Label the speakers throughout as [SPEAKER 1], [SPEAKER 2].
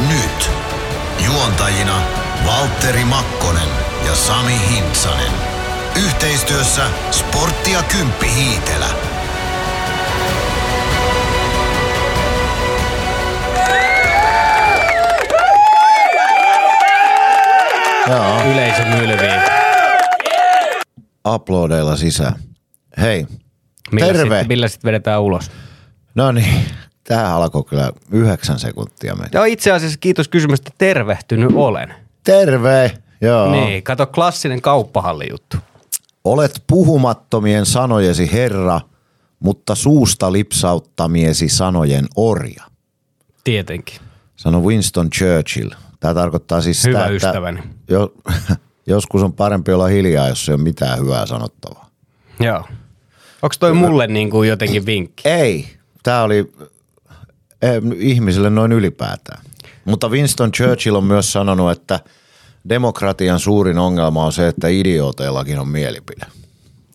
[SPEAKER 1] nyt. Juontajina Valtteri Makkonen ja Sami Hintsanen. Yhteistyössä Sportti ja Kymppi Hiitelä.
[SPEAKER 2] Joo,
[SPEAKER 3] Yleisö mylvii.
[SPEAKER 2] uploadeilla sisään. Hei,
[SPEAKER 3] Millä
[SPEAKER 2] Terve.
[SPEAKER 3] Sit, millä sitten vedetään ulos?
[SPEAKER 2] no niin, tää alkoi kyllä yhdeksän sekuntia mennä.
[SPEAKER 3] Joo, itse asiassa kiitos kysymästä, tervehtynyt olen.
[SPEAKER 2] Terve! Joo.
[SPEAKER 3] Niin, kato klassinen kauppahallijuttu.
[SPEAKER 2] Olet puhumattomien sanojesi herra, mutta suusta lipsauttamiesi sanojen orja.
[SPEAKER 3] Tietenkin.
[SPEAKER 2] Sano Winston Churchill. Tämä tarkoittaa siis
[SPEAKER 3] Hyvä
[SPEAKER 2] sitä, että
[SPEAKER 3] ystäväni.
[SPEAKER 2] jo, joskus on parempi olla hiljaa, jos ei ole mitään hyvää sanottavaa.
[SPEAKER 3] Joo. Onko toi mulle niin kuin jotenkin vinkki?
[SPEAKER 2] Ei, tämä oli eh, ihmisille noin ylipäätään. Mutta Winston Churchill on myös sanonut, että demokratian suurin ongelma on se, että idiooteillakin on mielipide.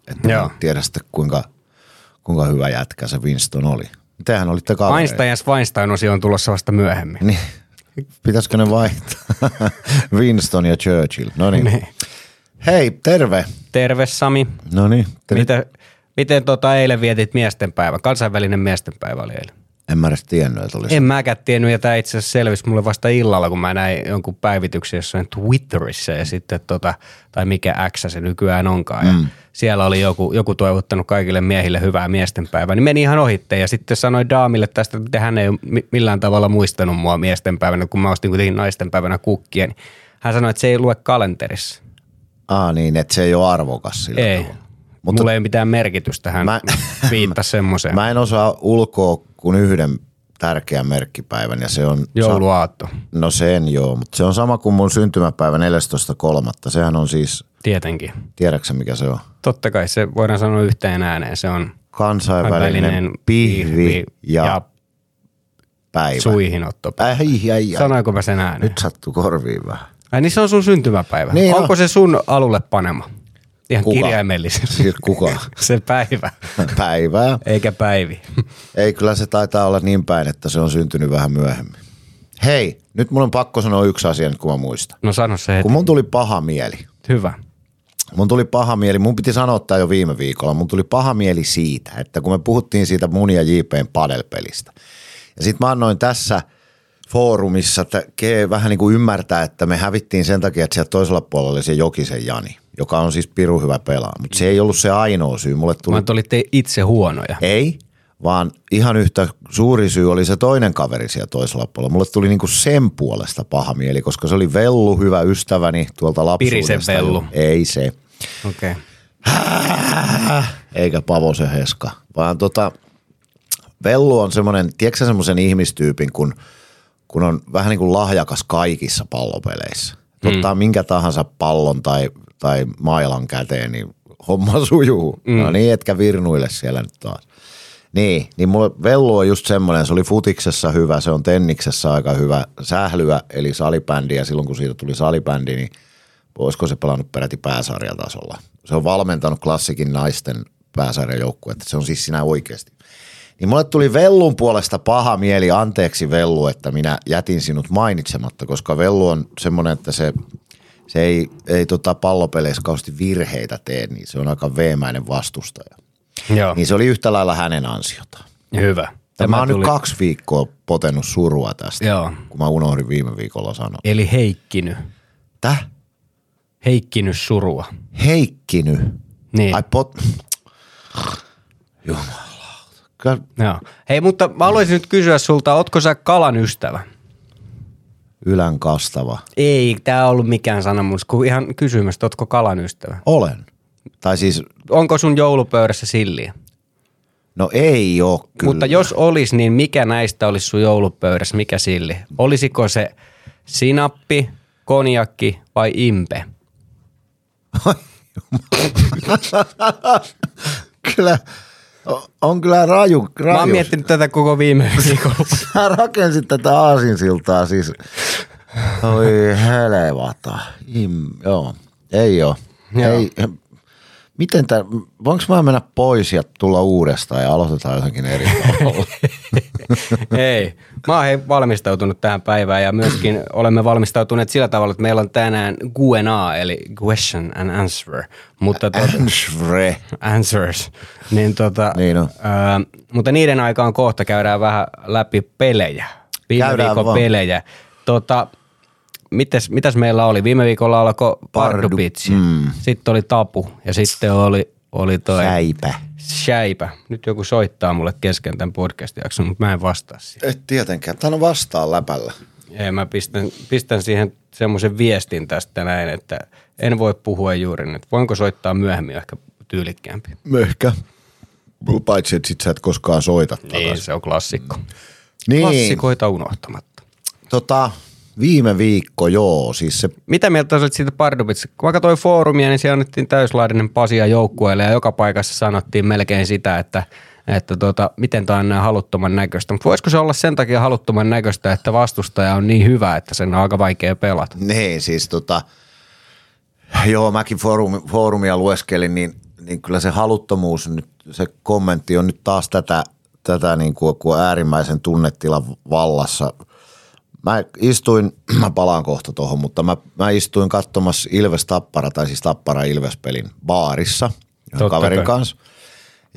[SPEAKER 2] Että
[SPEAKER 3] Joo.
[SPEAKER 2] tiedä sitten kuinka, kuinka hyvä jätkä se Winston oli. Tehän olitte kavereita.
[SPEAKER 3] Einstein ja Weinstein-osio on tulossa vasta myöhemmin.
[SPEAKER 2] Niin, pitäisikö ne vaihtaa? Winston ja Churchill. No niin.
[SPEAKER 3] Niin.
[SPEAKER 2] Hei, terve.
[SPEAKER 3] Terve Sami.
[SPEAKER 2] No niin. ter-
[SPEAKER 3] Miten, miten tota eilen vietit miestenpäivä? Kansainvälinen miestenpäivä oli eilen.
[SPEAKER 2] En mä edes tiennyt, että olisi.
[SPEAKER 3] En mäkään tiennyt, ja tämä itse asiassa selvisi mulle vasta illalla, kun mä näin jonkun päivityksen jossain Twitterissä ja sitten tota, tai mikä X se nykyään onkaan. Ja siellä oli joku, joku toivottanut kaikille miehille hyvää miestenpäivää, niin meni ihan ohitte ja sitten sanoi Daamille tästä, että hän ei ole millään tavalla muistanut mua miestenpäivänä, kun mä ostin kuitenkin naistenpäivänä kukkia, niin hän sanoi, että se ei lue kalenterissa.
[SPEAKER 2] Aa niin, että se ei ole arvokas sillä
[SPEAKER 3] Ei.
[SPEAKER 2] tavalla.
[SPEAKER 3] Mutta Mulla ei ole mitään merkitystä, hän
[SPEAKER 2] Mä-
[SPEAKER 3] viittasi semmoiseen.
[SPEAKER 2] Mä en osaa ulkoa kuin yhden tärkeän merkkipäivän ja se on...
[SPEAKER 3] Jouluaatto,
[SPEAKER 2] No sen joo, mutta se on sama kuin mun syntymäpäivä 14.3. Sehän on siis,
[SPEAKER 3] tietenkin.
[SPEAKER 2] tiedätkö mikä se on?
[SPEAKER 3] Totta kai se voidaan sanoa yhteen ääneen. Se on
[SPEAKER 2] Kansainvälinen pihvi ja,
[SPEAKER 3] ja
[SPEAKER 2] päivä.
[SPEAKER 3] suihinotto.
[SPEAKER 2] Ai, ai, ai.
[SPEAKER 3] Sanoinko mä sen ääneen?
[SPEAKER 2] Nyt sattuu korviin vähän.
[SPEAKER 3] Ai niin se on sun syntymäpäivä.
[SPEAKER 2] Niin
[SPEAKER 3] Onko
[SPEAKER 2] on.
[SPEAKER 3] se sun alulle panema? Ihan
[SPEAKER 2] Kuka?
[SPEAKER 3] kirjaimellisesti.
[SPEAKER 2] Siis kuka?
[SPEAKER 3] se päivä,
[SPEAKER 2] Päivää.
[SPEAKER 3] eikä päivi.
[SPEAKER 2] Ei, kyllä se taitaa olla niin päin, että se on syntynyt vähän myöhemmin. Hei, nyt mun on pakko sanoa yksi asia, nyt kun mä muistan.
[SPEAKER 3] No sano se heti.
[SPEAKER 2] Kun mun tuli paha mieli,
[SPEAKER 3] Hyvä.
[SPEAKER 2] mun tuli paha mieli, mun piti sanoa tämä jo viime viikolla, mun tuli paha mieli siitä, että kun me puhuttiin siitä mun ja JPn padelpelistä. Ja sit mä annoin tässä foorumissa, Kee vähän niin kuin ymmärtää, että me hävittiin sen takia, että siellä toisella puolella oli se Jokisen Jani, joka on siis piru hyvä pelaa. Mutta se ei ollut se ainoa syy. Mulle tuli
[SPEAKER 3] Mä olitte itse huonoja.
[SPEAKER 2] ei, vaan ihan yhtä suuri syy oli se toinen kaveri siellä toisella puolella. Mulle tuli niinku sen puolesta paha mieli, koska se oli Vellu, hyvä ystäväni tuolta lapsuudesta.
[SPEAKER 3] Pirisen Vellu.
[SPEAKER 2] Ei se.
[SPEAKER 3] Okei. Okay.
[SPEAKER 2] Eikä Pavosen Heska, vaan tota, Vellu on semmoinen, tiedätkö semmoisen ihmistyypin, kun, kun on vähän niin kuin lahjakas kaikissa pallopeleissä.
[SPEAKER 3] Mm.
[SPEAKER 2] Ottaa minkä tahansa pallon tai, tai mailan käteen, niin homma sujuu. Mm. No niin, etkä virnuille siellä nyt taas. Niin, niin mulle Vellu on just semmoinen, se oli futiksessa hyvä, se on tenniksessä aika hyvä sählyä, eli salibändi, ja silloin kun siitä tuli salibändi, niin olisiko se pelannut peräti pääsarjatasolla. Se on valmentanut klassikin naisten pääsarjajoukkuetta, se on siis sinä oikeasti. Niin mulle tuli Vellun puolesta paha mieli, anteeksi Vellu, että minä jätin sinut mainitsematta, koska Vellu on semmoinen, että se, se ei, ei tota pallopeleissä kauheasti virheitä tee, niin se on aika veemäinen vastustaja.
[SPEAKER 3] Joo,
[SPEAKER 2] Niin se oli yhtä lailla hänen ansiota.
[SPEAKER 3] hyvä.
[SPEAKER 2] Ja mä oon
[SPEAKER 3] tuli-
[SPEAKER 2] nyt kaksi viikkoa potenut surua tästä,
[SPEAKER 3] Joo.
[SPEAKER 2] kun mä unohdin viime viikolla sanoa.
[SPEAKER 3] Eli heikkiny.
[SPEAKER 2] Täh?
[SPEAKER 3] Heikkiny surua.
[SPEAKER 2] Heikkiny.
[SPEAKER 3] Niin.
[SPEAKER 2] Ai pot... Jumalauta.
[SPEAKER 3] Joo. Hei, mutta mä haluaisin nyt kysyä sulta, ootko sä kalan ystävä?
[SPEAKER 2] ylän kastava.
[SPEAKER 3] Ei, tää on ollut mikään sanomus, kun ihan kysymys, että ootko kalan ystävä?
[SPEAKER 2] Olen. Tai siis,
[SPEAKER 3] Onko sun joulupöydässä silliä?
[SPEAKER 2] no ei oo kyllä.
[SPEAKER 3] Mutta jos olisi, niin mikä näistä olisi sun joulupöydässä, mikä silli? Olisiko se sinappi, konjakki vai impe?
[SPEAKER 2] kyllä, o- on kyllä raju, raju.
[SPEAKER 3] Mä oon miettinyt tätä koko viime viikolla.
[SPEAKER 2] Sä rakensit tätä aasinsiltaa siis. Oi helevata. Im, joo, ei oo.
[SPEAKER 3] Joo.
[SPEAKER 2] Ei, Miten tää, voinko mä mennä pois ja tulla uudestaan ja aloitetaan jotenkin eri tavalla?
[SPEAKER 3] Ei. Mä oon valmistautunut tähän päivään ja myöskin olemme valmistautuneet sillä tavalla, että meillä on tänään Q&A eli question and answer. Mutta tuota,
[SPEAKER 2] Ansvre.
[SPEAKER 3] answers. Niin tota,
[SPEAKER 2] Niin on.
[SPEAKER 3] ää, mutta niiden aikaan kohta käydään vähän läpi pelejä. Viime pelejä. Tota, mitäs, mitäs meillä oli? Viime viikolla alkoi
[SPEAKER 2] Pardu-
[SPEAKER 3] Pardubitsi.
[SPEAKER 2] mm.
[SPEAKER 3] Sitten oli Tapu ja sitten oli, oli toi
[SPEAKER 2] Säipä.
[SPEAKER 3] Säipä. Nyt joku soittaa mulle kesken tämän podcast-jakson, mutta mä en vastaa siihen.
[SPEAKER 2] Et tietenkään. Tää on vastaan läpällä.
[SPEAKER 3] Ei, mä pistän, pistän siihen semmoisen viestin tästä näin, että en voi puhua juuri nyt. Voinko soittaa myöhemmin ehkä tyylikkäämpi?
[SPEAKER 2] Ehkä. Paitsi, että sit sä et koskaan soita
[SPEAKER 3] Niin,
[SPEAKER 2] takaisin.
[SPEAKER 3] se on klassikko.
[SPEAKER 2] Niin,
[SPEAKER 3] Klassikoita unohtamatta.
[SPEAKER 2] tota, viime viikko, joo, siis se
[SPEAKER 3] Mitä mieltä olet siitä Pardubitsa? Kun mä katsoin foorumia, niin siellä annettiin täyslaadinen pasia joukkueelle ja joka paikassa sanottiin melkein sitä, että että tota, miten tämä on näin haluttoman näköistä. Mutta voisiko se olla sen takia haluttoman näköistä, että vastustaja on niin hyvä, että sen on aika vaikea pelata?
[SPEAKER 2] Niin, siis tota, joo, mäkin foorumi, foorumia lueskelin, niin, niin kyllä se haluttomuus nyt, se kommentti on nyt taas tätä, tätä niin kuin, kuin äärimmäisen tunnetilan vallassa. Mä istuin, mä palaan kohta tuohon, mutta mä, mä istuin katsomassa Ilves Tappara, tai siis Tappara Ilves-pelin baarissa yhden
[SPEAKER 3] Totta
[SPEAKER 2] kaverin
[SPEAKER 3] kai.
[SPEAKER 2] kanssa.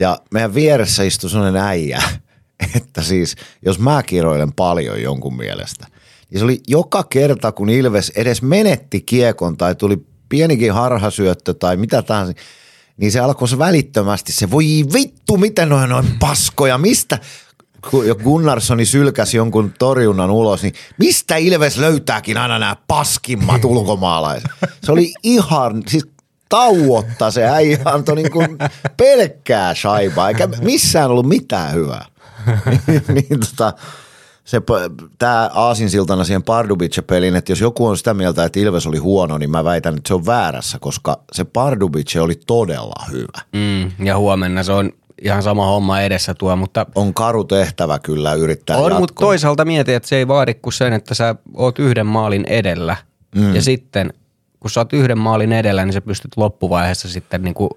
[SPEAKER 2] Ja meidän vieressä istui sellainen äijä, että siis jos mä kiroilen paljon jonkun mielestä, niin se oli joka kerta, kun Ilves edes menetti kiekon tai tuli pienikin harhasyöttö tai mitä tahansa, niin se alkoi se välittömästi se, voi vittu, miten noin noin paskoja, mistä, Gunnarssoni sylkäsi jonkun torjunnan ulos, niin mistä Ilves löytääkin aina nämä paskimmat ulkomaalaiset? Se oli ihan, siis tauotta se äijä antoi niin kuin pelkkää shaibaa, eikä missään ollut mitään hyvää. niin tota, se, tämä aasinsiltana siihen Pardubice-peliin, että jos joku on sitä mieltä, että Ilves oli huono, niin mä väitän, että se on väärässä, koska se Pardubice oli todella hyvä.
[SPEAKER 3] Mm, ja huomenna se on ihan sama homma edessä tuo, mutta
[SPEAKER 2] On karu tehtävä kyllä yrittää
[SPEAKER 3] on,
[SPEAKER 2] jatkoa.
[SPEAKER 3] mutta toisaalta mieti, että se ei vaadi kuin sen, että sä oot yhden maalin edellä mm. ja sitten kun sä oot yhden maalin edellä, niin sä pystyt loppuvaiheessa sitten niinku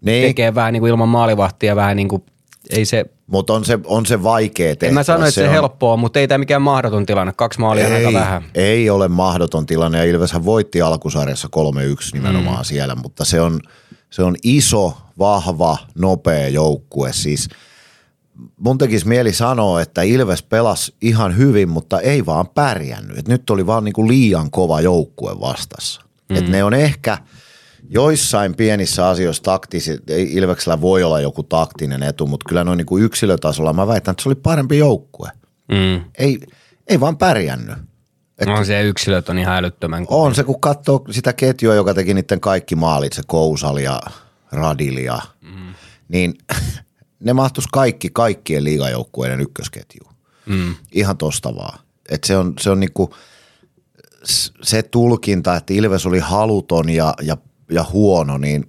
[SPEAKER 2] niin,
[SPEAKER 3] tekee vähän niinku ilman maalivahtia vähän niinku, ei se,
[SPEAKER 2] mutta on se, on se vaikea tehtävä.
[SPEAKER 3] en mä sano, että se,
[SPEAKER 2] on-
[SPEAKER 3] helppoa, mutta ei tämä mikään mahdoton tilanne. Kaksi maalia on aika
[SPEAKER 2] ei,
[SPEAKER 3] vähän.
[SPEAKER 2] ei ole mahdoton tilanne ja Ilveshän voitti alkusarjassa 3-1 nimenomaan mm. siellä, mutta se on, se on iso, vahva, nopea joukkue. Siis mun tekisi mieli sanoa, että Ilves pelasi ihan hyvin, mutta ei vaan pärjännyt. Et nyt oli vaan niinku liian kova joukkue vastassa. Mm. Et ne on ehkä joissain pienissä asioissa taktisi, ei Ilveksellä voi olla joku taktinen etu, mutta kyllä noin niinku yksilötasolla mä väitän, että se oli parempi joukkue.
[SPEAKER 3] Mm.
[SPEAKER 2] Ei, ei vaan pärjännyt.
[SPEAKER 3] Et, on se yksilöt on ihan älyttömän kovia.
[SPEAKER 2] On se, kun katsoo sitä ketjua, joka teki niiden kaikki maalit, se Kousal ja Radil ja, mm. niin ne mahtuisi kaikki kaikkien liigajoukkueiden ykkösketjuun.
[SPEAKER 3] Mm.
[SPEAKER 2] Ihan tosta vaan. Et se on, se on niinku, se tulkinta, että Ilves oli haluton ja, ja, ja huono, niin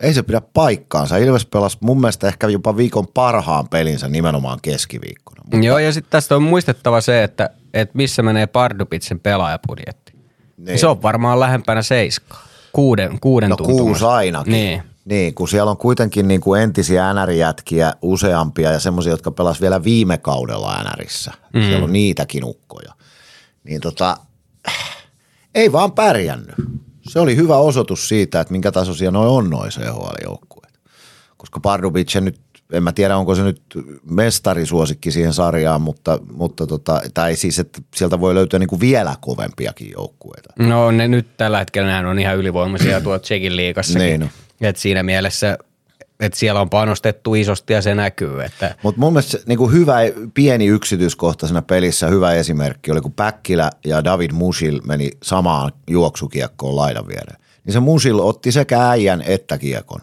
[SPEAKER 2] ei se pidä paikkaansa. Ilves pelasi mun mielestä ehkä jopa viikon parhaan pelinsä nimenomaan keskiviikkona.
[SPEAKER 3] Joo, ja sitten tästä on muistettava se, että, että missä menee Pardubitsen pelaajapudjetti. Niin. Se on varmaan lähempänä seiskaa. Kuuden, kuuden
[SPEAKER 2] No
[SPEAKER 3] tuntumassa.
[SPEAKER 2] kuusi ainakin.
[SPEAKER 3] Niin.
[SPEAKER 2] Niin, kun siellä on kuitenkin niin kuin entisiä NR-jätkiä useampia ja semmoisia, jotka pelas vielä viime kaudella NRissä. Mm. Siellä on niitäkin ukkoja. Niin tota, ei vaan pärjännyt. Se oli hyvä osoitus siitä, että minkä tasoisia noin on noin CHL-joukkueet. Koska Pardubice nyt, en mä tiedä onko se nyt mestarisuosikki siihen sarjaan, mutta, mutta tota, tai siis, että sieltä voi löytyä niin kuin vielä kovempiakin joukkueita.
[SPEAKER 3] No ne nyt tällä hetkellä nehän on ihan ylivoimaisia tuolla Tsekin liigassakin.
[SPEAKER 2] Niin on.
[SPEAKER 3] Et siinä mielessä, että siellä on panostettu isosti ja se näkyy. Että
[SPEAKER 2] Mutta mun mielestä se, niin kuin hyvä, pieni yksityiskohta siinä pelissä, hyvä esimerkki oli, kun Päkkilä ja David Musil meni samaan juoksukiekkoon laidan viereen. Niin se Musil otti sekä äijän että kiekon.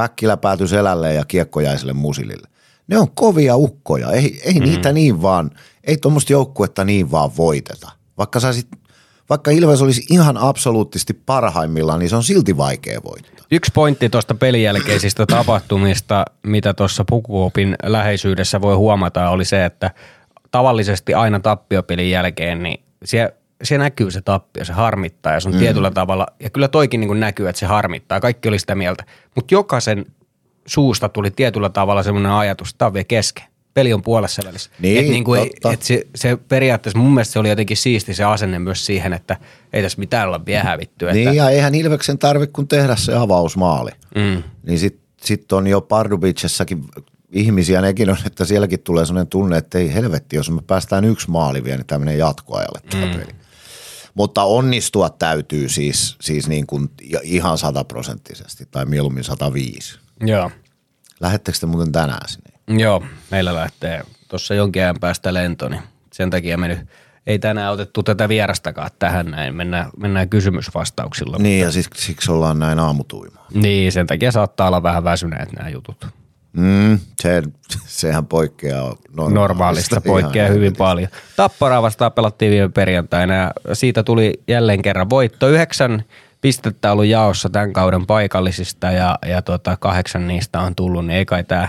[SPEAKER 2] Päkkilä päätyi selälleen ja kiekko jäi sille Musilille. Ne on kovia ukkoja, ei, ei mm. niitä niin vaan, ei tuommoista joukkuetta niin vaan voiteta. Vaikka, sä sit, vaikka Ilves olisi ihan absoluuttisesti parhaimmillaan, niin se on silti vaikea voittaa.
[SPEAKER 3] Yksi pointti tuosta pelin jälkeisistä tapahtumista, mitä tuossa Pukuopin läheisyydessä voi huomata, oli se, että tavallisesti aina tappiopelin jälkeen, niin siellä se näkyy se tappio, se harmittaa ja se on mm. tietyllä tavalla, ja kyllä toikin niin näkyy, että se harmittaa, kaikki oli sitä mieltä, mutta jokaisen suusta tuli tietyllä tavalla semmoinen ajatus, että tämä on vielä kesken. Peli on puolessa välissä.
[SPEAKER 2] Niin,
[SPEAKER 3] et niin kuin ei, et se, se, periaatteessa mun mielestä se oli jotenkin siisti se asenne myös siihen, että ei tässä mitään olla vielä hävitty.
[SPEAKER 2] Niin
[SPEAKER 3] että,
[SPEAKER 2] ja eihän Ilveksen tarvitse kun tehdä se avausmaali.
[SPEAKER 3] mm,
[SPEAKER 2] Niin sitten sit on jo Pardubicessakin ihmisiä, nekin on, että sielläkin tulee sellainen tunne, että ei helvetti, jos me päästään yksi maali vielä, niin tämä menee jatkoajalle tämä mm. peli. Mutta onnistua täytyy siis, siis niin kuin ihan sataprosenttisesti tai mieluummin 105.
[SPEAKER 3] joo.
[SPEAKER 2] Lähettekö te muuten tänään sinne?
[SPEAKER 3] Joo, meillä lähtee tuossa jonkin ajan päästä lento, niin sen takia me nyt ei tänään otettu tätä vierastakaan tähän näin. Mennään, mennään kysymysvastauksilla.
[SPEAKER 2] Niin ja siksi, siksi ollaan näin aamutuimaa.
[SPEAKER 3] Niin, sen takia saattaa olla vähän väsyneet nämä jutut.
[SPEAKER 2] Mm, se, sehän poikkeaa normaalista.
[SPEAKER 3] Normaalista poikkeaa
[SPEAKER 2] Ihan
[SPEAKER 3] hyvin
[SPEAKER 2] helvetisti.
[SPEAKER 3] paljon. Tapparaa vastaan pelattiin viime perjantaina ja siitä tuli jälleen kerran voitto. Yhdeksän pistettä ollut jaossa tämän kauden paikallisista ja, ja tota, kahdeksan niistä on tullut, niin ei kai tämä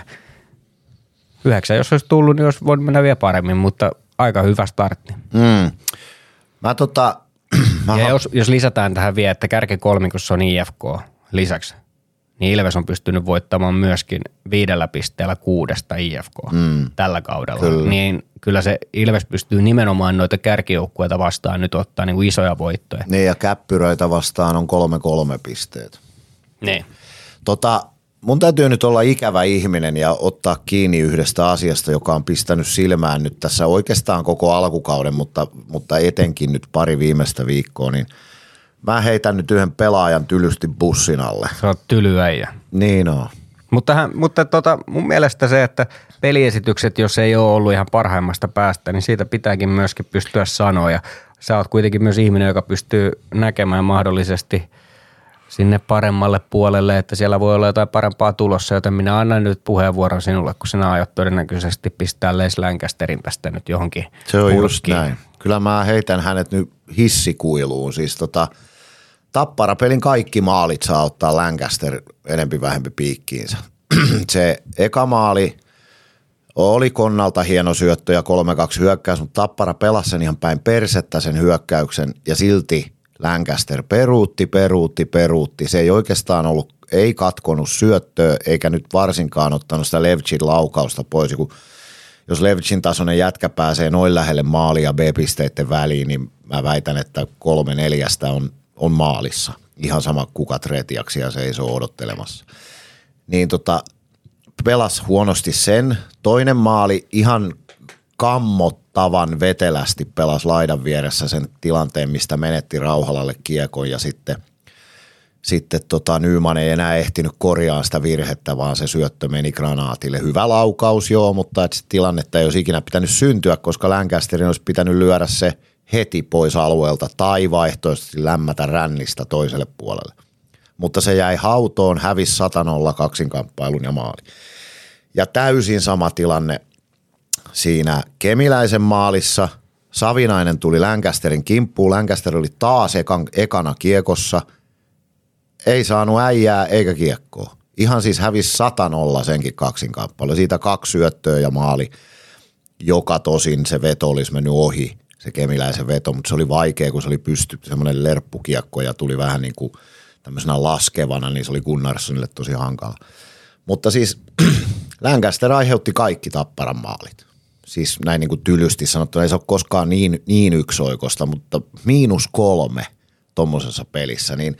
[SPEAKER 3] yhdeksän, jos olisi tullut, niin olisi voinut mennä vielä paremmin, mutta aika hyvä startti.
[SPEAKER 2] Mm. Mä tota, mä
[SPEAKER 3] Ja
[SPEAKER 2] ha-
[SPEAKER 3] jos, jos lisätään tähän vielä, että kärkikolmikossa on IFK lisäksi, niin Ilves on pystynyt voittamaan myöskin viidellä pisteellä kuudesta IFK mm. tällä kaudella.
[SPEAKER 2] Kyllä.
[SPEAKER 3] Niin kyllä se Ilves pystyy nimenomaan noita kärkijoukkueita vastaan nyt ottaa niin kuin isoja voittoja.
[SPEAKER 2] niin ja käppyröitä vastaan on kolme kolme pisteet.
[SPEAKER 3] Niin.
[SPEAKER 2] Tota, mun täytyy nyt olla ikävä ihminen ja ottaa kiinni yhdestä asiasta, joka on pistänyt silmään nyt tässä oikeastaan koko alkukauden, mutta, mutta etenkin nyt pari viimeistä viikkoa, niin mä heitän nyt yhden pelaajan tylysti bussin alle.
[SPEAKER 3] Se on tylyäjä.
[SPEAKER 2] Niin on.
[SPEAKER 3] Mutta, hän, mutta tota, mun mielestä se, että peliesitykset, jos ei ole ollut ihan parhaimmasta päästä, niin siitä pitääkin myöskin pystyä sanoa. Ja sä oot kuitenkin myös ihminen, joka pystyy näkemään mahdollisesti sinne paremmalle puolelle, että siellä voi olla jotain parempaa tulossa, joten minä annan nyt puheenvuoron sinulle, kun sinä aiot todennäköisesti pistää Les Lancasterin tästä nyt johonkin
[SPEAKER 2] Se on just
[SPEAKER 3] purkkiin.
[SPEAKER 2] näin. Kyllä mä heitän hänet nyt hissikuiluun. Siis tota, Tappara-pelin kaikki maalit saa ottaa Lancaster enempi vähempi piikkiinsä. Se eka maali oli Konnalta hieno syöttö ja 3-2 hyökkäys, mutta Tappara pelasi sen ihan päin persettä sen hyökkäyksen ja silti Lancaster peruutti, peruutti, peruutti. Se ei oikeastaan ollut, ei katkonut syöttöä eikä nyt varsinkaan ottanut sitä Levchin laukausta pois, kun jos Levchin tasoinen jätkä pääsee noin lähelle maalia B-pisteiden väliin, niin mä väitän, että kolme neljästä on, on maalissa. Ihan sama kuka tretiaksi ja seisoo odottelemassa. Niin tota, pelas huonosti sen. Toinen maali ihan kammottavan vetelästi pelas laidan vieressä sen tilanteen, mistä menetti Rauhalalle kiekon ja sitten sitten tota, Nyman ei enää ehtinyt korjaa sitä virhettä, vaan se syöttö meni granaatille. Hyvä laukaus, joo, mutta et sit tilannetta ei olisi ikinä pitänyt syntyä, koska Lancasterin olisi pitänyt lyödä se heti pois alueelta tai vaihtoehtoisesti lämmätä rännistä toiselle puolelle. Mutta se jäi hautoon, hävisi satanolla kaksinkamppailun ja maali. Ja täysin sama tilanne siinä Kemiläisen maalissa. Savinainen tuli Lancasterin kimppuun. Lancaster oli taas ekan, ekana kiekossa. Ei saanut äijää eikä kiekkoa. Ihan siis hävisi satanolla senkin kaksinkamppailu. Siitä kaksi syöttöä ja maali, joka tosin se veto olisi mennyt ohi, se Kemiläisen veto, mutta se oli vaikea, kun se oli pysty semmoinen lerppukiekko ja tuli vähän niin kuin tämmöisenä laskevana, niin se oli Gunnarssonille tosi hankala. Mutta siis Lancaster aiheutti kaikki tapparan maalit. Siis näin niin kuin tylysti sanottuna, ei se ole koskaan niin, niin yksioikosta, mutta miinus kolme tuommoisessa pelissä, niin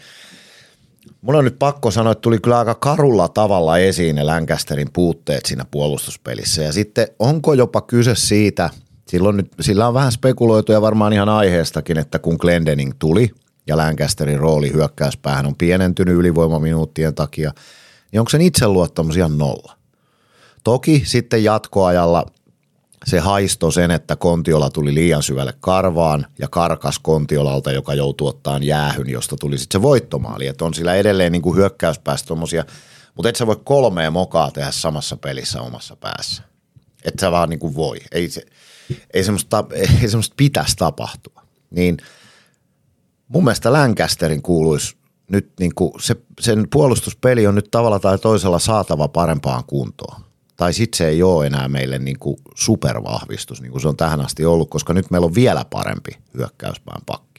[SPEAKER 2] Mulla on nyt pakko sanoa, että tuli kyllä aika karulla tavalla esiin ne Lancasterin puutteet siinä puolustuspelissä. Ja sitten onko jopa kyse siitä, silloin nyt, sillä on vähän spekuloitu ja varmaan ihan aiheestakin, että kun Glendening tuli ja Lancasterin rooli hyökkäyspäähän on pienentynyt ylivoimaminuuttien takia, niin onko sen itseluottamus ihan nolla? Toki sitten jatkoajalla se haisto sen, että Kontiola tuli liian syvälle karvaan ja karkas Kontiolalta, joka joutui ottaan jäähyn, josta tuli sitten se voittomaali. Että on sillä edelleen niin kuin hyökkäyspäästä tommosia, mutta et sä voi kolmea mokaa tehdä samassa pelissä omassa päässä. Et sä vaan niin kuin voi. Ei, se, ei, semmoista, ei semmoista pitäisi tapahtua. Niin mun mielestä Lancasterin kuuluisi nyt niin kuin se, sen puolustuspeli on nyt tavalla tai toisella saatava parempaan kuntoon. tai sitten se ei ole enää meille niin kuin supervahvistus, niin kuin se on tähän asti ollut, koska nyt meillä on vielä parempi hyökkäyspään pakki.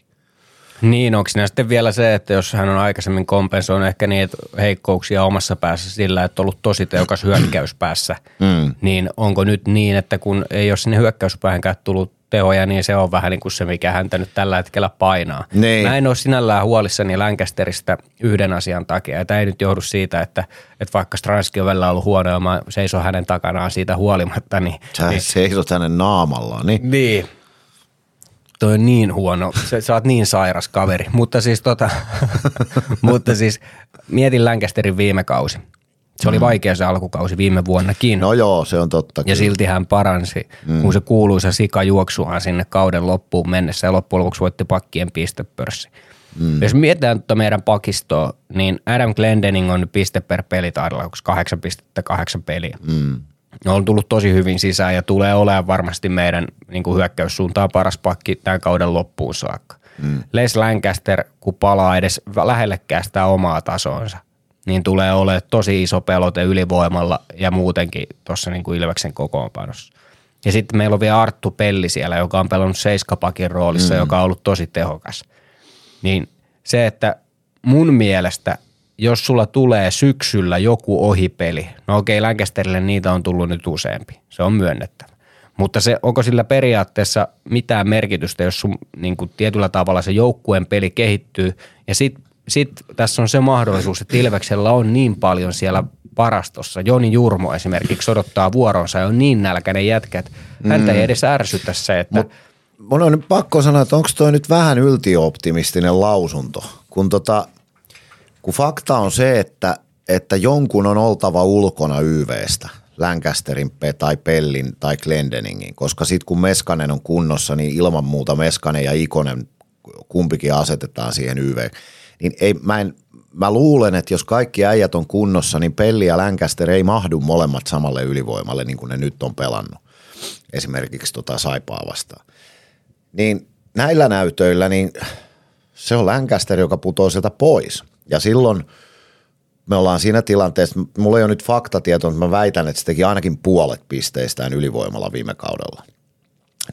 [SPEAKER 3] Niin, onko siinä sitten vielä se, että jos hän on aikaisemmin kompensoinut ehkä niitä heikkouksia omassa päässä sillä, että on ollut tosi tehokas hyökkäyspäässä, mm. niin onko nyt niin, että kun ei ole sinne hyökkäyspäähänkään tullut tehoja, niin se on vähän niin kuin se, mikä häntä nyt tällä hetkellä painaa. Niin. Mä en ole sinällään huolissani Lancasterista yhden asian takia. Ja tämä ei nyt johdu siitä, että, että vaikka Stranski on välillä ollut huono ja mä seison hänen takanaan siitä huolimatta. Niin,
[SPEAKER 2] Sä
[SPEAKER 3] niin,
[SPEAKER 2] seisot hänen naamallaan, niin?
[SPEAKER 3] Niin, toi on niin huono, sä, sä oot niin sairas kaveri. Mutta siis, tota, mutta siis mietin Lancasterin viime kausi. Se oli mm. vaikea se alkukausi viime vuonnakin.
[SPEAKER 2] No joo, se on totta.
[SPEAKER 3] Ja kyllä. silti hän paransi, mm. kun se kuuluisa sikajuoksuhan sinne kauden loppuun mennessä ja loppujen lopuksi voitti pakkien pistepörssi. Mm. Jos mietitään tuota meidän pakistoa, niin Adam Glendening on piste per peli taidella, onko 8 pistettä kahdeksan peliä. Mm. On tullut tosi hyvin sisään ja tulee olemaan varmasti meidän niin kuin hyökkäyssuuntaan paras pakki tämän kauden loppuun saakka. Mm. Les Lancaster, kun palaa edes lähellekään sitä omaa tasoonsa – niin tulee olemaan tosi iso pelote ylivoimalla ja muutenkin tuossa niin kuin Ilveksen kokoonpanossa. Ja sitten meillä on vielä Arttu Pelli siellä, joka on pelannut seiskapakin roolissa, mm. joka on ollut tosi tehokas. Niin se, että mun mielestä, jos sulla tulee syksyllä joku ohipeli, no okei, Lancasterille niitä on tullut nyt useampi, se on myönnettävä. Mutta se, onko sillä periaatteessa mitään merkitystä, jos sun niin kuin tietyllä tavalla se joukkueen peli kehittyy ja sitten sitten tässä on se mahdollisuus, että Ilveksellä on niin paljon siellä parastossa. Joni Jurmo esimerkiksi odottaa vuoronsa ja on niin nälkäinen jätkä, että häntä mm. ei edes ärsytä se, että Mut,
[SPEAKER 2] mun on pakko sanoa, että onko toi nyt vähän yltiöoptimistinen lausunto, kun, tota, kun fakta on se, että, että jonkun on oltava ulkona YVstä. Lancasterin tai Pellin tai Glendeningin, koska sitten kun Meskanen on kunnossa, niin ilman muuta Meskanen ja Ikonen kumpikin asetetaan siihen YV niin ei, mä, en, mä luulen, että jos kaikki äijät on kunnossa, niin Pelli ja Lancaster ei mahdu molemmat samalle ylivoimalle, niin kuin ne nyt on pelannut. Esimerkiksi tota Saipaa vastaan. Niin näillä näytöillä, niin se on Lancaster, joka putoo sieltä pois. Ja silloin me ollaan siinä tilanteessa, mulla ei ole nyt faktatieto, mutta mä väitän, että se teki ainakin puolet pisteistään ylivoimalla viime kaudella.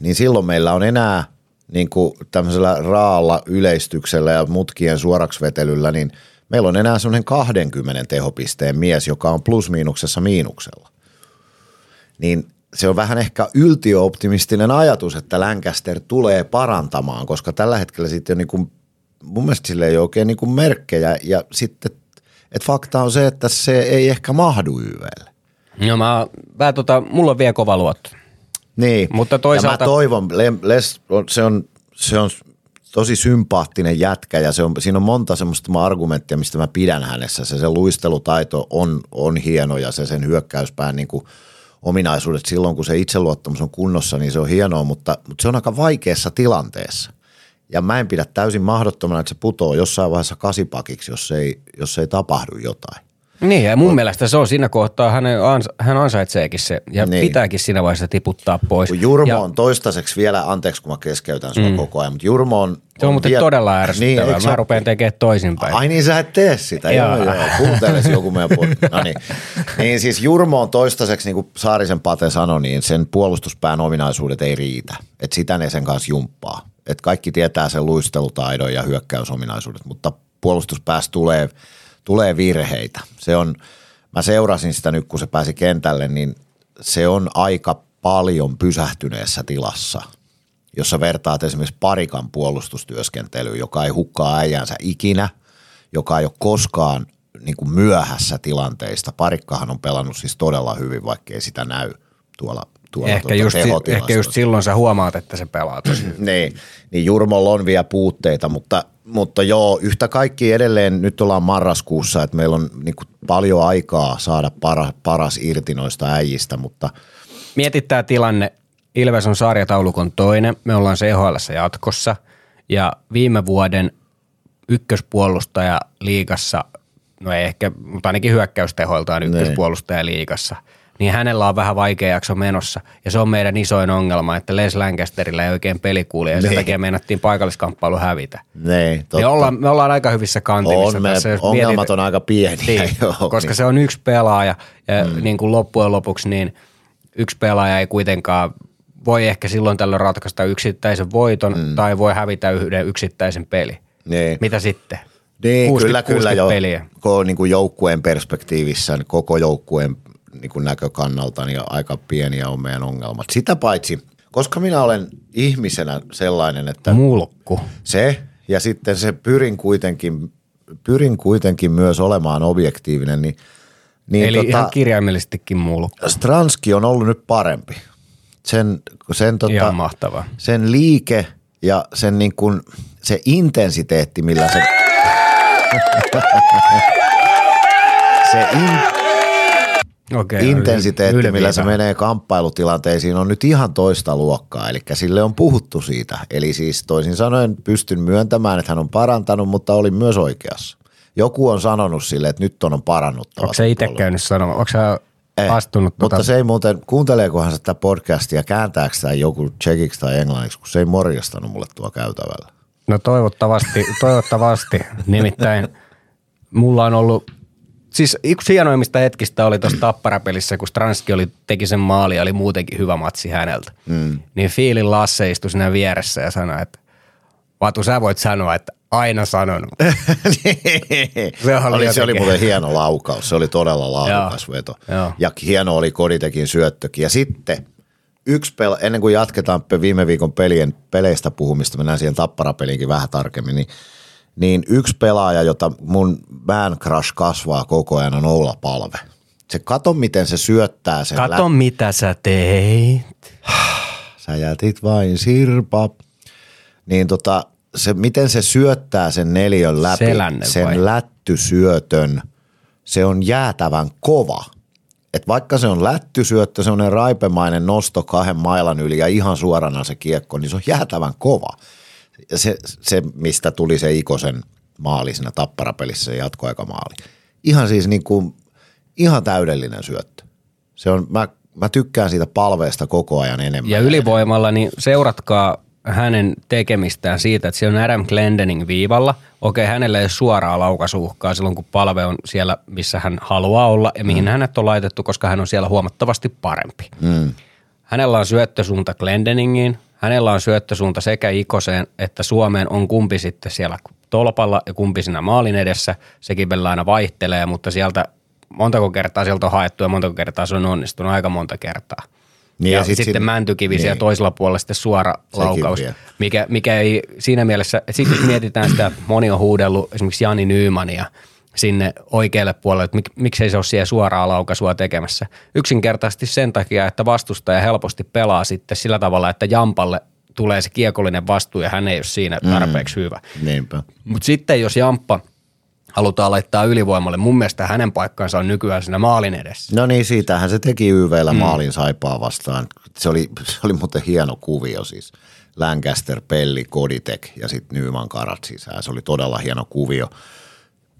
[SPEAKER 2] Niin silloin meillä on enää – niin kuin tämmöisellä raalla yleistyksellä ja mutkien suoraksvetelyllä, niin meillä on enää semmoinen 20 tehopisteen mies, joka on plus-miinuksessa miinuksella. Niin se on vähän ehkä yltiöoptimistinen ajatus, että Lancaster tulee parantamaan, koska tällä hetkellä sitten niin kuin, mun mielestä sille ei ole oikein niin kuin merkkejä ja sitten, että fakta on se, että se ei ehkä mahdu YVlle.
[SPEAKER 3] No mä, mä tota, mulla on vielä kova luotto.
[SPEAKER 2] Niin,
[SPEAKER 3] mutta toisaalta...
[SPEAKER 2] ja mä toivon, Les, se, on, se on tosi sympaattinen jätkä ja se on, siinä on monta semmoista argumenttia, mistä mä pidän hänessä. Se, se luistelutaito on, on hieno ja se sen hyökkäyspään niin kuin ominaisuudet silloin, kun se itseluottamus on kunnossa, niin se on hienoa, mutta, mutta se on aika vaikeassa tilanteessa. Ja mä en pidä täysin mahdottomana, että se putoo jossain vaiheessa kasipakiksi, jos ei, jos ei tapahdu jotain.
[SPEAKER 3] Niin, ja mun Mut, mielestä se on siinä kohtaa, hän, hän ansaitseekin se, ja niin. pitääkin siinä vaiheessa tiputtaa pois.
[SPEAKER 2] Kun Jurmo ja, on toistaiseksi vielä, anteeksi kun mä keskeytän sua mm. koko ajan, mutta Jurmo on...
[SPEAKER 3] Se on, on muuten vie... todella ärsyttävää, niin, mä rupean tekemään toisinpäin.
[SPEAKER 2] Ai niin, sä et tee sitä, joo, joo, kuunteles joku meidän puolta. No niin. niin siis Jurmo on toistaiseksi, niin kuin Saarisen Pate sanoi, niin sen puolustuspään ominaisuudet ei riitä, että sitä ne sen kanssa jumppaa. Että kaikki tietää sen luistelutaidon ja hyökkäysominaisuudet, mutta puolustuspäässä tulee – tulee virheitä. Se on, mä seurasin sitä nyt, kun se pääsi kentälle, niin se on aika paljon pysähtyneessä tilassa, jossa vertaat esimerkiksi parikan puolustustyöskentelyyn, joka ei hukkaa äijänsä ikinä, joka ei ole koskaan niin kuin myöhässä tilanteista. Parikkahan on pelannut siis todella hyvin, vaikka ei sitä näy tuolla tuolla
[SPEAKER 3] ehkä, tuota just, ehkä just silloin sä huomaat, että se pelaa tosi
[SPEAKER 2] niin, niin Jurmolla on vielä puutteita, mutta mutta joo, yhtä kaikki edelleen, nyt ollaan marraskuussa, että meillä on niin kuin paljon aikaa saada para, paras irti noista äijistä, mutta...
[SPEAKER 3] Mietit tämä tilanne, Ilves on sarjataulukon toinen, me ollaan CHL jatkossa. Ja viime vuoden ykköspuolustaja liigassa, no ei ehkä, mutta ainakin hyökkäystehoiltaan niin. ykköspuolustaja liigassa, niin hänellä on vähän vaikea jakso menossa. Ja se on meidän isoin ongelma, että Les Lancasterilla ei oikein pelikuuli ja sen
[SPEAKER 2] Niin.
[SPEAKER 3] takia meinattiin paikalliskamppailu hävitä.
[SPEAKER 2] Niin, totta.
[SPEAKER 3] Me ollaan, me ollaan aika hyvissä kantimissa
[SPEAKER 2] on, me,
[SPEAKER 3] tässä.
[SPEAKER 2] ongelmat
[SPEAKER 3] mietit-
[SPEAKER 2] on aika pieniä.
[SPEAKER 3] niin,
[SPEAKER 2] joo,
[SPEAKER 3] koska
[SPEAKER 2] niin.
[SPEAKER 3] se on yksi pelaaja ja mm. niin kuin loppujen lopuksi niin yksi pelaaja ei kuitenkaan voi ehkä silloin tällöin ratkaista yksittäisen voiton mm. tai voi hävitä yhden yksittäisen peli.
[SPEAKER 2] Niin.
[SPEAKER 3] Mitä sitten?
[SPEAKER 2] Niin,
[SPEAKER 3] 60
[SPEAKER 2] kyllä, kyllä
[SPEAKER 3] 60
[SPEAKER 2] jo.
[SPEAKER 3] peliä.
[SPEAKER 2] Koko niin kuin joukkueen perspektiivissä, niin koko joukkueen niin kuin näkökannalta, niin aika pieniä on meidän ongelmat. Sitä paitsi, koska minä olen ihmisenä sellainen, että
[SPEAKER 3] Mulkku.
[SPEAKER 2] se ja sitten se pyrin kuitenkin, pyrin kuitenkin myös olemaan objektiivinen, niin, niin
[SPEAKER 3] Eli
[SPEAKER 2] tota,
[SPEAKER 3] ihan kirjaimellisestikin mulkku.
[SPEAKER 2] Stranski on ollut nyt parempi. Sen, sen, tota,
[SPEAKER 3] Ihan mahtavaa.
[SPEAKER 2] sen liike ja sen niin kuin, se intensiteetti, millä se... se in,
[SPEAKER 3] Okei,
[SPEAKER 2] intensiteetti,
[SPEAKER 3] ylviä
[SPEAKER 2] millä se menee kamppailutilanteisiin, on nyt ihan toista luokkaa. Eli sille on puhuttu siitä. Eli siis toisin sanoen pystyn myöntämään, että hän on parantanut, mutta olin myös oikeassa. Joku on sanonut sille, että nyt on parannuttava.
[SPEAKER 3] Onko se itse käynyt sanomaan? Onko sä
[SPEAKER 2] Eh,
[SPEAKER 3] astunut
[SPEAKER 2] Mutta
[SPEAKER 3] tota,
[SPEAKER 2] se ei muuten, kuunteleekohan se tätä podcastia, kääntääkö tämä joku tsekiksi tai englanniksi, kun se ei morjastanut mulle tuo käytävällä.
[SPEAKER 3] No toivottavasti, toivottavasti. Nimittäin mulla on ollut, siis yksi hienoimmista hetkistä oli tuossa tapparapelissä, kun Stranski oli, teki sen maali ja oli muutenkin hyvä matsi häneltä. Mm. Niin Fiilin Lasse istui siinä vieressä ja sanoi, että Vatu, sä voit sanoa, että aina sanonut.
[SPEAKER 2] se
[SPEAKER 3] oli
[SPEAKER 2] oli, se oli muuten hieno laukaus, se oli todella laadukas
[SPEAKER 3] Joo,
[SPEAKER 2] veto.
[SPEAKER 3] joo.
[SPEAKER 2] Ja hieno oli Koditekin syöttökin. Ja sitten yksi pel- ennen kuin jatketaan viime viikon pelien, peleistä puhumista, mennään siihen tapparapeliinkin vähän tarkemmin, niin, niin yksi pelaaja, jota mun man crush kasvaa koko ajan on Oula Palve. Se kato, miten se syöttää sen
[SPEAKER 3] Kato, mitä sä teit.
[SPEAKER 2] sä jätit vain sirpa. Niin tota, se, miten se syöttää sen neljön läpi,
[SPEAKER 3] Selänne
[SPEAKER 2] sen
[SPEAKER 3] vai?
[SPEAKER 2] lättysyötön, se on jäätävän kova. Et vaikka se on lättysyöttö, semmoinen raipemainen nosto kahden mailan yli ja ihan suorana se kiekko, niin se on jäätävän kova. Ja se, se mistä tuli se Ikosen maali siinä tapparapelissä, se jatkoaikamaali. Ihan siis niin kuin, ihan täydellinen syöttö. Se on, mä, mä tykkään siitä palveesta koko ajan enemmän.
[SPEAKER 3] Ja ylivoimalla, niin seuratkaa hänen tekemistään siitä, että se on Adam Glendening viivalla. Okei, hänellä ei ole suoraa laukaisuhkaa silloin, kun palve on siellä, missä hän haluaa olla ja mihin mm. hänet on laitettu, koska hän on siellä huomattavasti parempi. Mm. Hänellä on syöttösuunta Glendeningiin, hänellä on syöttösuunta sekä Ikoseen että Suomeen on kumpi sitten siellä tolpalla ja kumpi siinä maalin edessä. Sekin välillä aina vaihtelee, mutta sieltä montako kertaa sieltä on haettu ja montako kertaa se on onnistunut, aika monta kertaa.
[SPEAKER 2] Niin,
[SPEAKER 3] ja,
[SPEAKER 2] ja sit
[SPEAKER 3] sitten
[SPEAKER 2] siinä-
[SPEAKER 3] Mäntykivi niin. siellä toisella puolella sitten suora
[SPEAKER 2] Sekin
[SPEAKER 3] laukaus,
[SPEAKER 2] vielä.
[SPEAKER 3] mikä, mikä ei siinä mielessä, että sitten jos mietitään sitä, moni on huudellut esimerkiksi Jani Nymania sinne oikealle puolelle, että mik, miksei se ole siellä suoraa laukaisua tekemässä. Yksinkertaisesti sen takia, että vastustaja helposti pelaa sitten sillä tavalla, että Jampalle tulee se kiekollinen vastuu ja hän ei ole siinä tarpeeksi mm. hyvä.
[SPEAKER 2] Niinpä.
[SPEAKER 3] Mutta sitten jos Jamppa halutaan laittaa ylivoimalle, mun mielestä hänen paikkansa on nykyään siinä maalin edessä.
[SPEAKER 2] No niin, siitähän se teki YVllä mm. maalin saipaa vastaan. Se oli, se oli muuten hieno kuvio siis. Lancaster, Pelli, Koditek ja sitten Nyman karat sisään. Se oli todella hieno kuvio.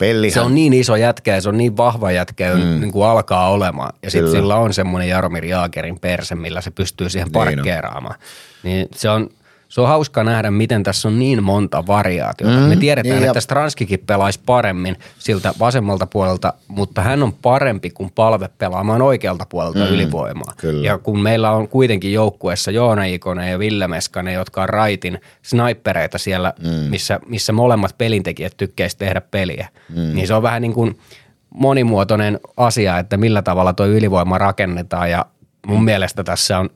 [SPEAKER 2] Pellihän,
[SPEAKER 3] Se on niin iso jätkä ja se on niin vahva jätkä, mm. niin kuin alkaa olemaan. Ja sitten sillä on semmoinen Jaromir Jaakerin perse, millä se pystyy siihen
[SPEAKER 2] Niin
[SPEAKER 3] parkkeeraamaan. Niin se on, se on hauska nähdä, miten tässä on niin monta variaatiota. Mm, Me tiedetään,
[SPEAKER 2] niin
[SPEAKER 3] että Stranskikin pelaisi paremmin siltä vasemmalta puolelta, mutta hän on parempi kuin palve pelaamaan oikealta puolelta mm, ylivoimaa.
[SPEAKER 2] kyllä.
[SPEAKER 3] Ja kun meillä on kuitenkin joukkueessa Joona Ikonen ja Ville Meskanen, jotka on raitin snipereita siellä, mm. missä, missä molemmat pelintekijät tykkäisi tehdä peliä, mm. niin se on vähän niin kuin monimuotoinen asia, että millä tavalla tuo ylivoima rakennetaan ja mun mielestä tässä on,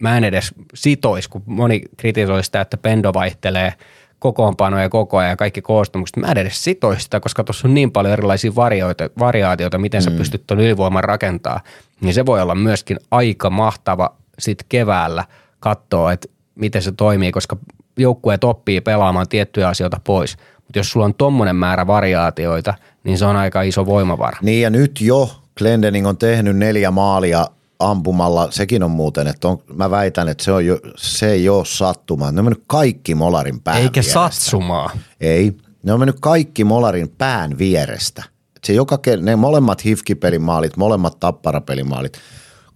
[SPEAKER 3] mä en edes sitois, kun moni kritisoi sitä, että Pendo vaihtelee kokoonpanoja koko ajan ja kaikki koostumukset. Mä en edes sitois sitä, koska tuossa on niin paljon erilaisia varioita, variaatioita, miten sä pystyt tuon ylivoiman rakentaa. Niin se voi olla myöskin aika mahtava sit keväällä katsoa, että miten se toimii, koska joukkueet oppii pelaamaan tiettyjä asioita pois. Mutta jos sulla on tommonen määrä variaatioita, niin se on aika iso voimavara.
[SPEAKER 2] Niin ja nyt jo Glendening on tehnyt neljä maalia ampumalla. Sekin on muuten, että on, mä väitän, että se, on jo, se ei ole sattumaa. Ne on mennyt kaikki molarin pään
[SPEAKER 3] Eikä
[SPEAKER 2] vierestä.
[SPEAKER 3] satsumaa.
[SPEAKER 2] Ei. Ne on mennyt kaikki molarin pään vierestä. Se joka, ne molemmat hifkipelin maalit, molemmat tapparapelin maalit,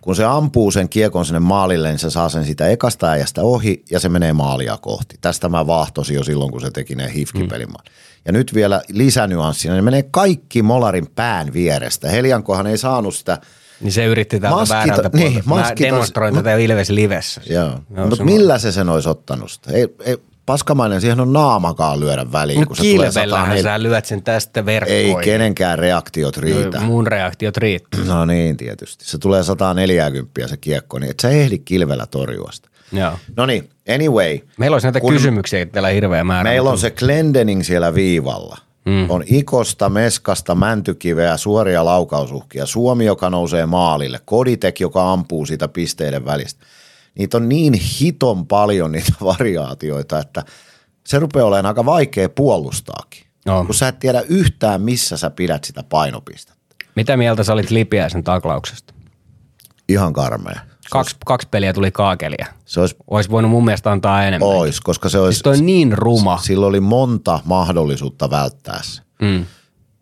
[SPEAKER 2] kun se ampuu sen kiekon sinne maalille, niin se saa sen sitä ekasta äijästä ohi ja se menee maalia kohti. Tästä mä vahtosin jo silloin, kun se teki ne hifkipelimaan. Mm. Ja nyt vielä lisänyanssina, ne menee kaikki Molarin pään vierestä. Heliankohan ei saanut sitä
[SPEAKER 3] Niin se yritti täältä
[SPEAKER 2] Maskita-
[SPEAKER 3] väärältä
[SPEAKER 2] niin,
[SPEAKER 3] puolelta. Mä
[SPEAKER 2] maskita-
[SPEAKER 3] demonstroin tätä Ilves Livessä.
[SPEAKER 2] Joo.
[SPEAKER 3] Joo,
[SPEAKER 2] Mutta millä se sen olisi ottanut sitä? Ei, ei, paskamainen, siihen on naamakaan lyödä väliin,
[SPEAKER 3] No
[SPEAKER 2] kun se tulee
[SPEAKER 3] kilvellähän
[SPEAKER 2] 104.
[SPEAKER 3] sä lyöt sen tästä verkkoihin.
[SPEAKER 2] Ei kenenkään reaktiot riitä.
[SPEAKER 3] Mun reaktiot riittää.
[SPEAKER 2] No niin, tietysti. Se tulee 140 se kiekko, niin et sä ehdi kilvellä torjua sitä.
[SPEAKER 3] Joo.
[SPEAKER 2] No niin, anyway.
[SPEAKER 3] Meillä olisi näitä kysymyksiä täällä hirveä määrä.
[SPEAKER 2] Meillä on se Glendening siellä viivalla. Mm. On Ikosta, Meskasta, Mäntykiveä, suoria laukausuhkia. Suomi, joka nousee maalille. Koditek, joka ampuu siitä pisteiden välistä. Niitä on niin hiton paljon niitä variaatioita, että se rupeaa olemaan aika vaikea puolustaakin.
[SPEAKER 3] On.
[SPEAKER 2] Kun sä et tiedä yhtään, missä sä pidät sitä painopistettä.
[SPEAKER 3] Mitä mieltä sä olit Lipiäisen taklauksesta?
[SPEAKER 2] Ihan karmea.
[SPEAKER 3] Kaksi, kaksi peliä tuli kaakelia.
[SPEAKER 2] Se olisi,
[SPEAKER 3] Olisi voinut mun mielestä antaa enemmän.
[SPEAKER 2] ois, koska se olisi,
[SPEAKER 3] Siis toi on niin ruma.
[SPEAKER 2] sillä oli monta mahdollisuutta välttää se.
[SPEAKER 3] Mm.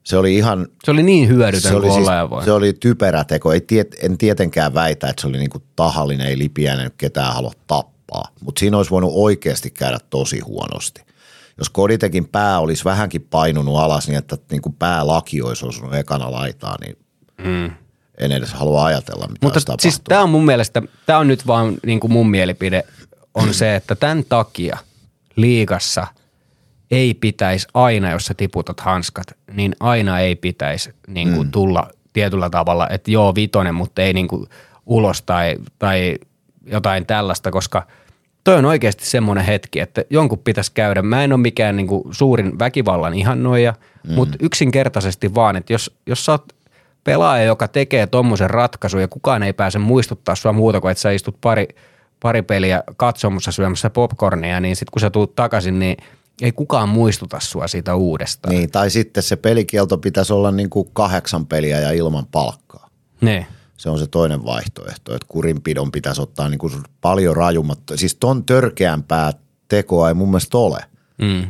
[SPEAKER 2] Se oli ihan
[SPEAKER 3] Se oli niin hyödytön
[SPEAKER 2] se oli,
[SPEAKER 3] kuin
[SPEAKER 2] siis,
[SPEAKER 3] voi.
[SPEAKER 2] se oli typerä teko. Ei tiet, en tietenkään väitä, että se oli niinku tahallinen, ei lipiäinen ketään halua tappaa. Mutta siinä olisi voinut oikeasti käydä tosi huonosti. Jos Koditekin pää olisi vähänkin painunut alas niin, että niinku päälaki olisi osunut ekana laitaa, niin mm. En edes halua ajatella, mitä
[SPEAKER 3] Mutta
[SPEAKER 2] olisi tapahtunut.
[SPEAKER 3] siis tämä on mun mielestä, tämä on nyt vaan niin kuin mun mielipide, on se, että tämän takia liigassa ei pitäisi aina, jos sä tiputat hanskat, niin aina ei pitäisi niin kuin mm. tulla tietyllä tavalla, että joo vitonen, mutta ei niin kuin ulos tai, tai jotain tällaista, koska toi on oikeasti semmoinen hetki, että jonkun pitäisi käydä. Mä en ole mikään niin kuin suurin väkivallan ihannoija, mm. mutta yksinkertaisesti vaan, että jos, jos sä oot pelaaja, joka tekee tommosen ratkaisun ja kukaan ei pääse muistuttaa sua muuta kuin, että sä istut pari, pari peliä katsomussa syömässä popcornia, niin sitten kun sä tuut takaisin, niin ei kukaan muistuta sua siitä uudestaan.
[SPEAKER 2] Niin, tai sitten se pelikielto pitäisi olla niinku kahdeksan peliä ja ilman palkkaa.
[SPEAKER 3] Niin.
[SPEAKER 2] Se on se toinen vaihtoehto, että kurinpidon pitäisi ottaa niin kuin paljon rajummat. Siis ton törkeämpää tekoa ei mun mielestä ole.
[SPEAKER 3] Mm.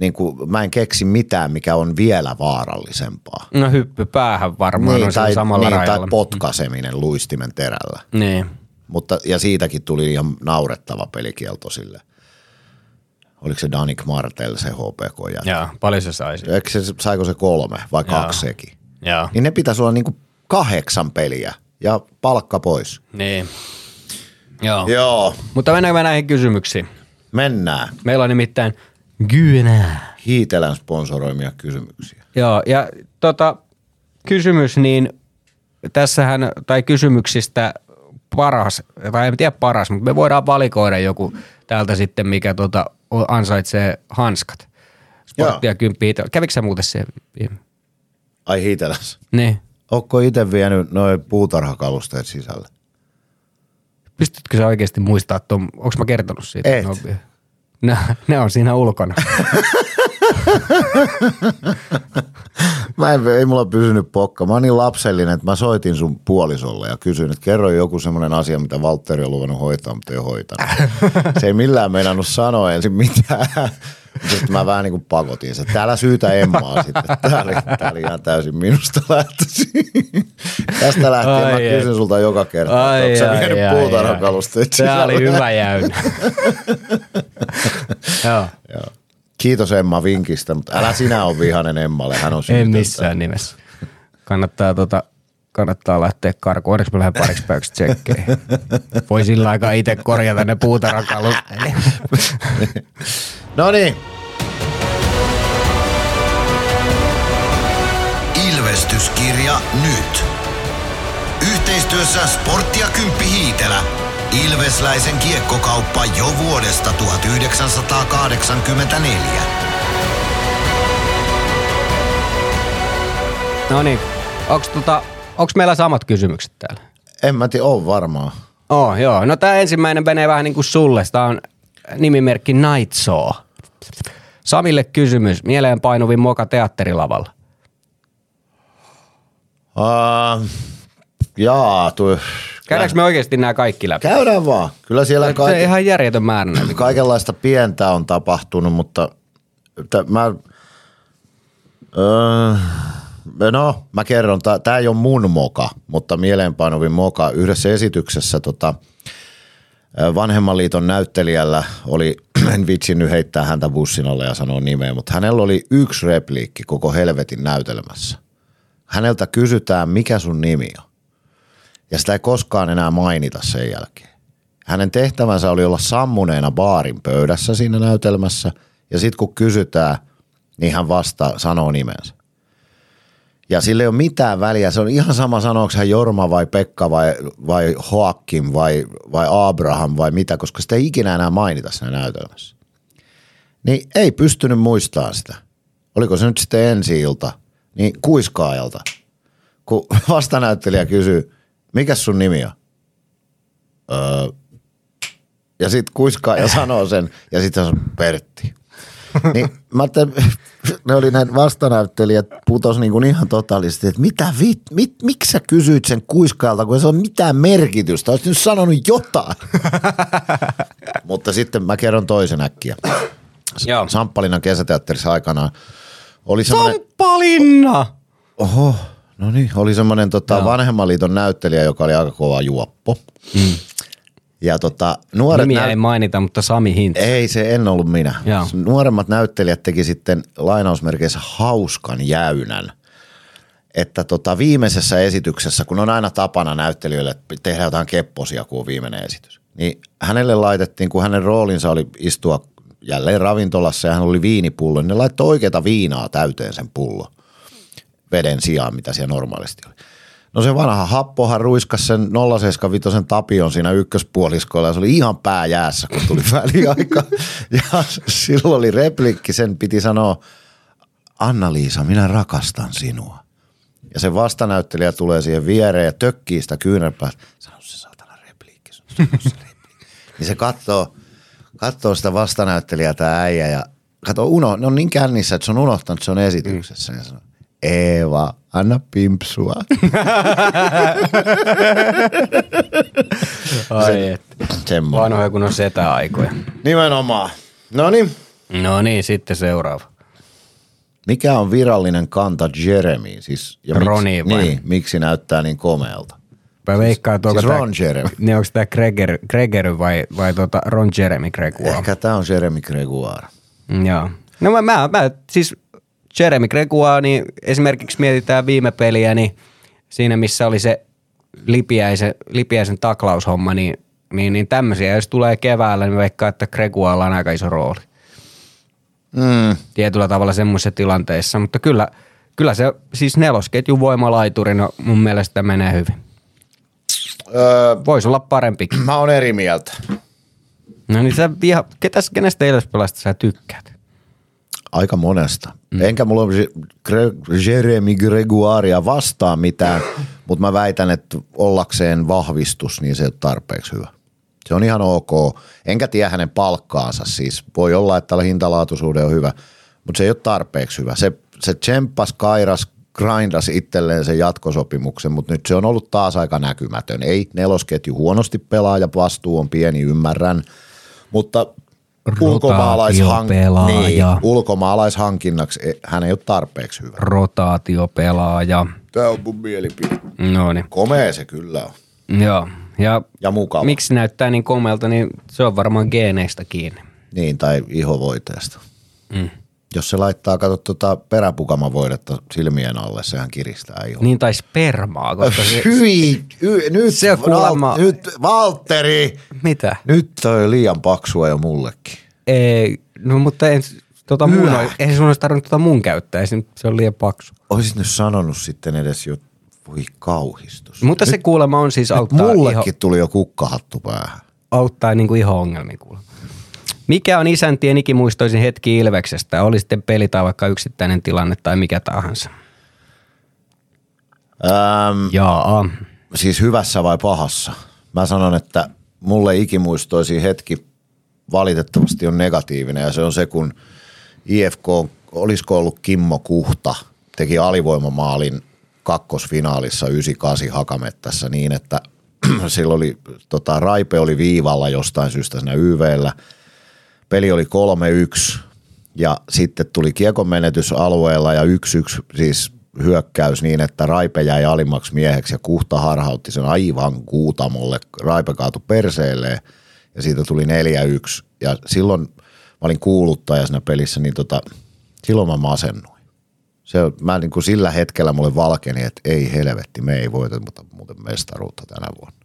[SPEAKER 2] Niin kuin, mä en keksi mitään, mikä on vielä vaarallisempaa.
[SPEAKER 3] No hyppy päähän varmaan niin, on
[SPEAKER 2] tai,
[SPEAKER 3] samalla
[SPEAKER 2] niin,
[SPEAKER 3] rajalla.
[SPEAKER 2] tai potkaseminen luistimen terällä.
[SPEAKER 3] niin.
[SPEAKER 2] Mutta, ja siitäkin tuli ihan naurettava pelikielto sille. Oliko se Danik Martel se HPK?
[SPEAKER 3] Joo, paljon se saisi.
[SPEAKER 2] Eikö se, saiko se kolme vai
[SPEAKER 3] Joo.
[SPEAKER 2] kaksi sekin?
[SPEAKER 3] Joo.
[SPEAKER 2] Niin ne pitäisi olla niin kuin kahdeksan peliä ja palkka pois.
[SPEAKER 3] Niin. Joo.
[SPEAKER 2] Joo,
[SPEAKER 3] Mutta mennäänkö me näihin kysymyksiin?
[SPEAKER 2] mennään.
[SPEAKER 3] Meillä on nimittäin Gynää.
[SPEAKER 2] Hiitelän sponsoroimia kysymyksiä.
[SPEAKER 3] Joo, ja tota, kysymys, niin tässähän, tai kysymyksistä paras, tai en tiedä paras, mutta me voidaan valikoida joku täältä sitten, mikä tota, ansaitsee hanskat. Sporttia kymppiä. Kävikö sä muuten se?
[SPEAKER 2] Ai Hiitelässä.
[SPEAKER 3] Niin.
[SPEAKER 2] Onko itse vienyt noin puutarhakalusteet sisälle?
[SPEAKER 3] Pystytkö sä oikeasti muistaa, että onko mä kertonut siitä?
[SPEAKER 2] Et.
[SPEAKER 3] No, ne, ne on siinä ulkona.
[SPEAKER 2] Mä en, ei mulla pysynyt pokka. Mä oon niin lapsellinen, että mä soitin sun puolisolle ja kysyin, että kerro joku semmoinen asia, mitä Valtteri on luvannut hoitaa, mutta ei hoitanut. Se ei millään meinannut sanoa ensin mitään. Sitten mä vähän niin kuin pakotin se. Täällä syytä Emmaa sitten. Tää oli, tää oli ihan täysin minusta lähtöisin. Tästä lähtien
[SPEAKER 3] Ai
[SPEAKER 2] mä
[SPEAKER 3] ai.
[SPEAKER 2] kysyn sulta joka kerta, että onko sä vienyt puutarhakalusteet
[SPEAKER 3] Tämä oli hyvä jäynä. Joo,
[SPEAKER 2] Joo. Kiitos Emma vinkistä, mutta älä sinä ole vihanen Emmalle, hän on
[SPEAKER 3] en missään nimessä. Kannattaa, tota, kannattaa lähteä karkuun. Onneksi mä lähden pariksi päiväksi tsekkeihin. Voi sillä aikaa itse korjata ne puutarhakalut.
[SPEAKER 2] No niin,
[SPEAKER 1] Ilvestyskirja nyt. Yhteistyössä Sporttia Kymppi Hiitelä. Ilvesläisen kiekkokauppa jo vuodesta 1984.
[SPEAKER 3] No niin, onks, tota, onks meillä samat kysymykset täällä?
[SPEAKER 2] en mä tiedä, on varmaan.
[SPEAKER 3] Oh, joo. No tää ensimmäinen menee vähän niin kuin sulle. Tää on nimimerkki Night Saw. Samille kysymys. Mieleen painuvin moka teatterilavalla.
[SPEAKER 2] Uh, jaa, tuo,
[SPEAKER 3] Käydäänkö me oikeasti nämä kaikki läpi?
[SPEAKER 2] käydään vaan. Kyllä siellä
[SPEAKER 3] Se on
[SPEAKER 2] kaik-
[SPEAKER 3] ihan järjetön määrä
[SPEAKER 2] kaikenlaista pientä on tapahtunut, mutta mä, öö, no mä kerron, tämä ei ole mun moka, mutta mieleenpainuvin moka. Yhdessä esityksessä tota, vanhemman liiton näyttelijällä oli, en vitsi nyt heittää häntä bussin alle ja sanoa nimeä, mutta hänellä oli yksi repliikki koko helvetin näytelmässä. Häneltä kysytään, mikä sun nimi on. Ja sitä ei koskaan enää mainita sen jälkeen. Hänen tehtävänsä oli olla sammuneena baarin pöydässä siinä näytelmässä, ja sitten kun kysytään, niin hän vasta sanoo nimensä. Ja sillä ei ole mitään väliä. Se on ihan sama sanooko hän Jorma vai Pekka vai, vai Hoakim vai, vai Abraham vai mitä, koska sitä ei ikinä enää mainita siinä näytelmässä. Niin ei pystynyt muistamaan sitä. Oliko se nyt sitten ensi ilta, niin kuiskaajalta. Kun vastanäyttelijä kysyy, mikä sun nimi on? Öö, ja sitten kuiskaa ja sanoo sen, ja sitten se on Pertti. niin mä ne oli näin vastanäyttelijät putos niin kuin ihan totaalisesti, että mitä vit, mit, miksi sä kysyit sen kuiskaalta, kun se on mitään merkitystä, olisit nyt sanonut jotain. Mutta sitten mä kerron toisen äkkiä.
[SPEAKER 3] Joo.
[SPEAKER 2] Samppalinnan kesäteatterissa aikanaan oli semmoinen...
[SPEAKER 3] Samppalinna!
[SPEAKER 2] Oho, no niin, oli semmoinen tota, vanhemman liiton näyttelijä, joka oli aika kova juoppo. Mm. Ja tota, nuoret
[SPEAKER 3] Nimiä
[SPEAKER 2] näyt-
[SPEAKER 3] ei mainita, mutta Sami Hint.
[SPEAKER 2] ei, se en ollut minä.
[SPEAKER 3] Joo.
[SPEAKER 2] Nuoremmat näyttelijät teki sitten lainausmerkeissä hauskan jäynän. Että tota, viimeisessä esityksessä, kun on aina tapana näyttelijöille tehdä jotain kepposia, kun on viimeinen esitys, niin hänelle laitettiin, kun hänen roolinsa oli istua jälleen ravintolassa ja hän oli viinipullo, niin ne laittoi oikeita viinaa täyteen sen pullo veden sijaan, mitä siellä normaalisti oli. No se vanha happohan ruiskas sen 075 tapion siinä ykköspuoliskolla ja se oli ihan pää jäässä, kun tuli väliaika. Ja silloin oli replikki, sen piti sanoa, Anna-Liisa, minä rakastan sinua. Ja se vastanäyttelijä tulee siihen viereen ja tökkii sitä kyynärpää. Sano se saatana repliikki. Se repliikki. niin se katsoo, katsoo sitä vastanäyttelijää tämä äijä ja katsoo, uno, ne on niin kännissä, että se on unohtanut, että se on esityksessä. Ja sanoo, Eeva, anna pimpsua.
[SPEAKER 3] Ai et.
[SPEAKER 2] Semmoinen.
[SPEAKER 3] Vanhoja kun on setä-aikoja.
[SPEAKER 2] Nimenomaan. No niin.
[SPEAKER 3] No niin, sitten seuraava.
[SPEAKER 2] Mikä on virallinen kanta Jeremy? Siis, ja
[SPEAKER 3] Roni vai?
[SPEAKER 2] Niin, miksi näyttää niin komealta?
[SPEAKER 3] Mä veikkaan, että onko
[SPEAKER 2] Siis
[SPEAKER 3] tää-
[SPEAKER 2] Ron Jeremy.
[SPEAKER 3] Niin onko tämä Gregor, Gregor vai, vai tota Ron Jeremy Gregoire?
[SPEAKER 2] Ehkä tämä on Jeremy Gregoire.
[SPEAKER 3] Mm, Joo. No mä, mä, mä siis Jeremy Gregoire, niin esimerkiksi mietitään viime peliä, niin siinä missä oli se lipiäisen, lipiäisen taklaushomma, niin, niin, niin tämmöisiä, jos tulee keväällä, niin veikkaa, että Gregoirella on aika iso rooli.
[SPEAKER 2] Mm.
[SPEAKER 3] Tietyllä tavalla semmoisissa tilanteissa, mutta kyllä, kyllä se siis nelosketjun voimalaiturina mun mielestä menee hyvin.
[SPEAKER 2] Öö,
[SPEAKER 3] Voisi olla parempikin.
[SPEAKER 2] mä oon eri mieltä.
[SPEAKER 3] No niin sä viha, ketäs, kenestä Ilves-pelasta sä tykkäät?
[SPEAKER 2] Aika monesta. Mm. Enkä mulla ole Gre- Jeremy Gregoirea vastaan mitään, mutta mä väitän, että ollakseen vahvistus, niin se ei ole tarpeeksi hyvä. Se on ihan ok. Enkä tiedä hänen palkkaansa siis. Voi olla, että tällä hintalaatuisuuden on hyvä, mutta se ei ole tarpeeksi hyvä. Se, se tsemppas, kairas, grindas itselleen sen jatkosopimuksen, mutta nyt se on ollut taas aika näkymätön. Ei nelosketju huonosti pelaa ja vastuu on pieni, ymmärrän, mutta ulkomaalaishank- niin, ulkomaalaishankinnaksi e- hän ei ole tarpeeksi hyvä.
[SPEAKER 3] Rotaatiopelaaja.
[SPEAKER 2] Tämä on mun mielipide.
[SPEAKER 3] No niin.
[SPEAKER 2] Komea se kyllä on.
[SPEAKER 3] Joo. Ja
[SPEAKER 2] Ja mukava.
[SPEAKER 3] miksi näyttää niin komealta, niin se on varmaan geeneistä kiinni.
[SPEAKER 2] Niin, tai ihovoiteesta.
[SPEAKER 3] Mm.
[SPEAKER 2] Jos se laittaa, kato tuota peräpukamavoidetta silmien alle, sehän kiristää ihoa.
[SPEAKER 3] Niin tai spermaa, koska se...
[SPEAKER 2] Hyi, y, nyt,
[SPEAKER 3] Se kuulemma-
[SPEAKER 2] nyt, Valtteri,
[SPEAKER 3] Mitä?
[SPEAKER 2] nyt toi on liian paksua jo mullekin.
[SPEAKER 3] Ei, no mutta en, tota mun, eihän sun olisi tarvinnut tota mun käyttää, se, se on liian paksu.
[SPEAKER 2] Olisit nyt sanonut sitten edes jo, voi kauhistus.
[SPEAKER 3] Mutta se kuulemma on siis
[SPEAKER 2] Nyt
[SPEAKER 3] auttaa,
[SPEAKER 2] mullekin
[SPEAKER 3] iho,
[SPEAKER 2] tuli jo kukkahattu päähän.
[SPEAKER 3] auttaa niin kuin iho-ongelmiin kuulemma. Mikä on isäntien ikimuistoisin hetki Ilveksestä? Oli sitten peli tai vaikka yksittäinen tilanne tai mikä tahansa.
[SPEAKER 2] Ähm,
[SPEAKER 3] Jaa.
[SPEAKER 2] siis hyvässä vai pahassa? Mä sanon, että mulle ikimuistoisin hetki valitettavasti on negatiivinen ja se on se, kun IFK, olisiko ollut Kimmo Kuhta, teki alivoimamaalin kakkosfinaalissa 98 Hakamettässä niin, että sillä oli, tota, Raipe oli viivalla jostain syystä siinä YVllä. Peli oli 3-1 ja sitten tuli kiekon menetys alueella ja 1-1 siis hyökkäys niin, että Raipe jäi alimmaksi mieheksi ja Kuhta harhautti sen aivan kuutamolle. Raipe kaatui perseelleen ja siitä tuli 4-1 ja silloin mä olin kuuluttaja siinä pelissä, niin tota, silloin mä masennuin. Se, mä niin kuin sillä hetkellä mulle valkeni, että ei helvetti, me ei voita mutta muuten mestaruutta tänä vuonna.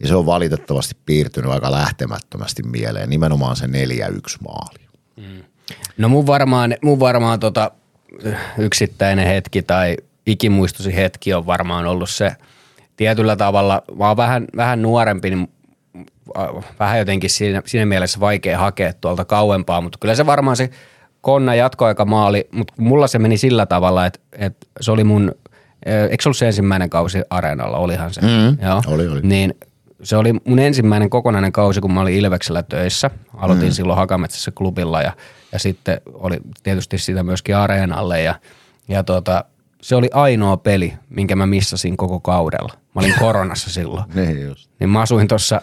[SPEAKER 2] Niin se on valitettavasti piirtynyt aika lähtemättömästi mieleen, nimenomaan se 4-1 maali.
[SPEAKER 3] No mun varmaan, mun varmaan tota, yksittäinen hetki tai ikimuistosi hetki on varmaan ollut se tietyllä tavalla, mä oon vähän, vähän nuorempi, niin äh, vähän jotenkin siinä, siinä mielessä vaikea hakea tuolta kauempaa, mutta kyllä se varmaan se Konna jatkoaikamaali, mutta mulla se meni sillä tavalla, että, että se oli mun, eikö se ollut se ensimmäinen kausi Areenalla, olihan se?
[SPEAKER 2] Mm, oli, oli.
[SPEAKER 3] Niin se oli mun ensimmäinen kokonainen kausi, kun mä olin Ilveksellä töissä. Aloitin mm. silloin Hakametsässä klubilla ja, ja sitten oli tietysti sitä myöskin Areenalle ja, ja tota, se oli ainoa peli, minkä mä missasin koko kaudella. Mä olin koronassa silloin.
[SPEAKER 2] Niin just.
[SPEAKER 3] Niin mä asuin tuossa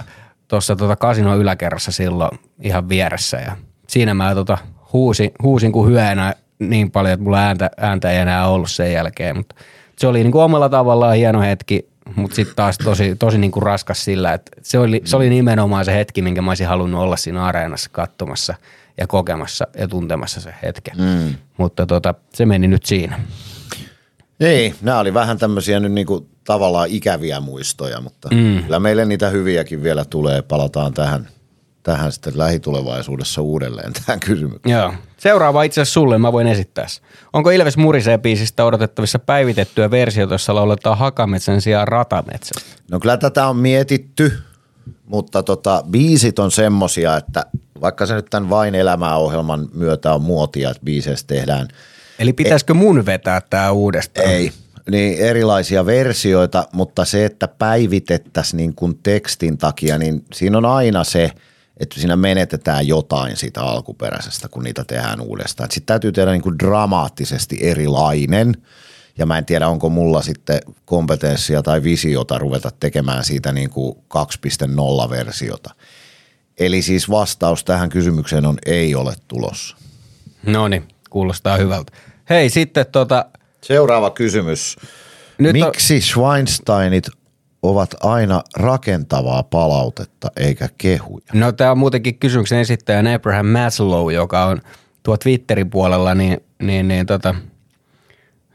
[SPEAKER 3] tossa tota kasinon yläkerrassa silloin ihan vieressä ja siinä mä tota huusin, huusin kuin hyönä niin paljon, että mulla ääntä, ääntä ei enää ollut sen jälkeen, mutta se oli niinku omalla tavallaan hieno hetki, mutta sitten taas tosi, tosi niinku raskas sillä, että se oli, se oli nimenomaan se hetki, minkä mä olisin halunnut olla siinä areenassa katsomassa ja kokemassa ja tuntemassa se hetken. Mm. Mutta tota, se meni nyt siinä.
[SPEAKER 2] Niin, nämä oli vähän tämmöisiä nyt niinku tavallaan ikäviä muistoja, mutta mm. kyllä meille niitä hyviäkin vielä tulee. Palataan tähän, tähän sitten lähitulevaisuudessa uudelleen tähän kysymykseen.
[SPEAKER 3] Joo. Seuraava itse asiassa sulle, mä voin esittää. Onko Ilves Murisee biisistä odotettavissa päivitettyä versiota, jossa lauletaan Hakametsän sijaan Ratametsä?
[SPEAKER 2] No kyllä tätä on mietitty, mutta tota, biisit on semmosia, että vaikka se nyt tämän Vain elämää ohjelman myötä on muotia, että biiseistä tehdään
[SPEAKER 3] Eli pitäisikö mun vetää tää uudestaan?
[SPEAKER 2] ei, niin erilaisia versioita, mutta se, että päivitettäisiin niin kuin tekstin takia, niin siinä on aina se, että siinä menetetään jotain siitä alkuperäisestä, kun niitä tehdään uudestaan. Sitten täytyy tehdä niin kuin dramaattisesti erilainen, ja mä en tiedä, onko mulla sitten kompetenssia tai visiota ruveta tekemään siitä niin kuin 2.0-versiota. Eli siis vastaus tähän kysymykseen on ei ole tulossa.
[SPEAKER 3] No niin, kuulostaa hyvältä. Hei, sitten tota,
[SPEAKER 2] Seuraava kysymys.
[SPEAKER 3] Nyt on-
[SPEAKER 2] Miksi Schweinsteinit ovat aina rakentavaa palautetta eikä kehuja?
[SPEAKER 3] no tää on muutenkin kysymyksen esittäjä Abraham Maslow, joka on tuo Twitterin puolella, niin, niin, niin tota,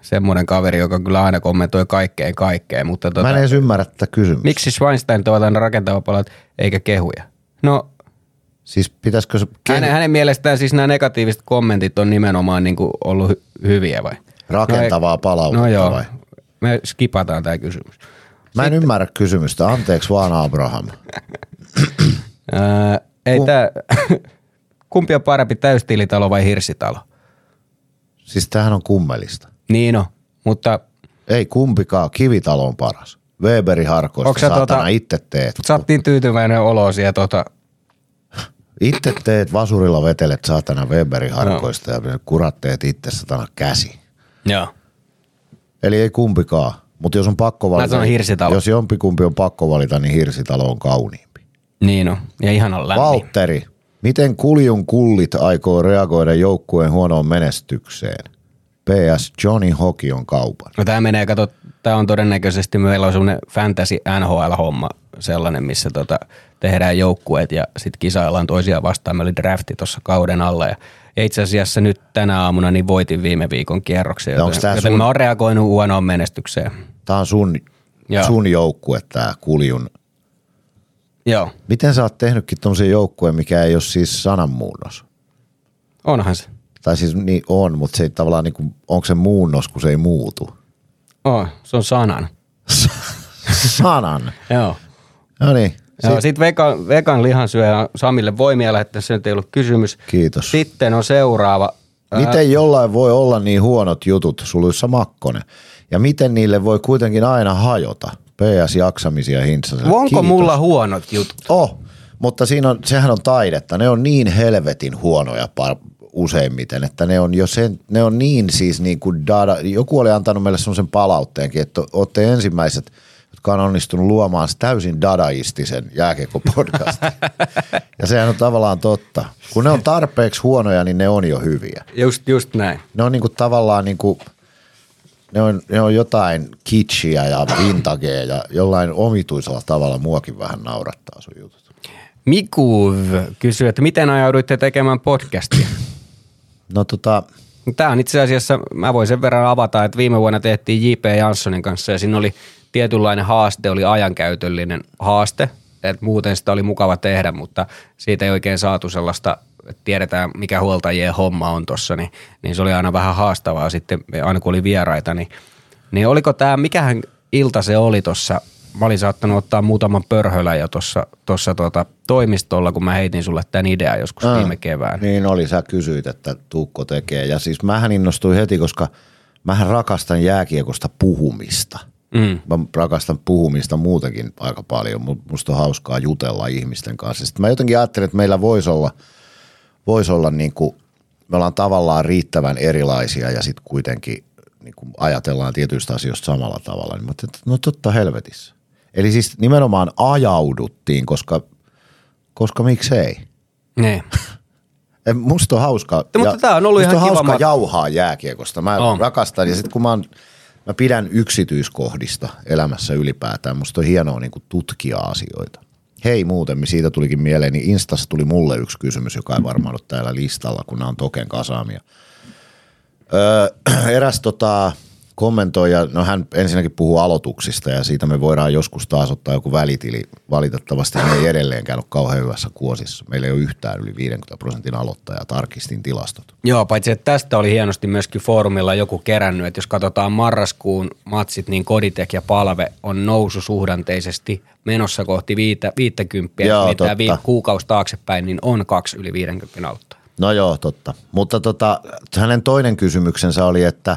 [SPEAKER 3] semmoinen kaveri, joka kyllä aina kommentoi kaikkeen kaikkeen, mutta tota,
[SPEAKER 2] Mä en edes ymmärrä tätä kysymystä.
[SPEAKER 3] miksi Schweinstein ovat aina rakentava palaut eikä kehuja? No
[SPEAKER 2] Siis pitäisikö se
[SPEAKER 3] hänen, hänen mielestään siis nämä negatiiviset kommentit on nimenomaan niin kuin ollut hy- hyviä vai?
[SPEAKER 2] rakentavaa palautetta
[SPEAKER 3] No joo,
[SPEAKER 2] vai?
[SPEAKER 3] me skipataan tämä kysymys.
[SPEAKER 2] Mä en ymmärrä kysymystä. Anteeksi vaan Abraham.
[SPEAKER 3] Öö, ei tää, kumpi on parempi, täystilitalo vai hirsitalo?
[SPEAKER 2] Siis tämähän on kummelista.
[SPEAKER 3] Niin on, mutta
[SPEAKER 2] Ei kumpikaan, kivitalo on paras. Weberi harkoista,
[SPEAKER 3] sä
[SPEAKER 2] saatana
[SPEAKER 3] tota-
[SPEAKER 2] itse teet.
[SPEAKER 3] sä oot niin tyytyväinen olo siellä tota,
[SPEAKER 2] Itse teet vasurilla vetelet saatana Weberi harkoista ja kurat teet itse satana käsi.
[SPEAKER 3] joo.
[SPEAKER 2] Eli ei kumpikaan. Mutta jos on pakko valita,
[SPEAKER 3] sanon hirsitalo.
[SPEAKER 2] jos jompikumpi on pakko valita, niin hirsitalo on kauniimpi.
[SPEAKER 3] Niin on, ja ihan on lämmin.
[SPEAKER 2] Valtteri, miten kuljun kullit aikoo reagoida joukkueen huonoon menestykseen? PS Johnny Hockey on kaupan.
[SPEAKER 3] No tämä menee, kato, tämä on todennäköisesti, meillä on semmoinen fantasy NHL-homma sellainen, missä tota, tehdään joukkueet ja sitten kisaillaan toisiaan vastaan. Meillä oli drafti tuossa kauden alla ja, ja itse asiassa nyt tänä aamuna niin voitin viime viikon kierroksen, joten, joten
[SPEAKER 2] sun-
[SPEAKER 3] mä oon reagoinut huonoon menestykseen.
[SPEAKER 2] Tämä on sun,
[SPEAKER 3] Joo.
[SPEAKER 2] sun joukkue, tämä kuljun.
[SPEAKER 3] Joo,
[SPEAKER 2] Miten sä oot tehnytkin tuommoisen joukkueen, mikä ei ole siis sananmuunnos?
[SPEAKER 3] onhan se.
[SPEAKER 2] Tai siis niin on, mutta se ei tavallaan, niin kuin, onko se muunnos, kun se ei muutu?
[SPEAKER 3] Oh, se on sanan.
[SPEAKER 2] Sanan.
[SPEAKER 3] Joo.
[SPEAKER 2] No niin,
[SPEAKER 3] Joo, sitten vegan, vegan lihansyöjä Samille voimia lähettää, se nyt ei ollut kysymys.
[SPEAKER 2] Kiitos.
[SPEAKER 3] Sitten on seuraava.
[SPEAKER 2] Miten jollain voi olla niin huonot jutut, suluissa Makkonen, ja miten niille voi kuitenkin aina hajota? PS jaksamisia hintsaselle.
[SPEAKER 3] Onko
[SPEAKER 2] Kiitos.
[SPEAKER 3] mulla huonot jutut?
[SPEAKER 2] Oh, mutta siinä on, sehän on taidetta. Ne on niin helvetin huonoja par, useimmiten, että ne on jo sen, ne on niin siis niin kuin dada, joku oli antanut meille semmoisen palautteenkin, että olette ensimmäiset, jotka on onnistunut luomaan täysin dadaistisen jääkiekko-podcastin. ja sehän on tavallaan totta. Kun ne on tarpeeksi huonoja, niin ne on jo hyviä.
[SPEAKER 3] Just, just näin.
[SPEAKER 2] Ne on niin kuin tavallaan niin kuin, ne on, ne on jotain kitschia ja vintagea ja jollain omituisella tavalla muakin vähän naurattaa sun jutut.
[SPEAKER 3] Mikuv kysyy, että miten ajauduitte tekemään podcastia?
[SPEAKER 2] No tota,
[SPEAKER 3] Tämä on itse asiassa, mä voin sen verran avata, että viime vuonna tehtiin J.P. Janssonin kanssa ja siinä oli tietynlainen haaste, oli ajankäytöllinen haaste, että muuten sitä oli mukava tehdä, mutta siitä ei oikein saatu sellaista, tiedetään mikä huoltajien homma on tuossa, niin, niin se oli aina vähän haastavaa sitten, aina kun oli vieraita, niin, niin oliko tämä, mikähän ilta se oli tuossa, mä olin saattanut ottaa muutaman pörhölän jo tuossa tossa tuota toimistolla, kun mä heitin sulle tämän idean joskus
[SPEAKER 2] Aa,
[SPEAKER 3] viime kevään.
[SPEAKER 2] Niin oli, sä kysyit, että Tuukko tekee. Ja siis mähän innostuin heti, koska mähän rakastan jääkiekosta puhumista.
[SPEAKER 3] Mm.
[SPEAKER 2] Mä rakastan puhumista muutenkin aika paljon. Mu- Musta on hauskaa jutella ihmisten kanssa. Sitten mä jotenkin ajattelin, että meillä voisi olla, voisi olla niin kuin, me ollaan tavallaan riittävän erilaisia ja sitten kuitenkin niin kuin ajatellaan tietyistä asioista samalla tavalla. Niin mä että no totta helvetissä. Eli siis nimenomaan ajauduttiin, koska, koska miksei.
[SPEAKER 3] Niin.
[SPEAKER 2] Musta on hauska.
[SPEAKER 3] mutta tää on ollut ihan
[SPEAKER 2] on
[SPEAKER 3] kiva
[SPEAKER 2] hauska
[SPEAKER 3] mat-
[SPEAKER 2] jauhaa jääkiekosta. Mä
[SPEAKER 3] On.
[SPEAKER 2] rakastan ja sitten kun mä, oon, mä pidän yksityiskohdista elämässä ylipäätään, musta on hienoa niin tutkia asioita. Hei muuten, siitä tulikin mieleen, niin Instassa tuli mulle yksi kysymys, joka ei varmaan ole täällä listalla, kun nämä on Token kasaamia. Öö, eräs tota, kommentoija, no hän ensinnäkin puhuu aloituksista ja siitä me voidaan joskus taas ottaa joku välitili. Valitettavasti me ei edelleenkään ole kauhean hyvässä kuosissa. Meillä ei ole yhtään yli 50 prosentin aloittajaa, tarkistin tilastot.
[SPEAKER 3] Joo, paitsi että tästä oli hienosti myöskin foorumilla joku kerännyt, että jos katsotaan marraskuun matsit, niin Koditek ja Palve on noususuhdanteisesti menossa kohti viitä, 50.
[SPEAKER 2] Joo,
[SPEAKER 3] mietitään
[SPEAKER 2] totta.
[SPEAKER 3] viime kuukausi taaksepäin, niin on kaksi yli 50 auttaa.
[SPEAKER 2] No joo, totta. Mutta tota, hänen toinen kysymyksensä oli, että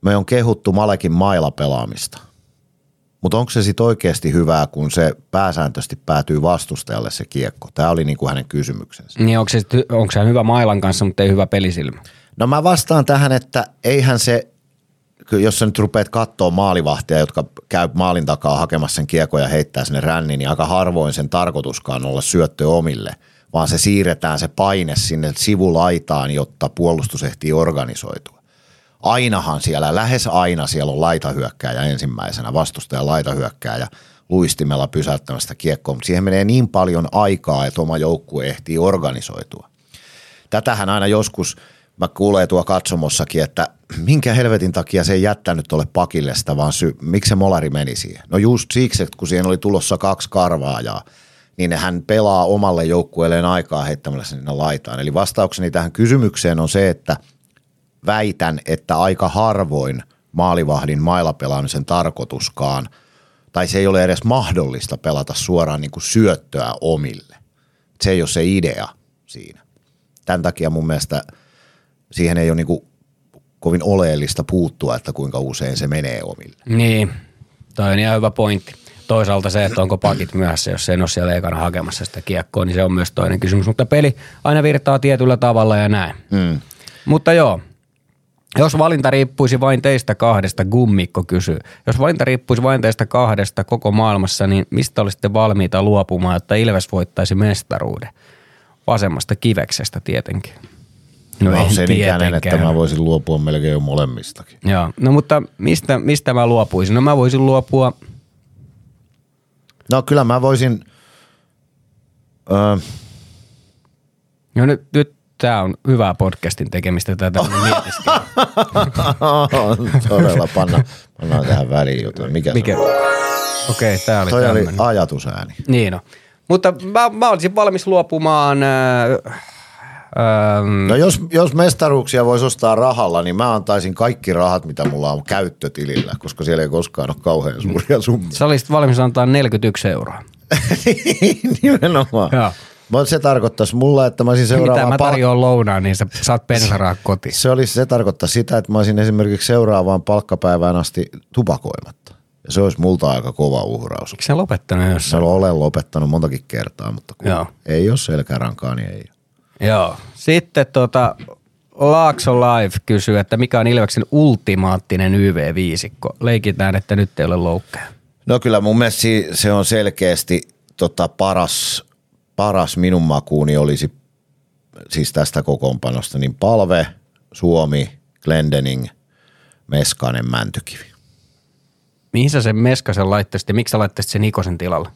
[SPEAKER 2] me on kehuttu Malekin mailla pelaamista. Mutta onko se sitten oikeasti hyvää, kun se pääsääntöisesti päätyy vastustajalle se kiekko? Tämä oli niinku hänen kysymyksensä.
[SPEAKER 3] Niin onko se, onko se hyvä mailan kanssa, mutta ei hyvä pelisilmä?
[SPEAKER 2] No mä vastaan tähän, että eihän se, jos sä nyt rupeat katsoa maalivahtia, jotka käy maalin takaa hakemassa sen kiekon ja heittää sinne ränniin, niin aika harvoin sen tarkoituskaan olla syöttö omille, vaan se siirretään se paine sinne sivulaitaan, jotta puolustus ehtii organisoitua. Ainahan siellä, lähes aina siellä on laitahyökkääjä ensimmäisenä, vastustaja laitahyökkääjä luistimella pysäyttämästä kiekkoa, mutta siihen menee niin paljon aikaa, että oma joukkue ehtii organisoitua tätähän aina joskus mä kuulee tuo katsomossakin, että minkä helvetin takia se ei jättänyt tuolle pakille sitä, vaan sy- miksi se molari meni siihen. No just siksi, että kun siihen oli tulossa kaksi karvaajaa, niin hän pelaa omalle joukkueelleen aikaa heittämällä sinne laitaan. Eli vastaukseni tähän kysymykseen on se, että väitän, että aika harvoin maalivahdin mailapelaamisen tarkoituskaan, tai se ei ole edes mahdollista pelata suoraan niin kuin syöttöä omille. Se ei ole se idea siinä. Tämän takia mun mielestä siihen ei ole niin kuin kovin oleellista puuttua, että kuinka usein se menee omille.
[SPEAKER 3] Niin, toi on ihan hyvä pointti. Toisaalta se, että onko pakit myöhässä, jos ei ole siellä ekana hakemassa sitä kiekkoa, niin se on myös toinen kysymys. Mutta peli aina virtaa tietyllä tavalla ja näin.
[SPEAKER 2] Mm.
[SPEAKER 3] Mutta joo, jos valinta riippuisi vain teistä kahdesta, Gummikko kysyy. Jos valinta riippuisi vain teistä kahdesta koko maailmassa, niin mistä olisitte valmiita luopumaan, jotta Ilves voittaisi mestaruuden? Vasemmasta kiveksestä tietenkin.
[SPEAKER 2] No
[SPEAKER 3] en
[SPEAKER 2] on sen ikäinen, että mä voisin luopua melkein jo molemmistakin.
[SPEAKER 3] Joo, no mutta mistä, mistä mä luopuisin? No mä voisin luopua,
[SPEAKER 2] No kyllä mä voisin, öö,
[SPEAKER 3] no nyt, nyt tää on hyvää podcastin tekemistä tätä
[SPEAKER 2] todella panna, pannaan tähän väliin jotain. Mikä,
[SPEAKER 3] Mikä?
[SPEAKER 2] se on?
[SPEAKER 3] Okei, okay, tää oli
[SPEAKER 2] Toi oli ajatusääni.
[SPEAKER 3] Niin no. Mutta mä, mä olisin valmis luopumaan... Äh, ähm,
[SPEAKER 2] No jos, jos mestaruuksia voisi ostaa rahalla, niin mä antaisin kaikki rahat, mitä mulla on käyttötilillä, koska siellä ei koskaan ole kauhean suuria summia.
[SPEAKER 3] sä olisit valmis antaa 41 euroa.
[SPEAKER 2] Nimenomaan.
[SPEAKER 3] Joo.
[SPEAKER 2] Mutta se tarkoittaisi mulla, että mä olisin
[SPEAKER 3] Mitä
[SPEAKER 2] seuraavaan
[SPEAKER 3] mä
[SPEAKER 2] palk-
[SPEAKER 3] tarjoan lounaan, niin sä saat pensarahaa kotiin.
[SPEAKER 2] se, olisi, se tarkoittaa sitä, että mä olisin esimerkiksi seuraavaan palkkapäivään asti tupakoimatta. Ja se olisi multa aika kova uhraus.
[SPEAKER 3] Eikö sä lopettanut jossain?
[SPEAKER 2] Mä olen lopettanut montakin kertaa, mutta kun
[SPEAKER 3] Joo.
[SPEAKER 2] ei ole selkärankaa, niin ei ole.
[SPEAKER 3] Joo. Sitten tota, Laakso Live kysyy, että mikä on Ilveksen ultimaattinen YV-viisikko. Leikitään, että nyt ei ole loukkeja.
[SPEAKER 2] No kyllä mun mielestä se on selkeästi tota paras, paras minun makuuni olisi siis tästä kokoonpanosta, niin Palve, Suomi, Glendening, Meskanen Mäntykivi.
[SPEAKER 3] Mihin sä sen Meskasen laittaisit ja miksi sä laittaisit sen Ikosen tilalle?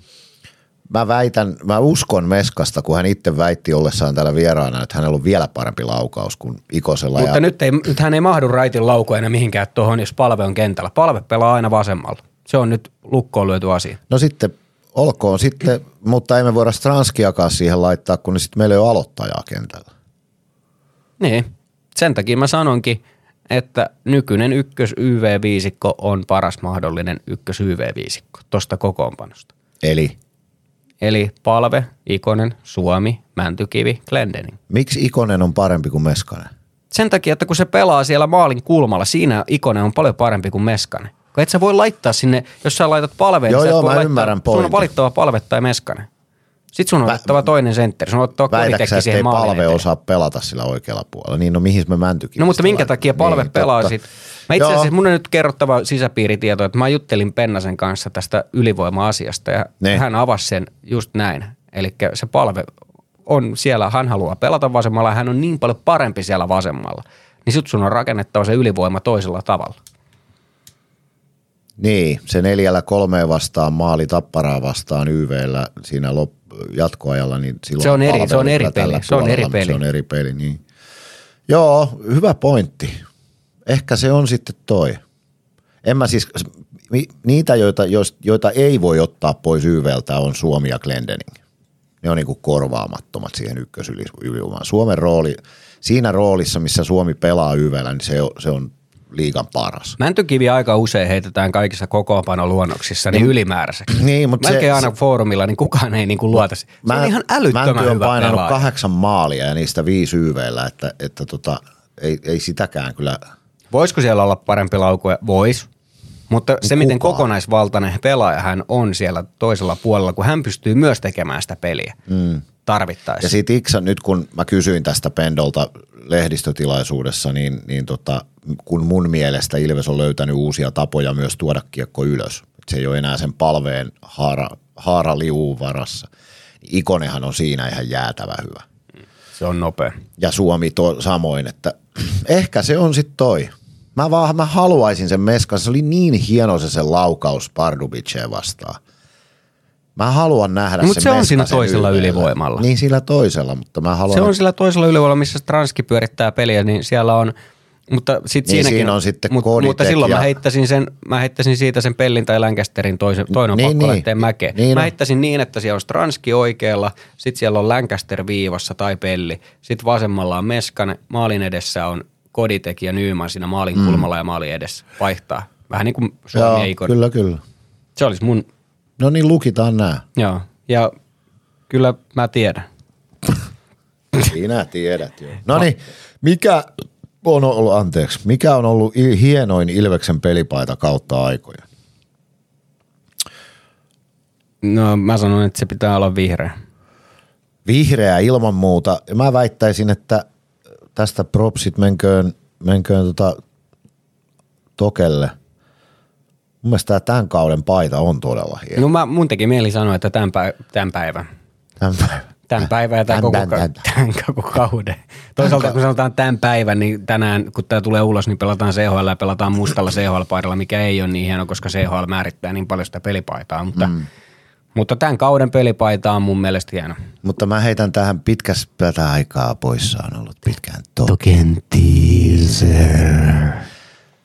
[SPEAKER 2] Mä väitän, mä uskon Meskasta, kun hän itse väitti ollessaan täällä vieraana, että hänellä on vielä parempi laukaus kuin Ikosella.
[SPEAKER 3] Mutta
[SPEAKER 2] ja
[SPEAKER 3] nyt, ei, nyt hän ei mahdu raitin laukoa enää mihinkään tuohon, jos palve on kentällä. Palve pelaa aina vasemmalla. Se on nyt lukkoon lyöty asia.
[SPEAKER 2] No sitten olkoon sitten, mutta emme voida Stranskiakaan siihen laittaa, kun sitten meillä ei ole aloittajaa kentällä.
[SPEAKER 3] Niin. Sen takia mä sanonkin, että nykyinen ykkös YV-viisikko on paras mahdollinen ykkös YV-viisikko tuosta kokoonpanosta.
[SPEAKER 2] Eli
[SPEAKER 3] Eli Palve, Ikonen, Suomi, Mäntykivi, Glendening.
[SPEAKER 2] miksi Ikonen on parempi kuin Meskanen?
[SPEAKER 3] Sen takia, että kun se pelaa siellä maalin kulmalla, siinä Ikonen on paljon parempi kuin Meskanen. Kun et sä voi laittaa sinne, jos sä laitat palveen,
[SPEAKER 2] Joo,
[SPEAKER 3] niin
[SPEAKER 2] joo,
[SPEAKER 3] voi
[SPEAKER 2] mä
[SPEAKER 3] laittaa,
[SPEAKER 2] ymmärrän
[SPEAKER 3] sun on
[SPEAKER 2] pointin.
[SPEAKER 3] valittava palve tai Meskanen. Sitten sun on
[SPEAKER 2] Vä-
[SPEAKER 3] otettava toinen sentteri, sun on otettava
[SPEAKER 2] Väitäksä, että
[SPEAKER 3] siihen
[SPEAKER 2] ei
[SPEAKER 3] maalin
[SPEAKER 2] palve
[SPEAKER 3] eteen.
[SPEAKER 2] osaa pelata sillä oikealla puolella? Niin, no mihin me Mäntykivi?
[SPEAKER 3] No mutta minkä takia palve
[SPEAKER 2] niin,
[SPEAKER 3] pelaa
[SPEAKER 2] totta.
[SPEAKER 3] sit? Mä itse asiassa, mun on nyt kerrottava sisäpiiritieto, että mä juttelin Pennasen kanssa tästä ylivoima-asiasta ja
[SPEAKER 2] Ne.
[SPEAKER 3] hän avasi sen just näin. Eli se palve on siellä, hän haluaa pelata vasemmalla ja hän on niin paljon parempi siellä vasemmalla. Niin sit sun on rakennettava se ylivoima toisella tavalla.
[SPEAKER 2] Niin, se neljällä kolmeen vastaan maali tapparaa vastaan YVllä siinä lop- jatkoajalla, niin silloin
[SPEAKER 3] Se on eri- se on eri peli, se on eri peli.
[SPEAKER 2] Se on eri peli, niin. Joo, hyvä pointti. Ehkä se on sitten toi. En mä siis, niitä, joita, joita ei voi ottaa pois YVltä on Suomi ja Glendening. Ne on niinku korvaamattomat siihen ykkösylivoimaan. Suomen rooli, siinä roolissa, missä Suomi pelaa YVllä, niin se on, se on liigan paras.
[SPEAKER 3] Mäntykivi aika usein heitetään kaikissa kokoonpanoluonnoksissa niin ylimääräiseksi.
[SPEAKER 2] Niin, mutta se-
[SPEAKER 3] Melkein aina
[SPEAKER 2] se-
[SPEAKER 3] foorumilla, niin kukaan ei niinku luota. Se se on ihan älyttömän
[SPEAKER 2] Mänty on
[SPEAKER 3] hyvä
[SPEAKER 2] painanut
[SPEAKER 3] pelaaja.
[SPEAKER 2] kahdeksan maalia ja niistä viisi YVllä, että, että tota, ei, ei sitäkään kyllä.
[SPEAKER 3] Voisiko siellä olla parempi laukue? Vois. Mutta se, miten
[SPEAKER 2] Kuka?
[SPEAKER 3] kokonaisvaltainen pelaaja hän on siellä toisella puolella, kun hän pystyy myös tekemään sitä peliä mm. tarvittaessa.
[SPEAKER 2] Ja sit Iksa, nyt kun mä kysyin tästä Pendolta lehdistötilaisuudessa, niin, niin tota, kun mun mielestä Ilves on löytänyt uusia tapoja myös tuoda kiekko ylös, että se ei ole enää sen palveen haara, haaraliuun varassa, niin Ikonenhan on siinä ihan jäätävä hyvä.
[SPEAKER 3] Se on nopea.
[SPEAKER 2] ja Suomi to, samoin, että ehkä se on sitten toi. Mä vaan mä haluaisin sen meskan, se oli niin hieno se sen laukaus Pardubiceen vastaan. Mä haluan nähdä
[SPEAKER 3] Mut
[SPEAKER 2] sen
[SPEAKER 3] se on siinä toisella
[SPEAKER 2] YVllä.
[SPEAKER 3] ylivoimalla.
[SPEAKER 2] Niin sillä toisella, mutta mä haluan.
[SPEAKER 3] Se on sillä toisella ylivoimalla, missä Stranski pyörittää peliä, niin siellä on mutta sit
[SPEAKER 2] Niin
[SPEAKER 3] siinäkin,
[SPEAKER 2] siinä on sitten
[SPEAKER 3] mut, mutta silloin
[SPEAKER 2] ja-
[SPEAKER 3] mä heittäisin, sen, mä heittäisin siitä sen Pellin tai Lancasterin toisen, toinen
[SPEAKER 2] Niin,
[SPEAKER 3] pakko
[SPEAKER 2] niin.
[SPEAKER 3] lähteä mäkeen.
[SPEAKER 2] Niin
[SPEAKER 3] mä
[SPEAKER 2] on.
[SPEAKER 3] heittäisin niin, että siellä on Stranski oikealla, sitten siellä on Lancaster viivassa tai Pelli, sitten vasemmalla on Meskanen, maalin edessä on Koditek ja Nyman siinä maalin
[SPEAKER 2] Mm.
[SPEAKER 3] kulmalla ja maalin edessä. Vaihtaa. Vähän niin kuin Suomi
[SPEAKER 2] Joo,
[SPEAKER 3] ja Ikon.
[SPEAKER 2] kyllä, kyllä.
[SPEAKER 3] Se olisi mun,
[SPEAKER 2] No niin, lukitaan nämä.
[SPEAKER 3] joo. Ja kyllä mä tiedän.
[SPEAKER 2] Sinä tiedät jo. No niin, mikä on ollut, anteeksi, mikä on ollut hienoin Ilveksen pelipaita kautta aikoja?
[SPEAKER 3] No mä sanon, että se pitää olla vihreä.
[SPEAKER 2] Vihreä ilman muuta. Mä väittäisin, että tästä propsit menköön, menköön tota Tokelle. Mun mielestä tämän kauden paita on todella hieno.
[SPEAKER 3] No mä, mun teki mieli sanoa, että tämän, päiv- tämän päivän.
[SPEAKER 2] Tämän päivän.
[SPEAKER 3] Tämän päivän ja tämän
[SPEAKER 2] Tän,
[SPEAKER 3] koko,
[SPEAKER 2] tän.
[SPEAKER 3] tämän koko kauden. Toisaalta kun sanotaan tämän päivän, niin tänään kun tämä tulee ulos, niin pelataan CHL ja pelataan mustalla CHL-paidalla, mikä ei ole niin hieno, koska CHL määrittää niin paljon sitä pelipaitaa. Mutta, mm. mutta tämän kauden pelipaita on mun mielestä hieno.
[SPEAKER 2] Mutta mä heitän tähän pitkäs tätä aikaa poissa on ollut pitkään to.
[SPEAKER 3] Token teaser.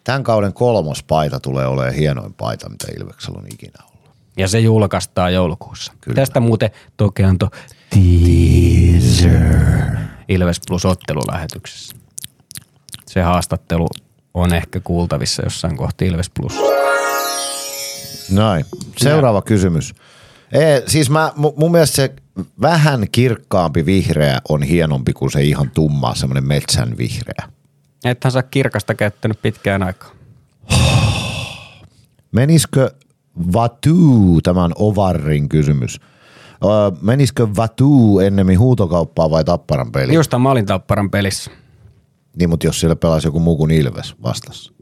[SPEAKER 2] Tämän kauden kolmos paita tulee olemaan hienoin paita, mitä Ilveksellä on ikinä ollut.
[SPEAKER 3] Ja se julkaistaan joulukuussa. Kyllä. Tästä muuten toki antoi teaser Ilves Plus ottelulähetyksessä. Se haastattelu on ehkä kuultavissa jossain kohti Ilves Plus.
[SPEAKER 2] Näin. Seuraava kysymys. Ei, siis mä, mu- mun mielestä se vähän kirkkaampi vihreä on hienompi kuin se ihan tumma, semmoinen metsän vihreä.
[SPEAKER 3] Ethän sä kirkasta käyttänyt pitkään aikaa.
[SPEAKER 2] Menisikö Vatu, tämän Ovarrin kysymys, öö, menisikö Vatu ennemmin huutokauppaa vai Tapparan peliin?
[SPEAKER 3] Just mä olin Tapparan pelissä.
[SPEAKER 2] Niin, mutta jos siellä pelaisi joku muu kuin Ilves vastassa.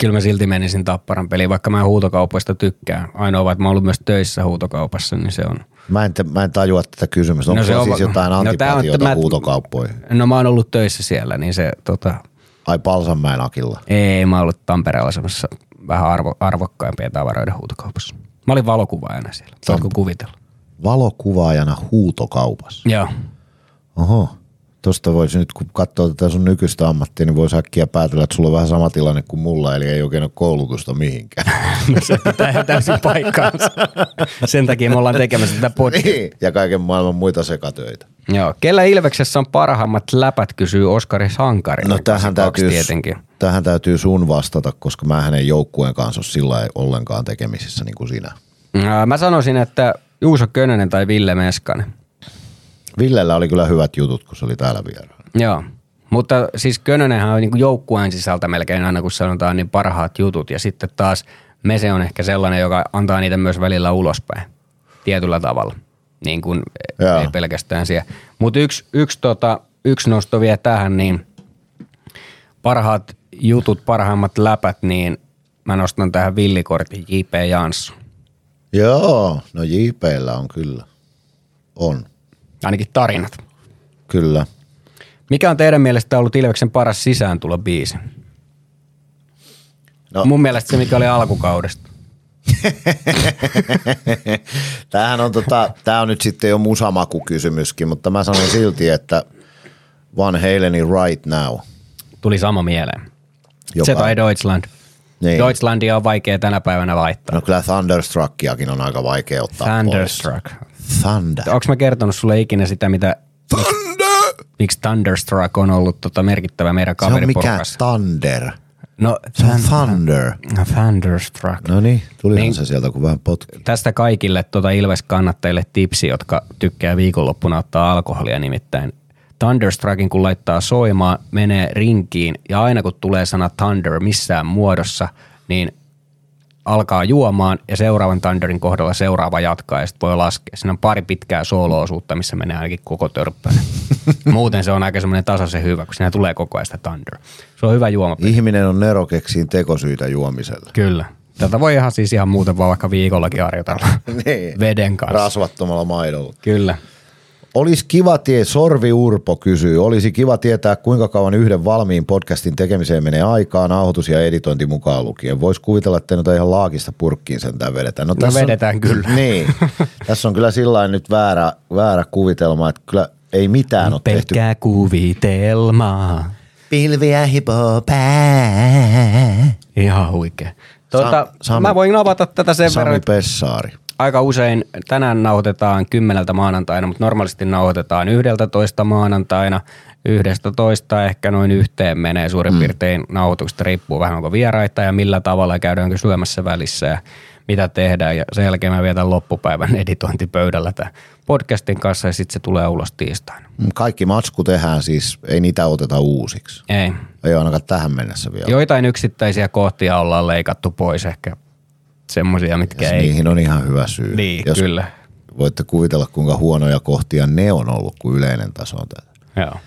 [SPEAKER 3] Kyllä mä silti menisin Tapparan peliin, vaikka mä huutokaupoista tykkään. Ainoa vaan, että mä oon ollut myös töissä huutokaupassa, niin se on.
[SPEAKER 2] Mä en, mä en tajua tätä kysymystä. Onko
[SPEAKER 3] No
[SPEAKER 2] no
[SPEAKER 3] se on
[SPEAKER 2] siis jotain
[SPEAKER 3] no
[SPEAKER 2] antipatiota
[SPEAKER 3] mä-
[SPEAKER 2] huutokauppoihin?
[SPEAKER 3] No mä oon ollut töissä siellä, niin se tota,
[SPEAKER 2] Ai Palsanmäen Akilla.
[SPEAKER 3] Ei, mä ollut Tampereella semmoisessa vähän arvo, arvokkaimpien tavaroiden huutokaupassa. Mä olin valokuvaajana siellä. Saatko kuvitella?
[SPEAKER 2] Valokuvaajana huutokaupassa.
[SPEAKER 3] Joo.
[SPEAKER 2] Oho. Tosta voisi nyt, kun katsoo tätä sun nykyistä ammattia, niin voisi äkkiä päätellä, että sulla on vähän sama tilanne kuin mulla, eli ei oikein ole koulutusta mihinkään.
[SPEAKER 3] No se pitää täysin paikkaansa. Sen takia me ollaan tekemässä tätä podcastia.
[SPEAKER 2] niin, ja kaiken maailman muita sekatöitä.
[SPEAKER 3] Joo. Kellä Ilveksessä on parhaimmat läpät, kysyy Oskari Sankari.
[SPEAKER 2] No tähän täytyy,
[SPEAKER 3] tietenkin.
[SPEAKER 2] tähän täytyy sun vastata, koska mä hänen joukkueen kanssa ole sillä lailla ollenkaan tekemisissä niin kuin sinä.
[SPEAKER 3] Ää, Mä sanoisin, että Juuso Könönen tai Ville Meskanen.
[SPEAKER 2] Villellä oli kyllä hyvät jutut, kun se oli täällä vieraana.
[SPEAKER 3] Joo. Mutta siis Könönenhän on niin joukkueen sisältä melkein aina, kun sanotaan niin parhaat jutut. Ja sitten taas Mese on ehkä sellainen, joka antaa niitä myös välillä ulospäin tietyllä tavalla. Niin kuin
[SPEAKER 2] Joo.
[SPEAKER 3] ei pelkästään siellä. Mutta yksi, yksi, tota, yksi nosto vielä tähän, niin parhaat jutut, parhaimmat läpät, niin mä nostan tähän villikortin J.P. Jansson.
[SPEAKER 2] Joo, no JPllä on kyllä. On,
[SPEAKER 3] Ainakin tarinat.
[SPEAKER 2] kyllä.
[SPEAKER 3] Mikä on teidän mielestä ollut Ilveksen paras sisääntulo biisi?
[SPEAKER 2] No.
[SPEAKER 3] Mun mielestä se, mikä oli alkukaudesta.
[SPEAKER 2] Tämähän on, tota, tää on nyt sitten jo musamakukysymyskin, mutta mä sanon silti, että Van Halenin Right Now.
[SPEAKER 3] Tuli sama mieleen.
[SPEAKER 2] Joka,
[SPEAKER 3] Se tai Deutschland.
[SPEAKER 2] Niin.
[SPEAKER 3] Deutschlandia on vaikea tänä päivänä laittaa.
[SPEAKER 2] No kyllä Thunderstruckiakin on aika vaikea ottaa
[SPEAKER 3] Thunderstruck.
[SPEAKER 2] pois. Thunder.
[SPEAKER 3] Onko mä kertonut sulle ikinä sitä, mitä,
[SPEAKER 2] Thunder!
[SPEAKER 3] miksi Thunderstruck on ollut tota merkittävä meidän
[SPEAKER 2] Se on mikä
[SPEAKER 3] kaveriporukassa?
[SPEAKER 2] Thunder.
[SPEAKER 3] No,
[SPEAKER 2] Se on Thunder.
[SPEAKER 3] Thunderstruck.
[SPEAKER 2] No niin, tulihan
[SPEAKER 3] Niin.
[SPEAKER 2] se sieltä, kun vähän potki.
[SPEAKER 3] Tästä kaikille tuota Ilves-kannattajille tipsi, jotka tykkää viikonloppuna ottaa alkoholia nimittäin. Thunderstruckin kun laittaa soimaan, menee rinkiin ja aina kun tulee sana Thunder missään muodossa, niin alkaa juomaan ja seuraavan Thunderin kohdalla seuraava jatkaa ja sitten voi laskea. Siinä on pari pitkää sooloosuutta, missä menee ainakin koko törppöinen. Muuten se on aika semmoinen tasaisen hyvä, kun siinä tulee koko ajan sitä Thunder. Se on hyvä juoma.
[SPEAKER 2] Ihminen on nerokeksiin tekosyitä juomiselle.
[SPEAKER 3] Kyllä. Tätä voi ihan siis ihan muuten vaan vaikka viikollakin harjoitella
[SPEAKER 2] Niin.
[SPEAKER 3] veden kanssa.
[SPEAKER 2] Rasvattomalla maidolla.
[SPEAKER 3] Kyllä.
[SPEAKER 2] Olisi kiva tie, Sorvi Urpo kysyy, olisi kiva tietää kuinka kauan yhden valmiin podcastin tekemiseen menee aikaa, nauhoitus ja editointi mukaan lukien. Voisi kuvitella, että noita ihan laakista purkkiin sentään vedetään. No, tässä
[SPEAKER 3] vedetään
[SPEAKER 2] on,
[SPEAKER 3] kyllä.
[SPEAKER 2] Niin. tässä on kyllä sillä nyt väärä, väärä kuvitelma, että kyllä ei mitään ole tehty.
[SPEAKER 3] Pelkkää kuvitelmaa.
[SPEAKER 2] Pilviä hipoo pää.
[SPEAKER 3] Ihan huikea. Tuota,
[SPEAKER 2] Sami-
[SPEAKER 3] mä voin avata tätä sen verran,
[SPEAKER 2] Sami Pessaari.
[SPEAKER 3] Aika usein tänään nauhoitetaan kymmeneltä maanantaina, mutta normaalisti nauhoitetaan yhdeltä toista maanantaina. Yhdestä toista ehkä noin yhteen menee suurin mm. piirtein nauhoituksesta, riippuu vähän onko vieraita ja millä tavalla käydäänkö syömässä välissä ja mitä tehdään. Ja sen jälkeen mä vietän loppupäivän editointipöydällä tämän podcastin kanssa ja sitten se tulee ulos tiistaina.
[SPEAKER 2] Kaikki matsku tehdään siis, ei niitä oteta uusiksi.
[SPEAKER 3] Ei.
[SPEAKER 2] Ei ainakaan tähän mennessä vielä.
[SPEAKER 3] Joitain yksittäisiä kohtia ollaan leikattu pois ehkä semmoisia, mitkä
[SPEAKER 2] Ja
[SPEAKER 3] ei.
[SPEAKER 2] niihin on ihan hyvä syy.
[SPEAKER 3] Niin,
[SPEAKER 2] Jos
[SPEAKER 3] kyllä.
[SPEAKER 2] Voitte kuvitella, kuinka huonoja kohtia ne on ollut, kuin yleinen taso on tätä.
[SPEAKER 3] Joo.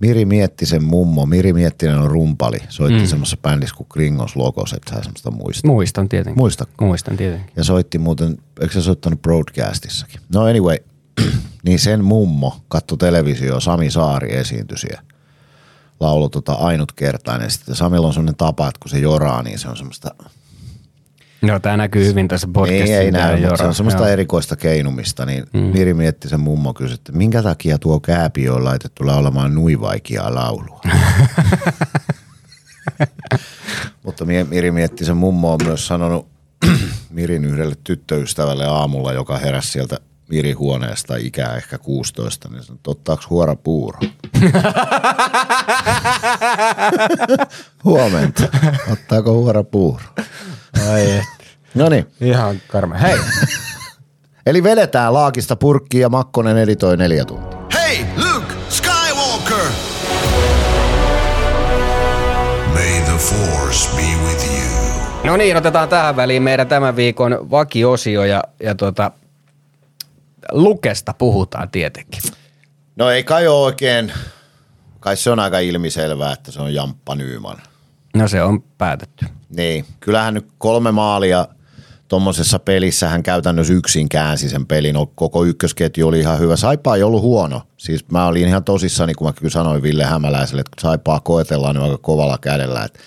[SPEAKER 2] Miri Miettisen mummo, Miri Miettinen on rumpali, soitti mm. semmoisessa bändissä kuin Kringos Logos, että sä semmoista muista.
[SPEAKER 3] Muistan tietenkin.
[SPEAKER 2] Muistatko?
[SPEAKER 3] Muistan tietenkin.
[SPEAKER 2] Ja soitti muuten, eikö se soittanut broadcastissakin? No anyway, niin sen mummo katto televisio, Sami Saari esiintyi siellä. Laulu tota ainutkertainen. Sitten Samilla on semmoinen tapa, että kun se joraa, niin se on semmoista,
[SPEAKER 3] Joo, tämä näkyy hyvin tässä
[SPEAKER 2] ei,
[SPEAKER 3] podcastissa.
[SPEAKER 2] ei
[SPEAKER 3] mitä
[SPEAKER 2] näy, mutta se on semmoista
[SPEAKER 3] Joo.
[SPEAKER 2] erikoista keinumista. Niin mm. Miri mietti sen mummo kysyi, että minkä takia tuo kääpi on laitettu laulamaan nuivaikia laulua. Mutta Miri mietti sen mummo on myös sanonut Mirin yhdelle tyttöystävälle aamulla, joka heräsi sieltä Mirin huoneesta ikää ehkä 16, niin sanoi, että ottaako huora puuro? Huomenta. Ottaako huora puuro?
[SPEAKER 3] Ai.
[SPEAKER 2] No niin.
[SPEAKER 3] Ihan karme. Hei,
[SPEAKER 2] Eli vedetään laakista purkkiin ja Makkonen editoi neljä tuntia.
[SPEAKER 1] Hey, Luke Skywalker! May the Force be with you.
[SPEAKER 3] no niin, otetaan tähän väliin meidän tämän viikon vakiosio ja, ja tota, Lukesta puhutaan tietenkin.
[SPEAKER 2] No ei kai ole oikein, kai se on aika ilmiselvää, että se on Jamppa Nyyman.
[SPEAKER 3] No se on päätetty.
[SPEAKER 2] Niin, kyllähän nyt kolme maalia tuommoisessa pelissä hän käytännössä yksin käänsi sen pelin. Koko ykkösketju oli ihan hyvä. Saipa ei ollut huono. Siis mä olin ihan tosissani, kun mä kyllä sanoin Ville Hämäläiselle, että Saipaa koetellaan nyt aika kovalla kädellä. Että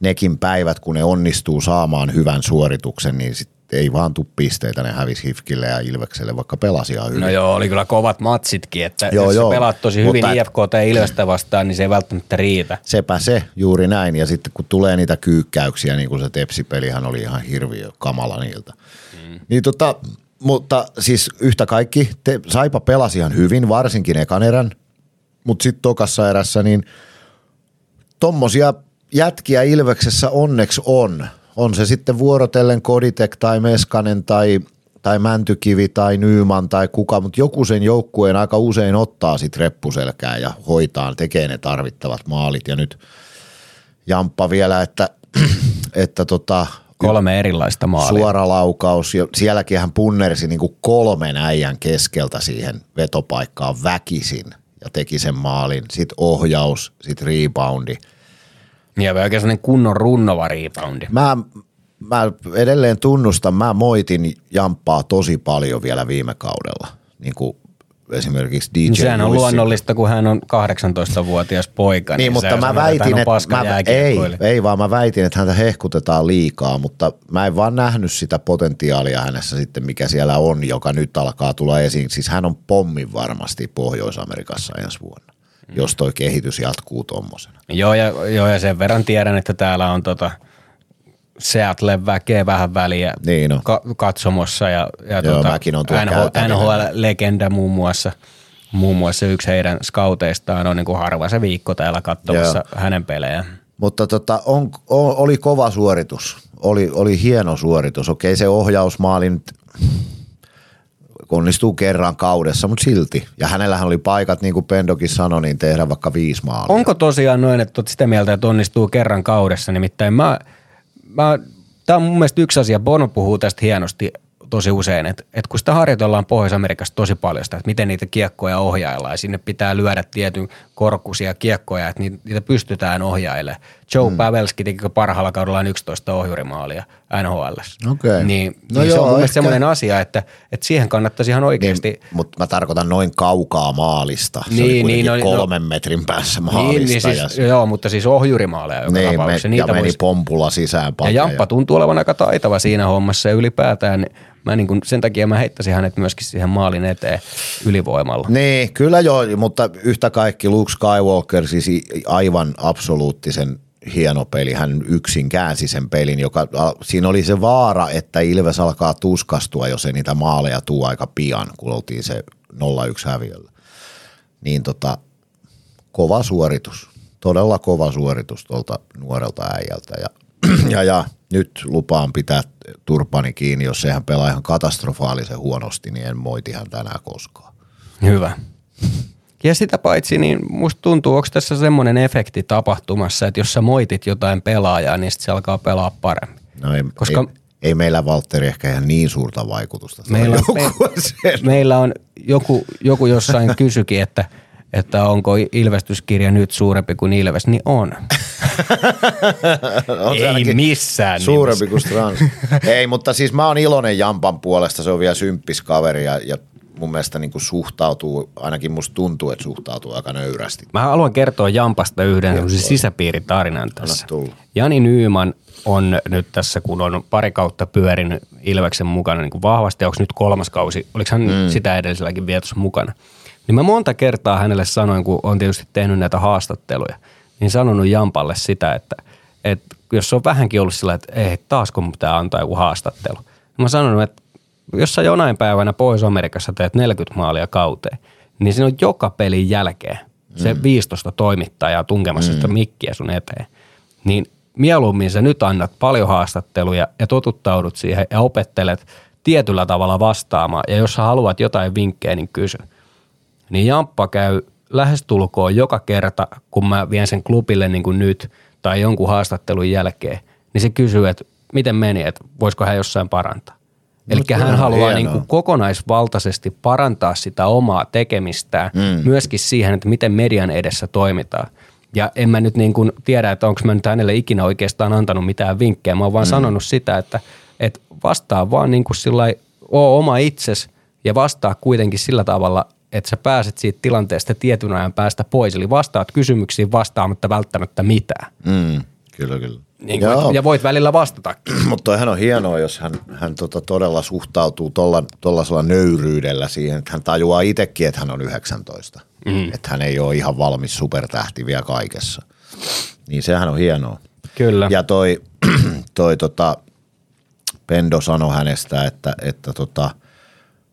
[SPEAKER 2] nekin päivät, kun ne onnistuu saamaan hyvän suorituksen, niin sit ei vaan tuu pisteitä, ne hävisi Hifkille ja Ilvekselle, vaikka pelasi ihan hyvin.
[SPEAKER 3] No joo, oli kyllä kovat matsitkin, että
[SPEAKER 2] Joo,
[SPEAKER 3] jos
[SPEAKER 2] joo.
[SPEAKER 3] pelaat tosi hyvin
[SPEAKER 2] Mutta-
[SPEAKER 3] IFK tai Ilvestä vastaan, niin se ei välttämättä riitä.
[SPEAKER 2] Sepä se, juuri näin. Ja sitten kun tulee niitä kyykkäyksiä, niin kuin se tepsipelihän oli ihan hirviö kamala niiltä. Mm. Niin tota, mutta siis yhtä kaikki, te, Saipa pelasi ihan hyvin, varsinkin ekan erän, mutta sitten tokassa erässä, niin tommosia jätkiä Ilveksessä onneksi on. On se sitten vuorotellen Koditek tai Meskanen tai, tai Mäntykivi tai Nyyman tai kuka, mutta joku sen joukkueen aika usein ottaa sit reppuselkää ja hoitaa, tekee ne tarvittavat maalit. Ja nyt Jamppa vielä, että, että tota,
[SPEAKER 3] Kolme erilaista maalia.
[SPEAKER 2] suora laukaus. Ja sielläkin hän punnersi niin kuin kolmen äijän keskeltä siihen vetopaikkaan väkisin ja teki sen maalin. Sitten ohjaus, sitten reboundi.
[SPEAKER 3] Ja oikein sellainen kunnon runnova reboundi.
[SPEAKER 2] Mä, mä edelleen tunnustan, mä moitin Jamppaa tosi paljon vielä viime kaudella. Niin kuin esimerkiksi DJ
[SPEAKER 3] Sehän on
[SPEAKER 2] Luissi.
[SPEAKER 3] luonnollista, kun hän on 18-vuotias poika.
[SPEAKER 2] Niin, mutta
[SPEAKER 3] sä
[SPEAKER 2] mä väitin, että mä, ei, ei, vaan mä väitin, että häntä hehkutetaan liikaa, mutta mä en vaan nähnyt sitä potentiaalia hänessä sitten, mikä siellä on, joka nyt alkaa tulla esiin. Siis hän on pommin varmasti Pohjois-Amerikassa ensi vuonna,
[SPEAKER 3] Mm.
[SPEAKER 2] jos toi kehitys jatkuu tommosena.
[SPEAKER 3] Joo ja, joo, ja sen verran tiedän, että täällä on tota Seattle väkeä vähän väliä
[SPEAKER 2] Niin on.
[SPEAKER 3] ka- katsomossa ja, ja
[SPEAKER 2] Joo,
[SPEAKER 3] tota,
[SPEAKER 2] mäkin
[SPEAKER 3] NHL,
[SPEAKER 2] käytävillä.
[SPEAKER 3] NHL-legenda muun muassa. Muun muassa yksi heidän skauteistaan on niin kuin harva se viikko täällä katsomassa
[SPEAKER 2] Joo.
[SPEAKER 3] hänen pelejään.
[SPEAKER 2] Mutta tota, on, on, oli kova suoritus, oli, oli hieno suoritus. Okei, se ohjausmaali nyt onnistuu kerran kaudessa, mutta silti. Ja hänellähän oli paikat, niin kuin Pendokin sanoi, niin tehdä vaikka viisi maalia.
[SPEAKER 3] Onko tosiaan noin, että olet sitä mieltä, että onnistuu kerran kaudessa? Nimittäin mä, mä tämä on mun mielestä yksi asia, Bono puhuu tästä hienosti tosi usein, että, että kun sitä harjoitellaan Pohjois-Amerikassa tosi paljon sitä, että miten niitä kiekkoja ohjaillaan ja sinne pitää lyödä tietyn korkuisia kiekkoja, että niitä, niitä pystytään ohjailemaan. Joe mm. Pavelski teki parhaalla kaudellaan 11 ohjurimaalia NHL.
[SPEAKER 2] Okei.
[SPEAKER 3] Niin,
[SPEAKER 2] No
[SPEAKER 3] niin se
[SPEAKER 2] joo,
[SPEAKER 3] on mun mielestä
[SPEAKER 2] ehkä-
[SPEAKER 3] semmoinen asia, että, että siihen kannattaisi ihan oikeasti
[SPEAKER 2] Niin, mutta mä tarkoitan noin kaukaa maalista. Se
[SPEAKER 3] Niin,
[SPEAKER 2] oli
[SPEAKER 3] niin,
[SPEAKER 2] kuitenkin
[SPEAKER 3] no- no-
[SPEAKER 2] kolmen metrin päässä
[SPEAKER 3] niin,
[SPEAKER 2] maalista.
[SPEAKER 3] niin siis,
[SPEAKER 2] ja,
[SPEAKER 3] joo, mutta siis ohjurimaaleja joka
[SPEAKER 2] niin,
[SPEAKER 3] tapauksessa.
[SPEAKER 2] me, ja
[SPEAKER 3] niitä
[SPEAKER 2] meni
[SPEAKER 3] voisi-
[SPEAKER 2] pompulla sisään
[SPEAKER 3] Ja. Jamppa tuntuu olevan aika taitava siinä hommassa ja ylipäätään mä niin kuin, sen takia mä heittäisin hänet myöskin siihen maalin eteen ylivoimalla.
[SPEAKER 2] Niin, kyllä joo, mutta yhtä kaikki Luke Skywalker siis aivan absoluuttisen hieno peli. Hän yksin käänsi sen pelin, joka, siinä oli se vaara, että Ilves alkaa tuskastua, jos ei niitä maaleja tuu aika pian, kun oltiin se 0-1 häviöllä. Niin tota, kova suoritus, todella kova suoritus tuolta nuorelta äijältä ja, ja, ja nyt lupaan pitää turpani kiinni, jos sehän pelaa ihan katastrofaalisen huonosti, niin en moiti hän tänään koskaan.
[SPEAKER 3] Hyvä. Ja sitä paitsi, niin musta tuntuu, onko tässä semmoinen efekti tapahtumassa, että jos sä moitit jotain pelaajaa, niin sit se alkaa pelaa paremmin.
[SPEAKER 2] No ei,
[SPEAKER 3] Koska-
[SPEAKER 2] ei, ei meillä Valtteri ehkä ihan niin suurta vaikutusta.
[SPEAKER 3] Meillä on,
[SPEAKER 2] joukkueeseen.
[SPEAKER 3] meillä on joku, joku jossain kysykin, että, että onko ilvestyskirja nyt suurempi kuin Ilves, niin on.
[SPEAKER 2] On se
[SPEAKER 3] Ei
[SPEAKER 2] ainakin
[SPEAKER 3] missään
[SPEAKER 2] Suurempi kuin Strans. Ei, mutta siis mä oon iloinen Jampan puolesta. Se on vielä symppis kaveri ja, ja mun mielestä niin kuin suhtautuu, ainakin musta tuntuu, että suhtautuu aika nöyrästi.
[SPEAKER 3] Mä haluan kertoa Jampasta yhden sisäpiiritarinan tässä. Jani Nyyman on nyt tässä, kun on pari kautta pyörinyt Ilveksen mukana niin kuin vahvasti, onko nyt kolmas kausi, oliko hän mm. sitä edelliselläkin vietossa mukana. Niin mä monta kertaa hänelle sanoin, kun on tietysti tehnyt näitä haastatteluja, niin sanonut Jampalle sitä, että, että jos on vähänkin ollut sillä, että ei, taas kun pitää antaa joku haastattelu. Mä sanonut, että jos sä jonain päivänä Pohjois-Amerikassa teet 40 maalia kauteen, niin siinä on joka pelin jälkeen se 15 toimittajaa tunkemassa sitä mikkiä sun eteen. Niin mieluummin sä nyt annat paljon haastatteluja ja totuttaudut siihen ja opettelet tietyllä tavalla vastaamaan. Ja jos sä haluat jotain vinkkejä, niin kysy. Niin Jamppa käy lähestulkoon joka kerta, kun mä vien sen klubille niin kuin nyt tai jonkun haastattelun jälkeen, niin se kysyy, että miten meni, että voisiko hän jossain parantaa. Eli hän haluaa niin kuin kokonaisvaltaisesti parantaa sitä omaa tekemistään, mm. myöskin siihen, että miten median edessä toimitaan. Ja en mä nyt niin kuin tiedä, että onko mä nyt hänelle ikinä oikeastaan antanut mitään vinkkejä. Mä oon vaan mm. sanonut sitä, että että vastaa vaan niin kuin sillä oo oma itses ja vastaa kuitenkin sillä tavalla, että sä pääset siitä tilanteesta tietyn ajan päästä pois. Eli vastaat kysymyksiin vastaamatta välttämättä mitään.
[SPEAKER 2] Mm, kyllä, kyllä.
[SPEAKER 3] Niin kuin, ja voit välillä vastata.
[SPEAKER 2] Mutta toihan on hienoa, jos hän, hän tota todella suhtautuu tuollaisella nöyryydellä siihen, että hän tajuaa itsekin, että hän on 19. Mm. Että hän ei ole ihan valmis supertähti vielä kaikessa. Niin sehän on hienoa.
[SPEAKER 3] Kyllä.
[SPEAKER 2] Ja toi, toi tota, Pendo sanoi hänestä, että, että tota,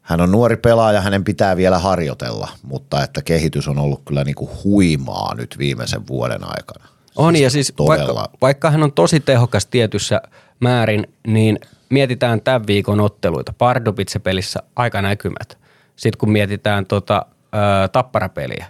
[SPEAKER 2] hän on nuori pelaaja, hänen pitää vielä harjoitella, mutta että kehitys on ollut kyllä niin kuin huimaa nyt viimeisen vuoden aikana.
[SPEAKER 3] On ja siis vaikka, vaikka hän on tosi tehokas tietyssä määrin, niin mietitään tämän viikon otteluita. Pardubitse-pelissä aika näkymät. Sitten kun mietitään tota, ä, tapparapeliä,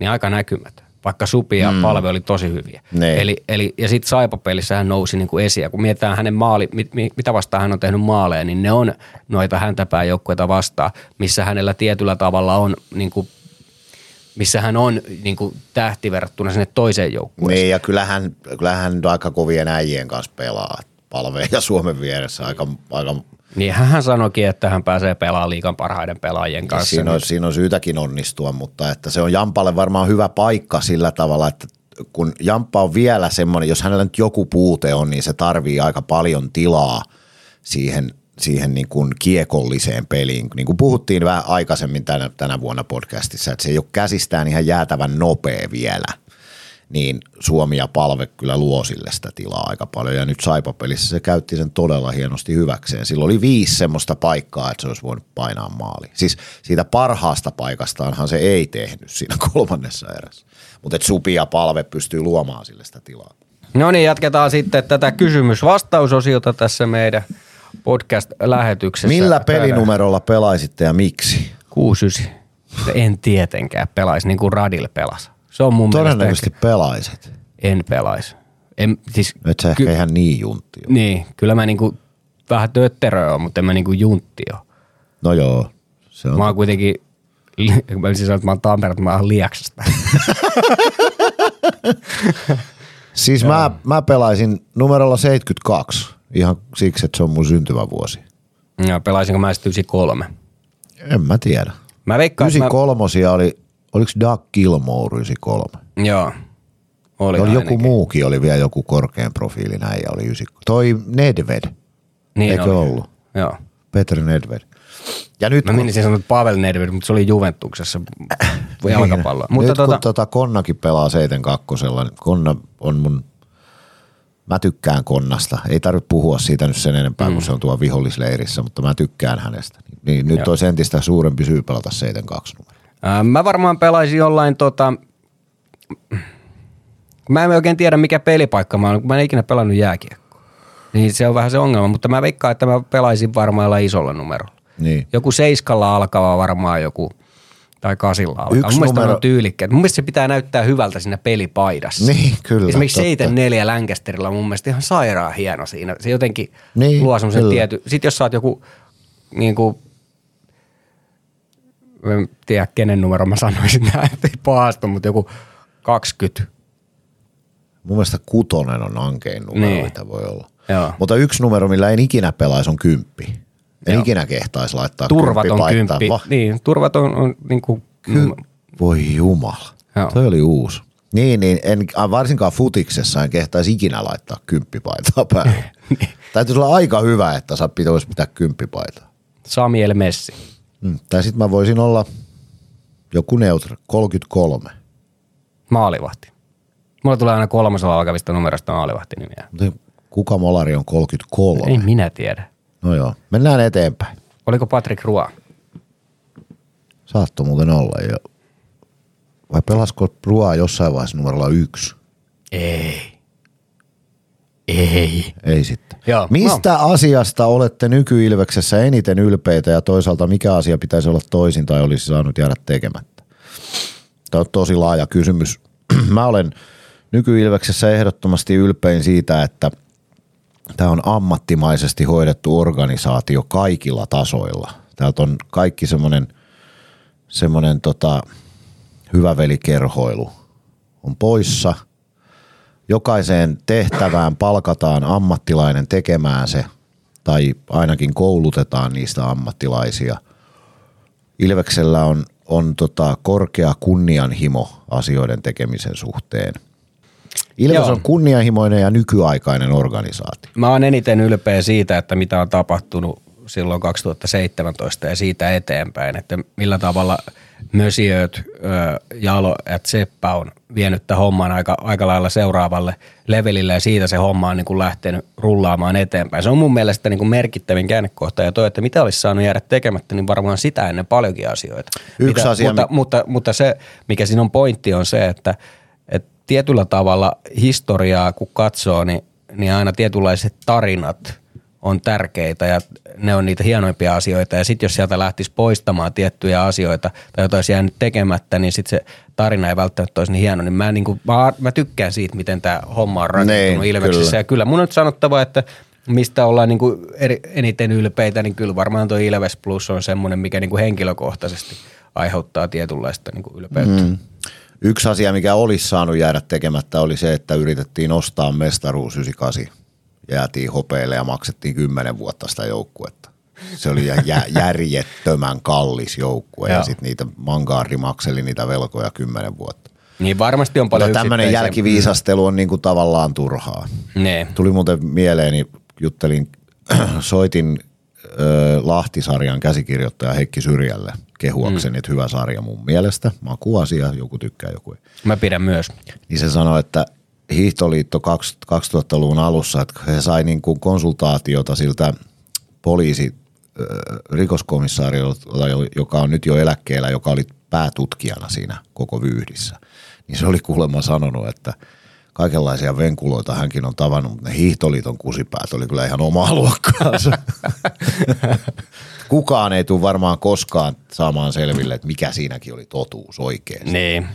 [SPEAKER 3] niin aika näkymät. Vaikka Supi ja mm. Palve oli tosi hyviä.
[SPEAKER 2] Ne.
[SPEAKER 3] Eli, eli, ja sitten Saipa-pelissä hän nousi niin kuin esiin. kun mietitään hänen maali, mit, mit, mitä vastaan hän on tehnyt maaleja, niin ne on noita häntäpää joukkueita vastaan, missä hänellä tietyllä tavalla on niin kuin missä hän on niin kuin tähti verrattuna sinne toiseen joukkueeseen.
[SPEAKER 2] Niin ja kyllähän, kyllähän aika kovien äijien kanssa pelaa. Palve ja Suomen vieressä aika, aika
[SPEAKER 3] niin hän sanoikin, että hän pääsee pelaamaan liikan parhaiden pelaajien kanssa.
[SPEAKER 2] Siinä on, siinä on syytäkin onnistua, mutta että se on Jampalle varmaan hyvä paikka sillä tavalla, että kun Jamppa on vielä semmoinen, jos hänellä nyt joku puute on, niin se tarvii aika paljon tilaa siihen siihen niin kuin kiekolliseen peliin. Niin kuin puhuttiin vähän aikaisemmin tänä, tänä vuonna podcastissa, että se ei ole käsistään ihan jäätävän nopea vielä, niin Suomi ja Palve kyllä luo sille sitä tilaa aika paljon. Ja nyt Saipa-pelissä se käytti sen todella hienosti hyväkseen. Sillä oli viisi semmoista paikkaa, että se olisi voinut painaa maali. Siis siitä parhaasta paikastaanhan se ei tehnyt siinä kolmannessa erässä. Mutta Supi ja Palve pystyy luomaan sille sitä tilaa.
[SPEAKER 3] No niin, jatketaan sitten tätä kysymys-vastausosiota tässä meidän – podcast-lähetyksessä.
[SPEAKER 2] Millä pelinumerolla pelaisitte ja miksi?
[SPEAKER 3] 69. En tietenkään pelaisi niin kuin Radil pelasi. Se on mun
[SPEAKER 2] Todennäköisesti mielestä pelaisit.
[SPEAKER 3] En pelaisi. En, siis,
[SPEAKER 2] Et sä ehkä ky- ihan niin juntti
[SPEAKER 3] ole. Niin, kyllä mä niinku vähän tötterö on, mutta en mä niinku juntti ole.
[SPEAKER 2] No joo. Se on.
[SPEAKER 3] Mä oon kuitenkin, mä siis että mä oon Tampereelta, mä oon Lieksasta.
[SPEAKER 2] siis mä, mä pelaisin numerolla 72. Ihan siksi, että se on mun syntymävuosi.
[SPEAKER 3] Ja pelaisinko mä sitten 93?
[SPEAKER 2] En mä tiedä.
[SPEAKER 3] Mä veikkaan,
[SPEAKER 2] 93 mä... oli, oliko Doug Gilmore 93?
[SPEAKER 3] Joo. Oli,
[SPEAKER 2] oli joku muukin, oli vielä joku korkean profiilin äijä, oli 90. Toi Nedved, niin eikö oli. ollut?
[SPEAKER 3] Joo.
[SPEAKER 2] Petri Nedved. Ja nyt
[SPEAKER 3] mä menisin kun... sanoa Pavel Nedved, mutta se oli Juventuksessa jalkapalloa.
[SPEAKER 2] Niin. Mutta nyt tota... kun tota Konnakin pelaa 72 niin Konna on mun mä tykkään Konnasta. Ei tarvitse puhua siitä nyt sen enempää, mm. kun se on tuo vihollisleirissä, mutta mä tykkään hänestä. Niin nyt Joo. olisi entistä suurempi syy pelata 7-2 numero.
[SPEAKER 3] Äh, mä varmaan pelaisin jollain tota... Mä en oikein tiedä, mikä pelipaikka mä oon, kun mä en ikinä pelannut jääkiekkoa. Niin se on vähän se ongelma, mutta mä veikkaan, että mä pelaisin varmaan isolla numerolla.
[SPEAKER 2] Niin.
[SPEAKER 3] Joku seiskalla alkava varmaan joku tai kasilla alkaa. Yksi Mun numero... mielestä on tyylikkäät. Mun mielestä se pitää näyttää hyvältä siinä pelipaidassa.
[SPEAKER 2] Niin, kyllä.
[SPEAKER 3] Esimerkiksi 74 Lancasterilla on mun mielestä ihan sairaan hieno siinä. Se jotenkin niin, luo semmoisen tiety. Sitten jos sä oot joku, niin kuin, en tiedä kenen numero mä sanoisin näin, ei paastu, mutta joku 20.
[SPEAKER 2] Mun mielestä kutonen on ankein numero, niin. mitä voi olla.
[SPEAKER 3] Joo.
[SPEAKER 2] Mutta yksi numero, millä en ikinä pelaisi, on kymppi. En Joo. ikinä kehtaisi laittaa
[SPEAKER 3] Turvaton kymppi. Niin, turvaton on niin kuin...
[SPEAKER 2] Ky- voi jumala. Joo. Toi oli uusi. Niin, niin en, varsinkaan futiksessa en kehtaisi ikinä laittaa kymppipaitaa päälle. niin. Täytyisi olla aika hyvä, että sä pitäisi pitää kymppipaitaa.
[SPEAKER 3] Samuel Messi.
[SPEAKER 2] Hmm. Tai sitten mä voisin olla joku neutra, 33.
[SPEAKER 3] Maalivahti. Mulla tulee aina kolmasella alkavista numerosta maalivahti nimiä.
[SPEAKER 2] Kuka molari on 33?
[SPEAKER 3] Ei minä tiedä.
[SPEAKER 2] No joo, mennään eteenpäin.
[SPEAKER 3] Oliko Patrick Roy?
[SPEAKER 2] Saatto muuten olla jo. Vai pelasko Roy jossain vaiheessa numerolla yksi?
[SPEAKER 3] Ei. Ei.
[SPEAKER 2] Ei sitten.
[SPEAKER 3] Joo,
[SPEAKER 2] Mistä no. asiasta olette nykyilveksessä eniten ylpeitä ja toisaalta mikä asia pitäisi olla toisin tai olisi saanut jäädä tekemättä? Tämä on tosi laaja kysymys. Mä olen nykyilveksessä ehdottomasti ylpein siitä, että – tämä on ammattimaisesti hoidettu organisaatio kaikilla tasoilla. Täältä on kaikki semmoinen semmoinen tota, hyvä velikerhoilu on poissa. Jokaiseen tehtävään palkataan ammattilainen tekemään se tai ainakin koulutetaan niistä ammattilaisia. Ilveksellä on, on tota korkea kunnianhimo asioiden tekemisen suhteen. Ilves
[SPEAKER 3] Joo.
[SPEAKER 2] on kunnianhimoinen ja nykyaikainen organisaatio.
[SPEAKER 3] Mä oon eniten ylpeä siitä, että mitä on tapahtunut silloin 2017 ja siitä eteenpäin, että millä tavalla Mösiöt, Jalo ja Seppä on vienyt tämän homman aika, aika lailla seuraavalle levelille ja siitä se homma on niin kuin lähtenyt rullaamaan eteenpäin. Se on mun mielestä niin kuin merkittävin käännekohta ja toi, että mitä olisi saanut jäädä tekemättä, niin varmaan sitä ennen paljonkin asioita.
[SPEAKER 2] Yksi
[SPEAKER 3] mitä,
[SPEAKER 2] asia,
[SPEAKER 3] mutta, mutta, mutta se, mikä siinä on pointti on se, että tietyllä tavalla historiaa kun katsoo, niin, niin aina tietynlaiset tarinat on tärkeitä ja ne on niitä hienoimpia asioita. Ja sitten jos sieltä lähtisi poistamaan tiettyjä asioita tai jotain olisi jäänyt tekemättä, niin sitten se tarina ei välttämättä olisi niin hieno. Niin mä, niin kuin, mä, mä tykkään siitä, miten tämä homma on rakentunut
[SPEAKER 2] Niin,
[SPEAKER 3] Ilveksessä.
[SPEAKER 2] kyllä.
[SPEAKER 3] Ja kyllä mun on sanottava, että mistä ollaan niin kuin eri, eniten ylpeitä, niin kyllä varmaan tuo Ilves Plus on semmoinen, mikä niin kuin henkilökohtaisesti aiheuttaa tietynlaista niin kuin ylpeyttä. Mm.
[SPEAKER 2] Yksi asia, mikä olisi saanut jäädä tekemättä, oli se, että yritettiin ostaa mestaruus 98. Jäätiin hopeille ja maksettiin 10 vuotta sitä joukkuetta. Se oli jä- jä- järjettömän kallis joukkue ja sitten niitä Mangaari makseli niitä velkoja 10 vuotta.
[SPEAKER 3] Niin varmasti on paljon
[SPEAKER 2] Mutta tämmöinen jälkiviisastelu on niinku tavallaan turhaa.
[SPEAKER 3] Ne.
[SPEAKER 2] Tuli muuten mieleeni, juttelin, soitin ö, Lahtisarjan käsikirjoittaja Heikki Syrjälle kehuakseni, mm. että hyvä sarja mun mielestä. Makuasia, joku tykkää, joku ei.
[SPEAKER 3] Mä pidän myös.
[SPEAKER 2] Niin se sanoi, että Hiihtoliitto 2000-luvun alussa, että he sai niin kuin konsultaatiota siltä poliisi ö, rikoskomissaariolta, joka on nyt jo eläkkeellä, joka oli päätutkijana siinä koko vyyhdissä. Niin se oli kuulemma sanonut, että kaikenlaisia venkuloita hänkin on tavannut, mutta ne Hiihtoliiton kusipäät oli kyllä ihan omaa luokkaansa. Kukaan ei tule varmaan koskaan saamaan selville, että mikä siinäkin oli totuus oikein.
[SPEAKER 3] Niin.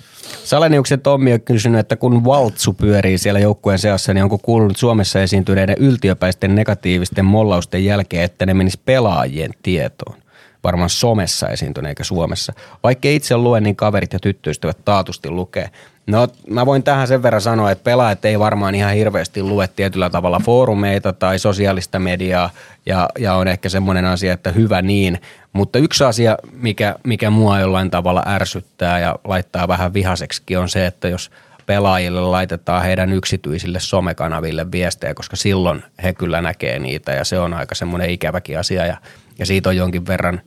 [SPEAKER 3] Saleniuksen Tommi on kysynyt, että kun valtsu pyörii siellä joukkueen seassa, niin onko kuulunut Suomessa esiintyneiden yltiöpäisten negatiivisten mollausten jälkeen, että ne menis pelaajien tietoon? Varmaan somessa esiintyneen eikä Suomessa. Vaikka itse lue, niin kaverit ja tyttöystävät taatusti lukee. No mä voin tähän sen verran sanoa, että pelaajat ei varmaan ihan hirveästi lue tietyllä tavalla foorumeita tai sosiaalista mediaa ja, ja on ehkä semmoinen asia, että hyvä niin. Mutta yksi asia, mikä, mikä mua jollain tavalla ärsyttää ja laittaa vähän vihaseksikin on se, että jos pelaajille laitetaan heidän yksityisille somekanaville viestejä, koska silloin he kyllä näkee niitä ja se on aika semmoinen ikäväkin asia ja, ja siitä on jonkin verran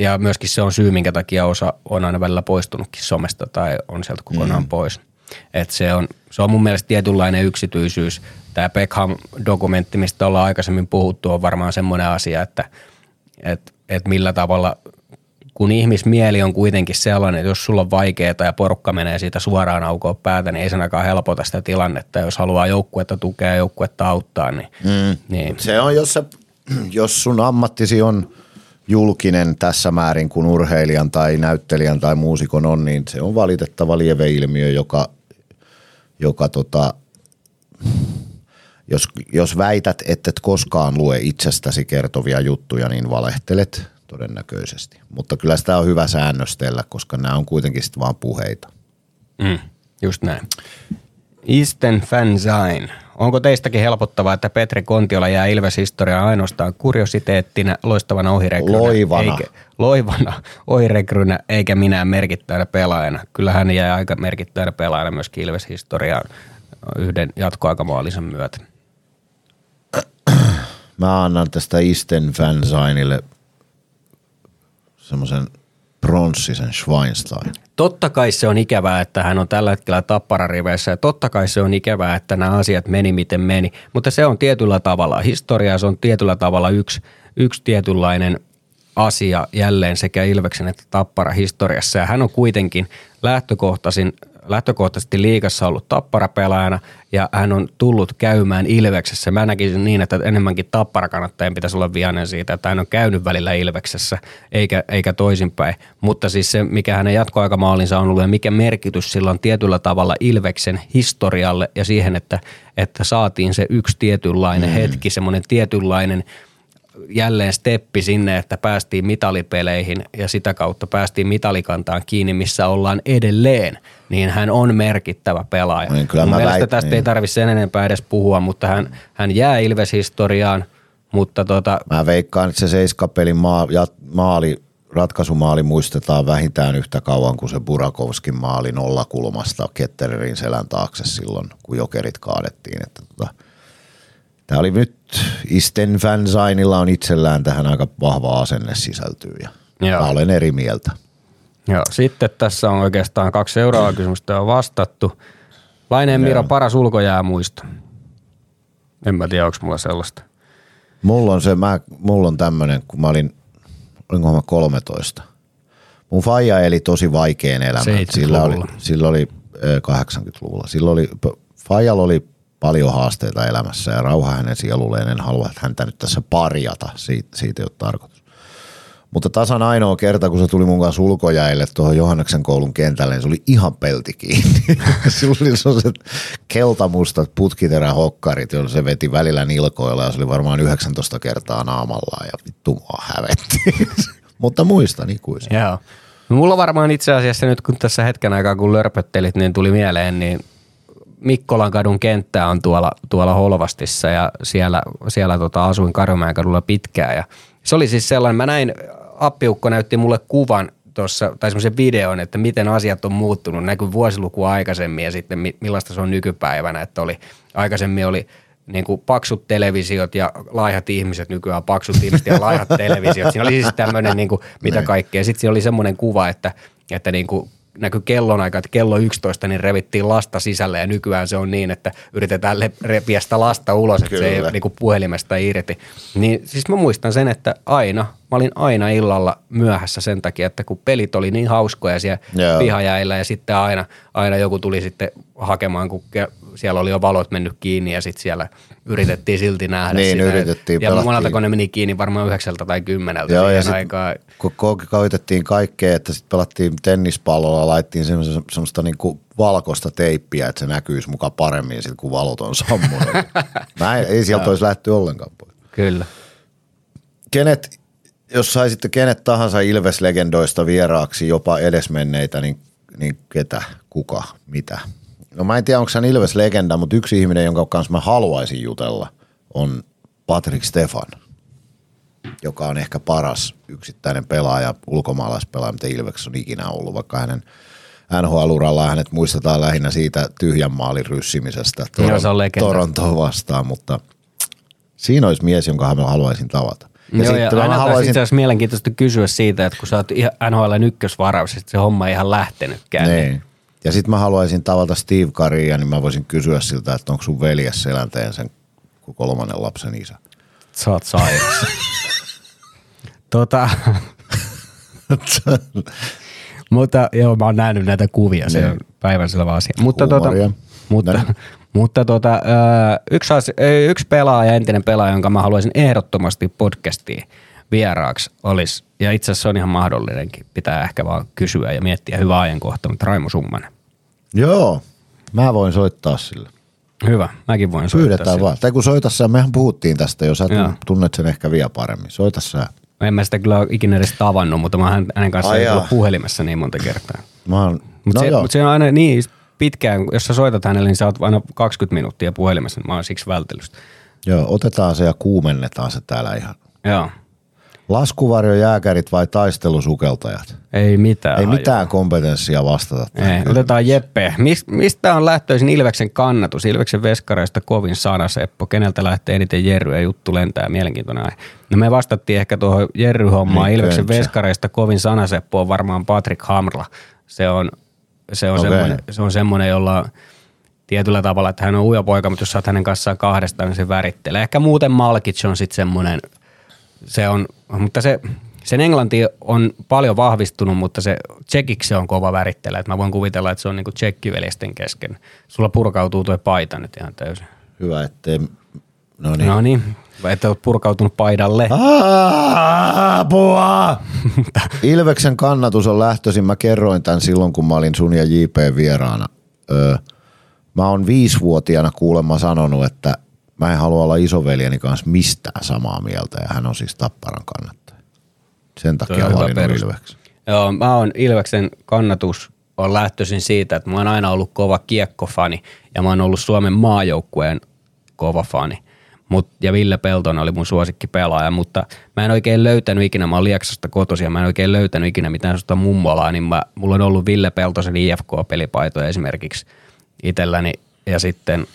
[SPEAKER 3] ja myöskin se on syy, minkä takia osa on aina välillä poistunutkin somesta tai on sieltä kokonaan mm. pois. Et se, on, se on mun mielestä tietynlainen yksityisyys. Tämä Beckham-dokumentti, mistä ollaan aikaisemmin puhuttu, on varmaan semmoinen asia, että et, et millä tavalla, kun ihmismieli on kuitenkin sellainen, että jos sulla on vaikeaa ja porukka menee siitä suoraan aukoon päätä, niin ei sen aikaan helpota sitä tilannetta. Jos haluaa joukkuetta tukea ja joukkuetta auttaa, niin, mm. niin
[SPEAKER 2] Se on, jos, sä, jos sun ammattisi on julkinen tässä määrin kuin urheilijan tai näyttelijän tai muusikon on, niin se on valitettava lieveilmiö, joka, joka tota, jos, jos väität, että et koskaan lue itsestäsi kertovia juttuja, niin valehtelet todennäköisesti. Mutta kyllä sitä on hyvä säännöstellä, koska nämä on kuitenkin sitten vaan puheita.
[SPEAKER 3] Mm, just näin. Eastern Fanzine. Onko teistäkin helpottavaa, että Petri Kontiola jää Ilves-historiaan ainoastaan kuriositeettina, loistavana ohirekrynä,
[SPEAKER 2] Loivana.
[SPEAKER 3] eikä, loivana ohirekrynä, eikä minä merkittävänä pelaajana. Kyllä hän jää aika merkittävänä pelaajana myös Ilves-historiaan yhden jatkoaikamaalisen myötä.
[SPEAKER 2] Mä annan tästä Isten Fansignille semmoisen pronssisen Schweinstein.
[SPEAKER 3] Totta kai se on ikävää, että hän on tällä hetkellä tapparariveissä ja totta kai se on ikävää, että nämä asiat meni miten meni, mutta se on tietyllä tavalla historiaa, se on tietyllä tavalla yksi, yksi tietynlainen asia jälleen sekä Ilveksen että Tappara historiassa ja hän on kuitenkin lähtökohtaisin lähtökohtaisesti liigassa ollut tapparapelaajana ja hän on tullut käymään Ilveksessä. Mä näkisin niin, että enemmänkin tapparakannattajien pitäisi olla vihainen siitä, että hän on käynyt välillä Ilveksessä eikä, eikä toisinpäin. Mutta siis se, mikä hänen jatkoaikamaalinsa on ollut ja mikä merkitys sillä on tietyllä tavalla Ilveksen historialle ja siihen, että, että saatiin se yksi tietynlainen mm. hetki, semmoinen tietynlainen – jälleen steppi sinne, että päästiin mitalipeleihin ja sitä kautta päästiin mitalikantaan kiinni, missä ollaan edelleen, niin hän on merkittävä pelaaja.
[SPEAKER 2] Niin, kyllä
[SPEAKER 3] Mun
[SPEAKER 2] mä
[SPEAKER 3] mielestä
[SPEAKER 2] väit-
[SPEAKER 3] tästä
[SPEAKER 2] niin.
[SPEAKER 3] ei tarvitse sen enempää edes puhua, mutta hän, hän jää Ilves-historiaan Mutta tota,
[SPEAKER 2] Mä veikkaan, että se seiskapelin maa, maali, ratkaisumaali muistetaan vähintään yhtä kauan kuin se Burakovskin maali nollakulmasta Kettererin selän taakse silloin, kun jokerit kaadettiin. Että tota, Tämä oli nyt, Isten Fansainilla on itsellään tähän aika vahva asenne sisältyy ja
[SPEAKER 3] Joo.
[SPEAKER 2] mä olen eri mieltä.
[SPEAKER 3] Joo, sitten tässä on oikeastaan kaksi seuraavaa kysymystä on vastattu. Laineen Miro, paras ulkojäämuisto. En mä tiedä, onko mulla sellaista.
[SPEAKER 2] Mulla on se, mä, mulla on tämmönen, kun mä olin, olinko mä 13. Mun faija eli tosi vaikean elämän. Sillä oli,
[SPEAKER 3] 70-luvulla.
[SPEAKER 2] sillä oli ö, 80-luvulla. Sillä oli, faijalla oli paljon haasteita elämässä ja rauha hänen sielulleen. En halua että häntä nyt tässä parjata, siitä, siitä ei ole tarkoitus. Mutta tasan ainoa kerta, kun se tuli mun kanssa ulkojäille tuohon Johanneksen koulun kentälle, niin se oli ihan pelti kiinni. Sillä oli sellaiset keltamustat putkiterähokkarit, joilla se veti välillä nilkoilla ja se oli varmaan 19 kertaa naamallaan ja vittu mua hävetti. Mutta muistan ikuisesti.
[SPEAKER 3] Joo. Mulla varmaan itse asiassa nyt, kun tässä hetken aikaa kun lörpöttelit, niin tuli mieleen, niin Mikkolan kadun kenttä on tuolla, tuolla Holvastissa ja siellä, siellä tota, asuin Karjomäen kadulla pitkään. Ja se oli siis sellainen, mä näin, appiukko näytti mulle kuvan tuossa, tai semmoisen videon, että miten asiat on muuttunut, näkyy vuosilukua aikaisemmin ja sitten mi- millaista se on nykypäivänä, että oli, aikaisemmin oli niin kuin paksut televisiot ja laihat ihmiset, nykyään paksut ihmiset ja laihat televisiot. Siinä oli siis tämmöinen, niin kuin, mitä kaikkea. Sitten siinä oli semmoinen kuva, että, että niin kuin näkyi kellonaika, että kello 11, niin revittiin lasta sisälle ja nykyään se on niin, että yritetään repiä sitä lasta ulos, että se
[SPEAKER 2] Kyllä.
[SPEAKER 3] ei niin kuin puhelimesta irti. Niin siis mä muistan sen, että aina, mä olin aina illalla myöhässä sen takia, että kun pelit oli niin hauskoja siellä
[SPEAKER 2] Joo.
[SPEAKER 3] pihajäillä ja sitten aina, aina joku tuli sitten hakemaan, kun siellä oli jo valot mennyt kiinni ja sitten siellä yritettiin silti nähdä
[SPEAKER 2] Niin,
[SPEAKER 3] sitä.
[SPEAKER 2] yritettiin,
[SPEAKER 3] Ja monelta kun ne meni kiinni varmaan yhdeksältä tai kymmeneltä
[SPEAKER 2] Joo, ja sit,
[SPEAKER 3] aikaan.
[SPEAKER 2] kun ko- koitettiin kaikkea, että sitten pelattiin tennispallolla, laittiin semmoista, semmoista niinku valkoista teippiä, että se näkyisi muka paremmin sit, kun valot on sammunut. Mä en, ei sieltä olisi lähty ollenkaan pois.
[SPEAKER 3] Kyllä.
[SPEAKER 2] Kenet, jos saisitte kenet tahansa Ilves-legendoista vieraaksi, jopa edesmenneitä, niin, niin ketä, kuka, mitä? No mä en tiedä, onko hän Ilves-legenda, mutta yksi ihminen, jonka kanssa mä haluaisin jutella, on Patrick Stefan, joka on ehkä paras yksittäinen pelaaja, ulkomaalaispelaaja, mitä Ilves on ikinä ollut, vaikka hänen NHL-uralla hänet muistetaan lähinnä siitä tyhjän maalin ryssimisestä
[SPEAKER 3] se legenda.
[SPEAKER 2] Torontoa vastaan, mutta siinä olisi mies, jonka mä haluaisin tavata.
[SPEAKER 3] Ja Joo, ja
[SPEAKER 2] sitten mä
[SPEAKER 3] aina haluaisin... itse mielenkiintoista kysyä siitä, että kun sä oot ihan NHL ykkösvaraus, että se homma ei ihan lähtenytkään.
[SPEAKER 2] niin. Ja sitten mä haluaisin tavata Steve Caria, niin mä voisin kysyä siltä, että onko sun veljes selänteen sen kolmannen lapsen isä.
[SPEAKER 3] Sä oot sairas. tota, mutta joo, mä oon nähnyt näitä kuvia, se
[SPEAKER 2] Niin.
[SPEAKER 3] on päivänselvä asia. Mutta,
[SPEAKER 2] Huumoria.
[SPEAKER 3] tota, mutta,
[SPEAKER 2] Näin.
[SPEAKER 3] Mutta tota, ö, yksi, asia, ö, yksi pelaaja, entinen pelaaja, jonka mä haluaisin ehdottomasti podcastiin vieraaksi olisi, ja itse asiassa se on ihan mahdollinenkin, pitää ehkä vaan kysyä ja miettiä hyvä ajankohta, mutta Raimo Summanen.
[SPEAKER 2] Joo, mä voin soittaa sille.
[SPEAKER 3] Hyvä, mäkin voin soittaa
[SPEAKER 2] Pyydetään
[SPEAKER 3] sille.
[SPEAKER 2] vaan. Tai kun soita sä, mehän puhuttiin tästä jo, sä
[SPEAKER 3] Joo.
[SPEAKER 2] tun- tunnet sen ehkä vielä paremmin. Soita sä.
[SPEAKER 3] En mä sitä kyllä ikinä edes tavannut, mutta mä hänen kanssaan
[SPEAKER 2] Ai
[SPEAKER 3] ei tullut
[SPEAKER 2] jaa.
[SPEAKER 3] puhelimessa niin monta kertaa.
[SPEAKER 2] Mä oon,
[SPEAKER 3] Mutta
[SPEAKER 2] no
[SPEAKER 3] se, mut se on aina niin pitkään, jos sä soitat hänelle, niin sä oot aina 20 minuuttia puhelimessa, niin mä oon siksi vältellyt sitä.
[SPEAKER 2] joo, otetaan se ja kuumennetaan se täällä ihan.
[SPEAKER 3] Joo,
[SPEAKER 2] Laskuvarjo jääkärit vai taistelusukeltajat?
[SPEAKER 3] ei mitään.
[SPEAKER 2] Ei mitään kompetenssia vastata. tähän
[SPEAKER 3] Ei, otetaan Jeppe. Mis, mistä on lähtöisin Ilveksen kannatus? Ilveksen veskareista kovin sana Seppo. Keneltä lähtee eniten Jerry ja juttu lentää? Mielenkiintoinen aihe. No me vastattiin ehkä tuohon Jerry-hommaan.
[SPEAKER 2] Niin,
[SPEAKER 3] Ilveksen veskareista kovin sana Seppo on varmaan Patrick Hamrla. Se on, se on,
[SPEAKER 2] Okei.
[SPEAKER 3] semmoinen, se on semmoinen, jolla tietyllä tavalla, että hän on ujo poika, mutta jos sä oot hänen kanssaan kahdestaan, niin se värittelee. Ehkä muuten Malkic on sitten semmoinen, se on, mutta se, sen englanti on paljon vahvistunut, mutta se tsekiksi se on kova värittele. Et mä voin kuvitella, että se on niinku tsekkiveljesten kesken. Sulla purkautuu tuo paita nyt ihan täysin.
[SPEAKER 2] Hyvä, ettei... No niin.
[SPEAKER 3] No niin, että oot purkautunut paidalle.
[SPEAKER 2] Apua! Ilveksen kannatus on lähtöisin. Mä kerroin tämän silloin, kun mä olin sun ja JP vieraana. Öö, mä oon viisivuotiaana kuulemma sanonut, että mä en halua olla isoveljeni kanssa mistään samaa mieltä. Ja hän on siis Tapparan kannattaja. Sen takia
[SPEAKER 3] on hyvä
[SPEAKER 2] valinnut
[SPEAKER 3] peruste.
[SPEAKER 2] Ilveksen.
[SPEAKER 3] Joo, mä oon Ilveksen kannatus on lähtöisin siitä, että mä oon aina ollut kova kiekkofani ja mä oon ollut Suomen maajoukkueen kova fani. Mut, ja Ville Peltonen oli mun suosikki pelaaja, mutta mä en oikein löytänyt ikinä, mä oon Lieksasta kotoisin ja mä en oikein löytänyt ikinä mitään sellaista mummolaa, niin mä, mulla on ollut Ville Peltosen IFK-pelipaitoja esimerkiksi itselläni ja sitten,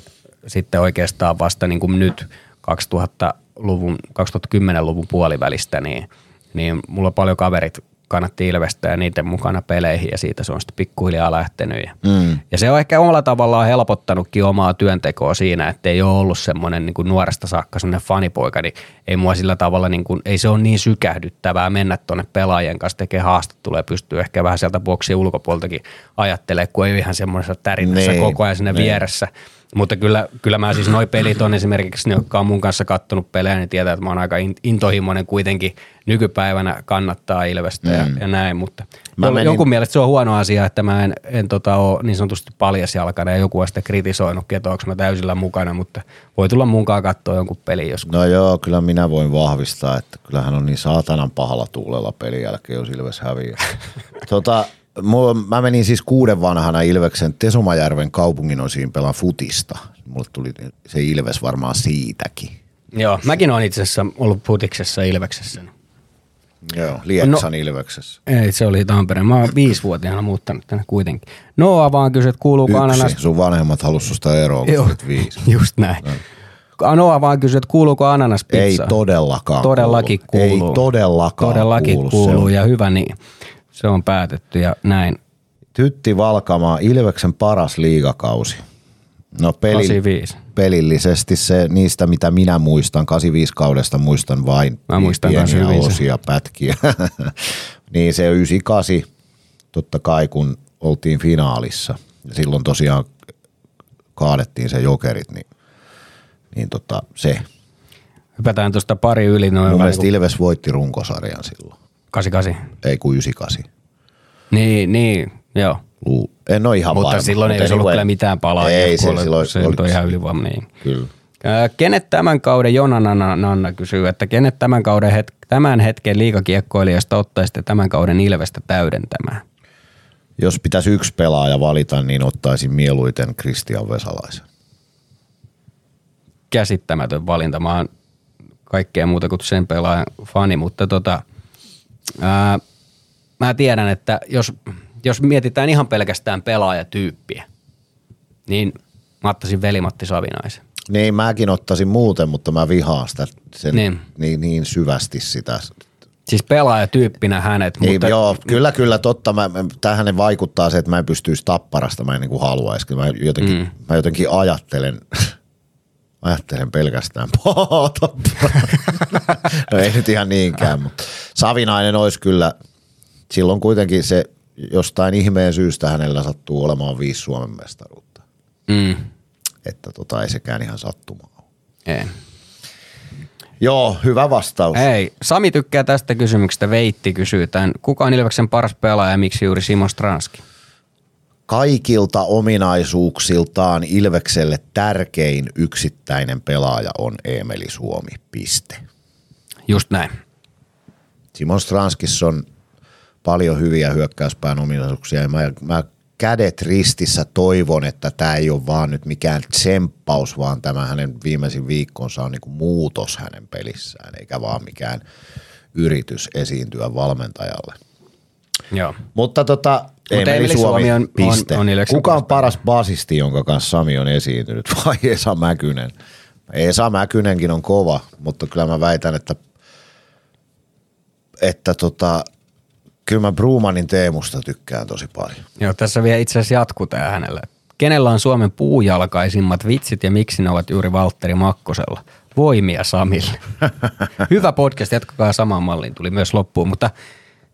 [SPEAKER 3] sitten oikeastaan vasta niin kuin nyt 2000-luvun, 2010-luvun puolivälistä, niin, niin mulla on paljon kaverit kannatti Ilvestä ja niiden mukana peleihin ja siitä se on sitten pikkuhiljaa lähtenyt. Ja, mm. ja se on ehkä omalla tavallaan helpottanutkin omaa työntekoa siinä, että ei ole ollut semmoinen niin kuin nuoresta saakka semmoinen fanipoika, niin ei mua sillä tavalla, niin kuin, ei se ole niin sykähdyttävää mennä tuonne pelaajien kanssa tekemään haastattelua ja pystyy ehkä vähän sieltä boksien ulkopuoleltakin ajattelemaan, kun ei ihan semmoisessa tärinässä niin, koko ajan sinne niin. vieressä. Mutta kyllä, kyllä mä siis noi pelit on esimerkiksi ne, jotka on mun kanssa kattonut pelejä, niin tietää, että mä oon aika intohimoinen kuitenkin nykypäivänä kannattaa Ilvestä mm. ja, ja, näin, mutta mä menin... jonkun mielestä se on huono asia, että mä en, en tota, ole niin sanotusti paljasjalkana ja joku on sitä kritisoinut, että onko mä täysillä mukana, mutta voi tulla munkaan katsoa jonkun pelin joskus.
[SPEAKER 2] No joo, kyllä minä voin vahvistaa, että kyllähän on niin saatanan pahalla tuulella pelin jälkeen, jos Ilves häviää. tota, Mulla, mä menin siis kuuden vanhana Ilveksen Tesomajärven kaupungin osiin pelaan futista. Mulle tuli se Ilves varmaan siitäkin.
[SPEAKER 3] Joo, mäkin olen itse asiassa ollut futiksessa Ilveksessä.
[SPEAKER 2] Joo, Lieksan no, Ilveksessä.
[SPEAKER 3] Ei, se oli Tampereen. Mä oon viisivuotiaana muuttanut tänne kuitenkin. Noa vaan kysyi, että kuuluuko Yksi, ananas...
[SPEAKER 2] sun vanhemmat halusi susta eroa,
[SPEAKER 3] Joo, viisi. just näin. No. Noa vaan kysyi, että kuuluuko ananaspizza?
[SPEAKER 2] Ei todellakaan
[SPEAKER 3] Todellakin kuuluu.
[SPEAKER 2] Ei todellakaan
[SPEAKER 3] Todellakin kuulu, kuuluu ja hyvä niin. Se on päätetty ja näin.
[SPEAKER 2] Tytti Valkamaa, Ilveksen paras liigakausi. No peli, 85. pelillisesti se niistä, mitä minä muistan, 85 kaudesta muistan vain
[SPEAKER 3] Mä muistan pieniä
[SPEAKER 2] osia, pätkiä. niin se 98, totta kai kun oltiin finaalissa. Ja silloin tosiaan kaadettiin se jokerit, niin, niin tota, se.
[SPEAKER 3] Hypätään tuosta pari yli.
[SPEAKER 2] Noin Mun mielestä Ilves voitti runkosarjan silloin.
[SPEAKER 3] 88.
[SPEAKER 2] Ei kuin 98.
[SPEAKER 3] Niin, niin, joo.
[SPEAKER 2] Luu. En ole ihan
[SPEAKER 3] Mutta
[SPEAKER 2] varma.
[SPEAKER 3] silloin ei olisi ollut kyllä mitään palaa.
[SPEAKER 2] Ei, se silloin
[SPEAKER 3] se oli ihan ylivoima. Niin.
[SPEAKER 2] Kyllä.
[SPEAKER 3] Kenet tämän kauden, Jona Nanna kysyy, että kenet tämän, kauden het, tämän hetken liikakiekkoilijasta ottaisitte tämän kauden Ilvestä täydentämään?
[SPEAKER 2] Jos pitäisi yksi pelaaja valita, niin ottaisin mieluiten Kristian Vesalaisen.
[SPEAKER 3] Käsittämätön valinta. Mä oon kaikkea muuta kuin sen pelaajan fani, mutta tota, ää, mä tiedän, että jos, jos mietitään ihan pelkästään pelaajatyyppiä, niin mä ottaisin velimatti Savinaisen.
[SPEAKER 2] Niin, mäkin ottaisin muuten, mutta mä vihaan sitä sen, niin. Niin, niin syvästi sitä.
[SPEAKER 3] Siis pelaajatyyppinä hänet.
[SPEAKER 2] Niin,
[SPEAKER 3] mutta...
[SPEAKER 2] Joo, kyllä, kyllä, totta. Mä, tähän vaikuttaa se, että mä en pystyisi tapparasta, mä en niin kuin haluaisi. Mä jotenkin, mm. mä jotenkin ajattelen, ajattelen pelkästään no ei nyt ihan niinkään, mutta Savinainen olisi kyllä – silloin kuitenkin se jostain ihmeen syystä hänellä sattuu olemaan viisi Suomen mestaruutta. Mm. Että tota, ei sekään ihan sattumaa ole.
[SPEAKER 3] Ei.
[SPEAKER 2] Joo, hyvä vastaus.
[SPEAKER 3] Ei, Sami tykkää tästä kysymyksestä. Veitti kysyy tämän. Kuka on Ilveksen paras pelaaja ja miksi juuri Simo Stranski?
[SPEAKER 2] Kaikilta ominaisuuksiltaan Ilvekselle tärkein yksittäinen pelaaja on Emeli Suomi, piste.
[SPEAKER 3] Just näin.
[SPEAKER 2] Simon Stranskis on paljon hyviä hyökkäyspään ominaisuuksia ja mä, mä kädet ristissä toivon, että tämä ei ole vaan nyt mikään tsemppaus, vaan tämä hänen viimeisin viikkonsa on niinku muutos hänen pelissään, eikä vaan mikään yritys esiintyä valmentajalle.
[SPEAKER 3] Joo.
[SPEAKER 2] Mutta tota, Mutta Emeli Suomi, Suomi on, piste. On, on Kuka on paras basisti, jonka kanssa Sami on esiintynyt, vai Esa Mäkynen? Esa Mäkynenkin on kova, mutta kyllä mä väitän, että, että tota, Kyllä mä Brumanin Teemusta tykkään tosi paljon.
[SPEAKER 3] Joo, tässä vielä itse asiassa jatkuu tää hänelle. Kenellä on Suomen puujalkaisimmat vitsit ja miksi ne ovat juuri Valtteri Makkosella? Voimia Samille. Hyvä podcast, jatkakaa samaan malliin, tuli myös loppuun, mutta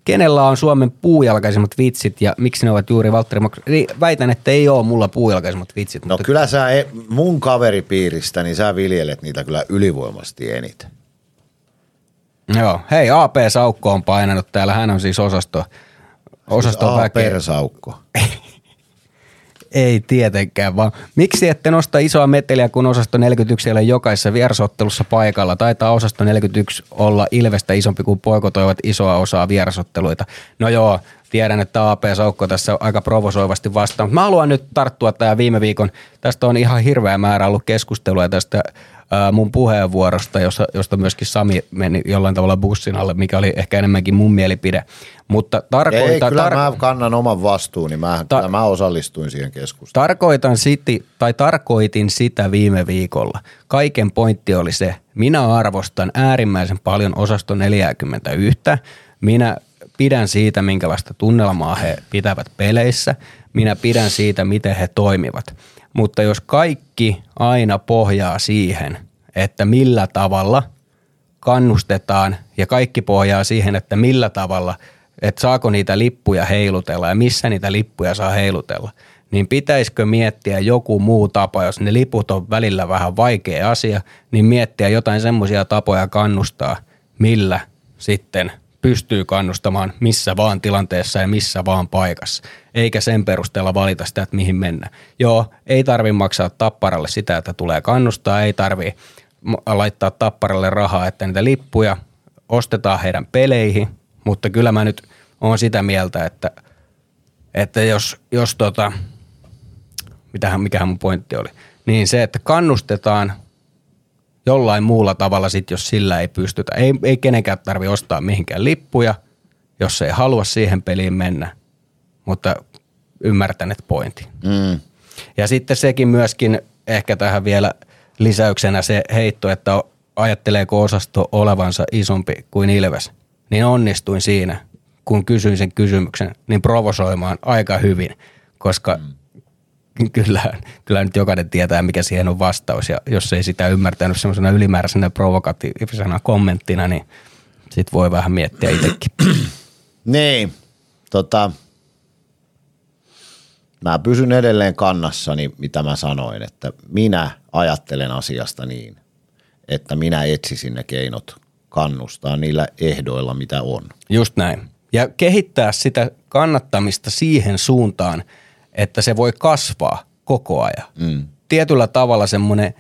[SPEAKER 3] kenellä on Suomen puujalkaisimmat vitsit ja miksi ne ovat juuri Valtteri Makkosella? Niin väitän, että ei ole mulla puujalkaisimmat vitsit.
[SPEAKER 2] No mutta... kyllä sä e- mun kaveripiiristä, niin sä viljelet niitä kyllä ylivoimasti eniten.
[SPEAKER 3] Joo, hei AP Saukko on painanut täällä, hän on siis osasto, osasto
[SPEAKER 2] siis väkeä. Saukko.
[SPEAKER 3] Ei tietenkään, vaan miksi ette nosta isoa meteliä, kun osasto 41 ei ole jokaisessa vierasottelussa paikalla? Taitaa osasto 41 olla Ilvestä isompi kuin poikotoivat isoa osaa vierasotteluita. No joo, tiedän, että AP Saukko tässä aika provosoivasti vastaan, mutta mä haluan nyt tarttua tähän viime viikon. Tästä on ihan hirveä määrä ollut keskustelua tästä mun puheenvuorosta, josta, josta myöskin Sami meni jollain tavalla bussin alle, mikä oli ehkä enemmänkin mun mielipide. Mutta tarkoitan,
[SPEAKER 2] Ei, kyllä
[SPEAKER 3] tar-
[SPEAKER 2] mä kannan oman vastuuni. Mä,
[SPEAKER 3] Ta-
[SPEAKER 2] mä osallistuin siihen keskusteluun.
[SPEAKER 3] Tarkoitan siti, tai tarkoitin sitä viime viikolla. Kaiken pointti oli se, minä arvostan äärimmäisen paljon osasto 41. Minä pidän siitä, minkälaista tunnelmaa he pitävät peleissä. Minä pidän siitä, miten he toimivat. Mutta jos kaikki aina pohjaa siihen, että millä tavalla kannustetaan ja kaikki pohjaa siihen, että millä tavalla, että saako niitä lippuja heilutella ja missä niitä lippuja saa heilutella, niin pitäisikö miettiä joku muu tapa, jos ne liput on välillä vähän vaikea asia, niin miettiä jotain semmoisia tapoja kannustaa, millä sitten pystyy kannustamaan missä vaan tilanteessa ja missä vaan paikassa, eikä sen perusteella valita sitä, että mihin mennä. Joo, ei tarvi maksaa tapparalle sitä, että tulee kannustaa, ei tarvi laittaa tapparalle rahaa, että niitä lippuja ostetaan heidän peleihin, mutta kyllä mä nyt oon sitä mieltä, että, että jos, jos tota, mitähän, mikähän mun pointti oli, niin se, että kannustetaan jollain muulla tavalla sit, jos sillä ei pystytä. Ei, ei kenenkään tarvi ostaa mihinkään lippuja, jos ei halua siihen peliin mennä, mutta ymmärtäneet pointin.
[SPEAKER 2] Mm.
[SPEAKER 3] Ja sitten sekin myöskin ehkä tähän vielä lisäyksenä se heitto, että ajatteleeko osasto olevansa isompi kuin Ilves, niin onnistuin siinä, kun kysyin sen kysymyksen, niin provosoimaan aika hyvin, koska mm. Kyllä, kyllä nyt jokainen tietää, mikä siihen on vastaus, ja jos ei sitä ymmärtänyt semmoisena ylimääräisenä provokatiivisena kommenttina, niin sit voi vähän miettiä itsekin.
[SPEAKER 2] Niin, tota, mä pysyn edelleen kannassani, mitä mä sanoin, että minä ajattelen asiasta niin, että minä etsisin ne keinot kannustaa niillä ehdoilla, mitä on.
[SPEAKER 3] Just näin. Ja kehittää sitä kannattamista siihen suuntaan, että se voi kasvaa koko ajan. Mm. Tietyllä tavalla semmoinen,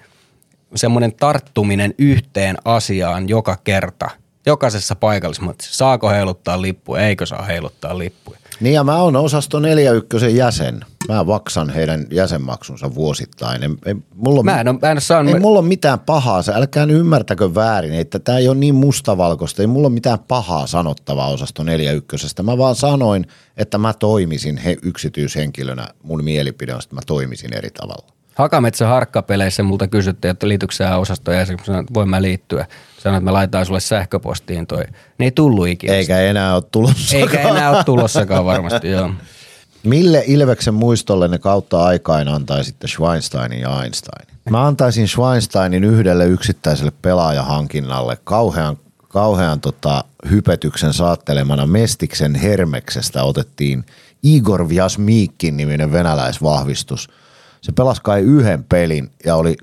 [SPEAKER 3] semmoinen tarttuminen yhteen asiaan joka kerta, jokaisessa paikallismatissa. Saako heiluttaa lippuja, eikö saa heiluttaa lippuja.
[SPEAKER 2] Niin ja mä oon osasto 41 jäsen. Mä vaksan heidän jäsenmaksunsa vuosittain. Ei, ei, mulla on,
[SPEAKER 3] Mä en ole, mä en saanut,
[SPEAKER 2] ei mulla ole mitään pahaa, älkää ymmärtäkö väärin, että tämä ei ole niin mustavalkoista, ei mulla ole mitään pahaa sanottavaa osasto 41. Mä vaan sanoin, että mä toimisin he, yksityishenkilönä, mun mielipide on, että mä toimisin eri tavalla.
[SPEAKER 3] Hakametsä harkkapeleissä multa kysyttiin, että liitytkö sä osastoon ja sanoin, että voin mä liittyä. Sanoin, että mä laitan sulle sähköpostiin toi. Ne ei tullut ikinä.
[SPEAKER 2] Eikä enää ole tulossa.
[SPEAKER 3] Eikä enää ole tulossakaan varmasti, joo.
[SPEAKER 2] Mille Ilveksen muistolle ne kautta aikain antaisitte Schweinsteinin ja Einsteinin? Mä antaisin Schweinsteinin yhdelle yksittäiselle pelaajahankinnalle kauhean, kauhean tota, hypetyksen saattelemana Mestiksen Hermeksestä otettiin Igor Vjasmiikin niminen venäläisvahvistus. Se pelasi kai yhden pelin ja oli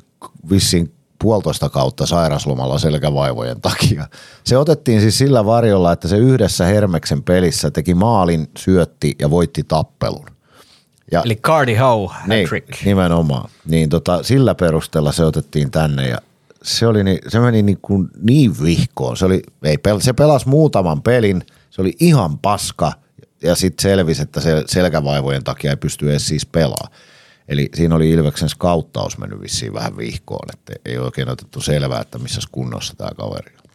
[SPEAKER 2] vissiin puolitoista kautta sairaslomalla selkävaivojen takia. Se otettiin siis sillä varjolla, että se yhdessä Hermeksen pelissä teki maalin, syötti ja voitti tappelun. Ja
[SPEAKER 3] Eli Cardi Howe
[SPEAKER 2] niin,
[SPEAKER 3] hat-trick.
[SPEAKER 2] nimenomaan. Niin tota, sillä perusteella se otettiin tänne ja se, oli niin, se meni niin, kuin niin vihkoon. Se, oli, ei, pel- se pelasi muutaman pelin, se oli ihan paska ja sitten selvisi, että se selkävaivojen takia ei pysty edes siis pelaa. Eli siinä oli Ilveksen skauttaus mennyt vissiin vähän vihkoon, että ei oikein otettu selvää, että missä kunnossa tämä kaveri on.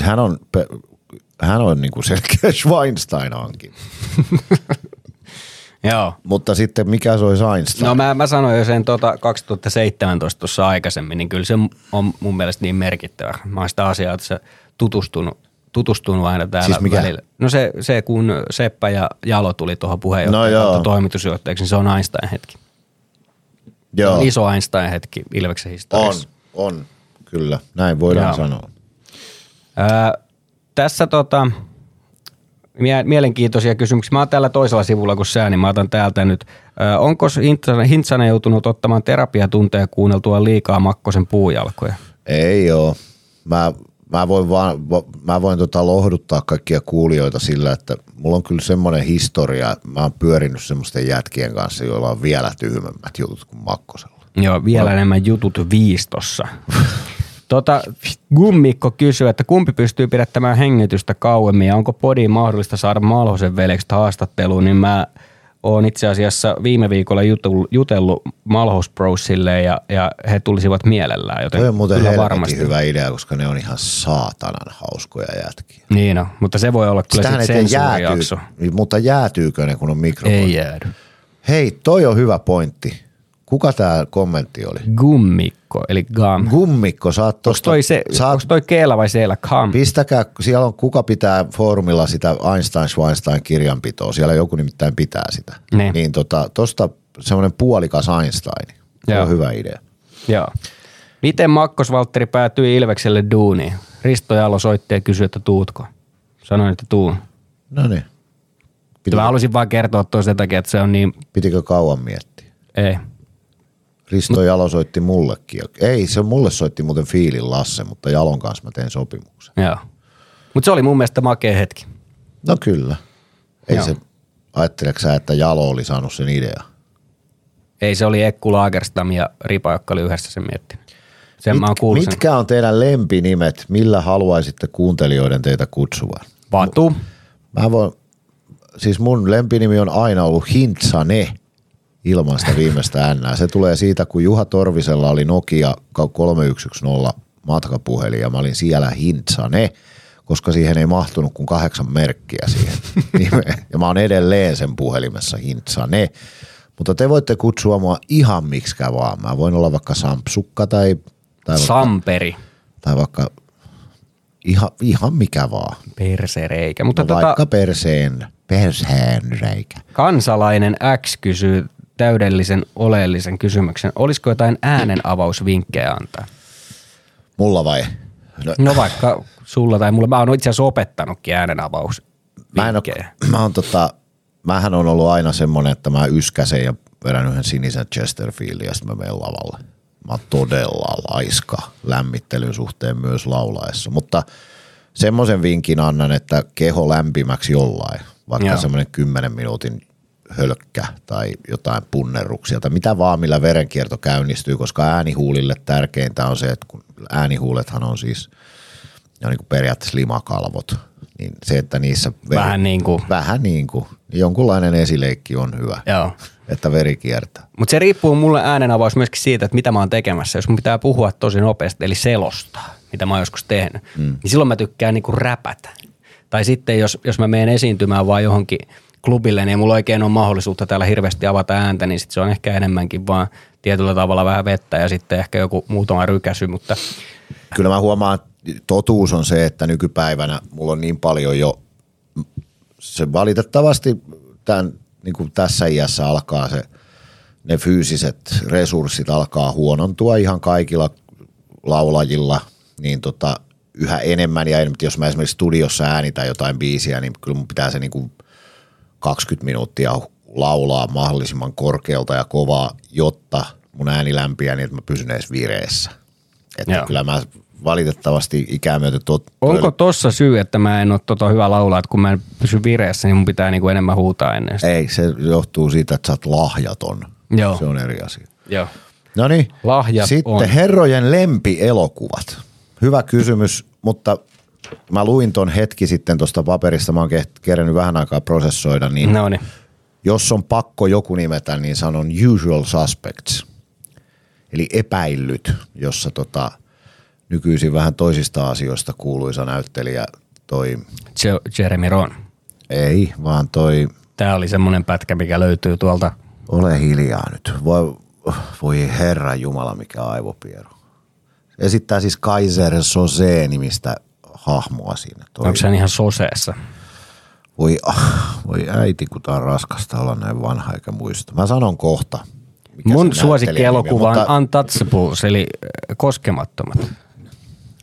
[SPEAKER 2] Hän on, hän on niin kuin selkeä Schweinstein hankin.
[SPEAKER 3] Joo.
[SPEAKER 2] Mutta sitten mikä se olisi Einstein?
[SPEAKER 3] No mä, mä sanoin jo sen tota 2017 tuossa aikaisemmin, niin kyllä se on mun mielestä niin merkittävä. Mä oon sitä asiaa tässä tutustunut, tutustunut aina täällä
[SPEAKER 2] Siis mikä?
[SPEAKER 3] välillä. No se, se, kun Seppä ja Jalo tuli tuohon puheenjohtajan
[SPEAKER 2] No
[SPEAKER 3] no
[SPEAKER 2] joo.
[SPEAKER 3] toimitusjohtajaksi, niin se on Einstein-hetki.
[SPEAKER 2] Joo.
[SPEAKER 3] On iso Einstein-hetki Ilveksen
[SPEAKER 2] On,
[SPEAKER 3] historiassa.
[SPEAKER 2] on, kyllä. Näin voidaan
[SPEAKER 3] Joo.
[SPEAKER 2] sanoa.
[SPEAKER 3] Ää, tässä tota, mie- mielenkiintoisia kysymyksiä. Mä oon täällä toisella sivulla kuin sä, niin mä otan täältä nyt. Ää, onko Hintsanen joutunut ottamaan terapiatunteja kuunneltua liikaa Makkosen puujalkoja?
[SPEAKER 2] Ei oo. Mä, mä voin, vaan, mä voin tota lohduttaa kaikkia kuulijoita sillä, että mulla on kyllä semmoinen historia, että mä oon pyörinyt semmoisten jätkien kanssa, joilla on vielä tyhmemmät jutut kuin Makkosella.
[SPEAKER 3] Joo, vielä enemmän jutut viistossa. Tota, Gummikko kysyy, että kumpi pystyy pidättämään hengitystä kauemmin ja onko podiin mahdollista saada Malhosen veljestä haastatteluun, niin mä Oon itse asiassa viime viikolla jutellut, Malhouse Brosille ja, ja he tulisivat mielellään, joten
[SPEAKER 2] Toi on muuten
[SPEAKER 3] kyllä varmasti.
[SPEAKER 2] hyvä idea, koska ne on ihan saatanan hauskoja jätkiä.
[SPEAKER 3] Niin on, mutta se voi olla kyllä sitten sensuurijakso.
[SPEAKER 2] jäätyy, mutta jäätyykö ne, kun on mikrofoni?
[SPEAKER 3] Ei jäädy.
[SPEAKER 2] Hei, toi on hyvä pointti. Kuka tämä kommentti oli?
[SPEAKER 3] Gummikko, eli gum.
[SPEAKER 2] Gummikko, saat
[SPEAKER 3] Onko
[SPEAKER 2] tosta,
[SPEAKER 3] toi, se,
[SPEAKER 2] saat,
[SPEAKER 3] onks toi keela vai seellä? Gum.
[SPEAKER 2] pistäkää, siellä on kuka pitää foorumilla sitä Einstein Schweinstein kirjanpitoa, siellä joku nimittäin pitää sitä.
[SPEAKER 3] Niin.
[SPEAKER 2] Niin tota, tosta semmoinen puolikas Einstein, se
[SPEAKER 3] Joo.
[SPEAKER 2] on hyvä idea.
[SPEAKER 3] Joo. Miten Makkos Valtteri päätyi Ilvekselle duuniin? Risto Jalo soitti ja kysyi, että tuutko. Sanoin, että tuun.
[SPEAKER 2] No niin,
[SPEAKER 3] Mä halusin vaan kertoa toi sen takia, että se on niin,
[SPEAKER 2] pitikö kauan miettiä?
[SPEAKER 3] ei.
[SPEAKER 2] Risto Jalo soitti mullekin. Ei, se mulle soitti muuten Fiilin Lasse, mutta Jalon kanssa mä tein sopimuksen.
[SPEAKER 3] Joo. Mutta se oli mun mielestä makea hetki.
[SPEAKER 2] No kyllä. Ei
[SPEAKER 3] Joo.
[SPEAKER 2] se, ajatteleeko sä, että Jalo oli saanut sen idea?
[SPEAKER 3] Ei se oli Ekku Lagerstam ja Ripa, jotka oli yhdessä sen miettinyt. Sen mä oon sen.
[SPEAKER 2] mitkä on teidän lempinimet, millä haluaisitte kuuntelijoiden teitä kutsuvan?
[SPEAKER 3] Vatu.
[SPEAKER 2] Mä voin, siis mun lempinimi on aina ollut Hintsane ilman sitä viimeistä ännää. Se tulee siitä, kun Juha Torvisella oli Nokia 3110 matkapuhelin ja mä olin siellä Hintsane, koska siihen ei mahtunut kuin kahdeksan merkkiä siihen nimeen. Ja mä oon edelleen sen puhelimessa Hintsane. Mutta te voitte kutsua mua ihan miksikä vaan. Mä voin olla vaikka Sampsukka tai, tai, vaikka,
[SPEAKER 3] Samperi.
[SPEAKER 2] tai vaikka ihan, ihan mikä vaan.
[SPEAKER 3] Persereikä. Mutta
[SPEAKER 2] No
[SPEAKER 3] tota,
[SPEAKER 2] vaikka perseen, perseen reikä.
[SPEAKER 3] kansalainen X kysyy täydellisen oleellisen kysymyksen. Olisiko jotain äänen avausvinkkejä antaa?
[SPEAKER 2] Mulla vai? No,
[SPEAKER 3] No vaikka sulla tai mulla. Mä oon itse asiassa opettanutkin äänen avaus.
[SPEAKER 2] mä, en oo, mä, oon tota, mähän on ollut aina semmonen, että mä yskäsen ja vedän yhden sinisen Chesterfieldin ja sitten mä menen lavalle. Mä oon todella laiska lämmittelyn suhteen myös laulaessa. Mutta semmoisen vinkin annan, että keho lämpimäksi jollain. Vaikka
[SPEAKER 3] Joo.
[SPEAKER 2] semmoinen 10 minuutin hölkkä tai jotain punnerruksia tai mitä vaan, millä verenkierto käynnistyy, koska äänihuulille tärkeintä on se, että kun äänihuulethan on siis ne on niin kuin periaatteessa limakalvot, niin se, että niissä veri,
[SPEAKER 3] Vähän niin kuin,
[SPEAKER 2] vähän niin kuin, jonkunlainen esileikki on hyvä,
[SPEAKER 3] joo.
[SPEAKER 2] että veri kiertää.
[SPEAKER 3] Mutta se riippuu mulle äänenavaus myöskin siitä, että mitä mä oon tekemässä. Jos mun pitää puhua tosi nopeasti, eli selostaa, mitä mä oon joskus tehnyt, mm. niin silloin mä tykkään niinku räpätä. Tai sitten jos, jos mä menen esiintymään vaan johonkin klubille, niin ei mulla oikein ole mahdollisuutta täällä hirveästi avata ääntä, niin sit se on ehkä enemmänkin vaan tietyllä tavalla vähän vettä ja sitten ehkä joku muutama rykäsy, mutta
[SPEAKER 2] Kyllä mä huomaan, että totuus on se, että nykypäivänä mulla on niin paljon jo, se valitettavasti tämän, niin kuin tässä iässä alkaa se, ne fyysiset resurssit alkaa huonontua ihan kaikilla laulajilla, niin tota, yhä enemmän. Ja enemmän, jos mä esimerkiksi studiossa äänitän jotain biisiä, niin kyllä mun pitää se niin kuin 20 minuuttia laulaa mahdollisimman korkealta ja kovaa, jotta mun ääni lämpiää niin, että mä pysyn edes vireessä. Että
[SPEAKER 3] Joo.
[SPEAKER 2] kyllä mä valitettavasti ikää myöten tot,
[SPEAKER 3] onko tossa syy, että mä en ole tota hyvä laulaa, että kun mä en pysy vireessä, niin mun pitää niinku enemmän huutaa ennen sitä.
[SPEAKER 2] Ei, se johtuu siitä, että sä oot lahjaton.
[SPEAKER 3] Joo.
[SPEAKER 2] Se on eri asia.
[SPEAKER 3] Joo.
[SPEAKER 2] No niin, sitten
[SPEAKER 3] on.
[SPEAKER 2] herrojen lempielokuvat. Hyvä kysymys, mutta mä luin ton hetki sitten tuosta paperista, mä oon ke- kerennyt vähän aikaa prosessoida, niin
[SPEAKER 3] No niin.
[SPEAKER 2] jos on pakko joku nimetä, niin sanon usual suspects. Eli epäillyt, jossa tota, nykyisin vähän toisista asioista kuuluisa näyttelijä toi,
[SPEAKER 3] Je- Jeremy Ron.
[SPEAKER 2] ei, vaan toi,
[SPEAKER 3] Tämä oli semmoinen pätkä, mikä löytyy tuolta.
[SPEAKER 2] ole hiljaa nyt, voi, voi herra jumala mikä aivopiero. Esittää siis Kaiser Sose nimistä hahmoa siinä. Toi,
[SPEAKER 3] Onko se ihan soseessa?
[SPEAKER 2] voi, ah, voi äiti, kun tää on raskasta olla näin vanha eikä muista. Mä sanon kohta. mikä
[SPEAKER 3] Mun suosikkielokuva on
[SPEAKER 2] mutta-
[SPEAKER 3] Untouchables, eli äh, koskemattomat.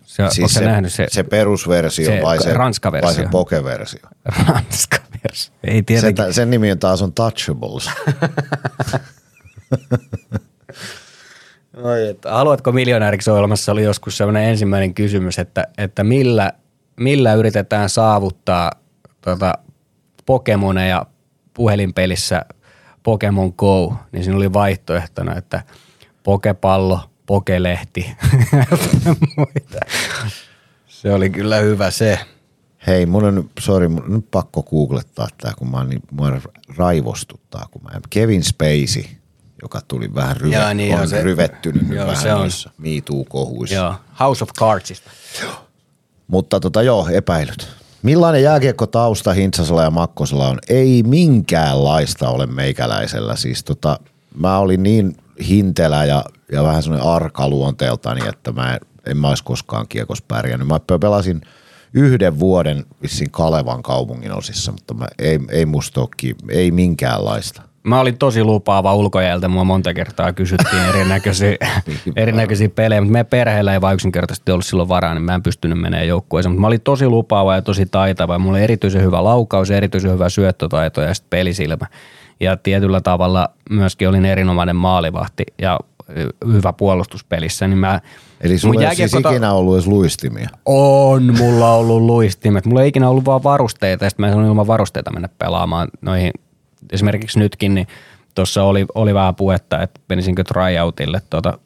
[SPEAKER 3] Se, siis
[SPEAKER 2] se,
[SPEAKER 3] nähnyt se,
[SPEAKER 2] se perusversio
[SPEAKER 3] se
[SPEAKER 2] vai se,
[SPEAKER 3] Ranska-versio?
[SPEAKER 2] vai se poke-versio?
[SPEAKER 3] ranska versio? Ei
[SPEAKER 2] Se,
[SPEAKER 3] tietenkin.
[SPEAKER 2] sen nimi on taas on Touchables.
[SPEAKER 3] Oi, että haluatko miljonääriksi ohjelmassa oli joskus sellainen ensimmäinen kysymys, että, että millä, millä yritetään saavuttaa tota, Pokemoneja puhelinpelissä Pokemon Go, niin siinä oli vaihtoehtona, että pokepallo, pokelehti. Se oli kyllä hyvä se.
[SPEAKER 2] Hei, mun on, sorry, mun on pakko googlettaa tää, kun mä niin, mua raivostuttaa, kun mä Kevin Spacey, joka tuli vähän ryve,
[SPEAKER 3] Jaa, niin,
[SPEAKER 2] on
[SPEAKER 3] se-
[SPEAKER 2] ryvettynyt nyt
[SPEAKER 3] joo,
[SPEAKER 2] vähän
[SPEAKER 3] se on.
[SPEAKER 2] noissa Me Too-kohuissa.
[SPEAKER 3] Joo, House of Cardsista.
[SPEAKER 2] Mutta tota joo, epäilyt. Millainen jääkiekko tausta Hintsasella ja Makkosella on? Ei minkäänlaista ole meikäläisellä. Siis tota, mä olin niin hintelä ja, ja vähän semmoinen arka luonteeltani, että mä en, en mä olisi koskaan kiekos pärjännyt. Mä pelasin yhden vuoden vissiin Kalevan kaupungin osissa, mutta mä, ei, ei musta ole, ei minkäänlaista.
[SPEAKER 3] Mä olin tosi lupaava ulkojäältä, mua monta kertaa kysyttiin erinäköisiä, erinäköisiä pelejä, mutta meidän perheellä ei vaan yksinkertaisesti ollut silloin varaa, niin mä en pystynyt menemään joukkueeseen. Mutta mä olin tosi lupaava ja tosi taitava. Mulla oli erityisen hyvä laukaus, erityisen hyvä syöttötaito ja sitten pelisilmä. Ja tietyllä tavalla myöskin olin erinomainen maalivahti ja hyvä puolustuspelissä. Niin mä,
[SPEAKER 2] Eli sulla ei siis ikinä ollut edes luistimia.
[SPEAKER 3] on mulla ollut luistimet. Mulla ei ikinä ollut vaan varusteita ja sitten mä en ilman varusteita mennä pelaamaan noihin. Esimerkiksi nytkin, niin tuossa oli, oli vähän puhetta, että menisinkö tryoutille tuota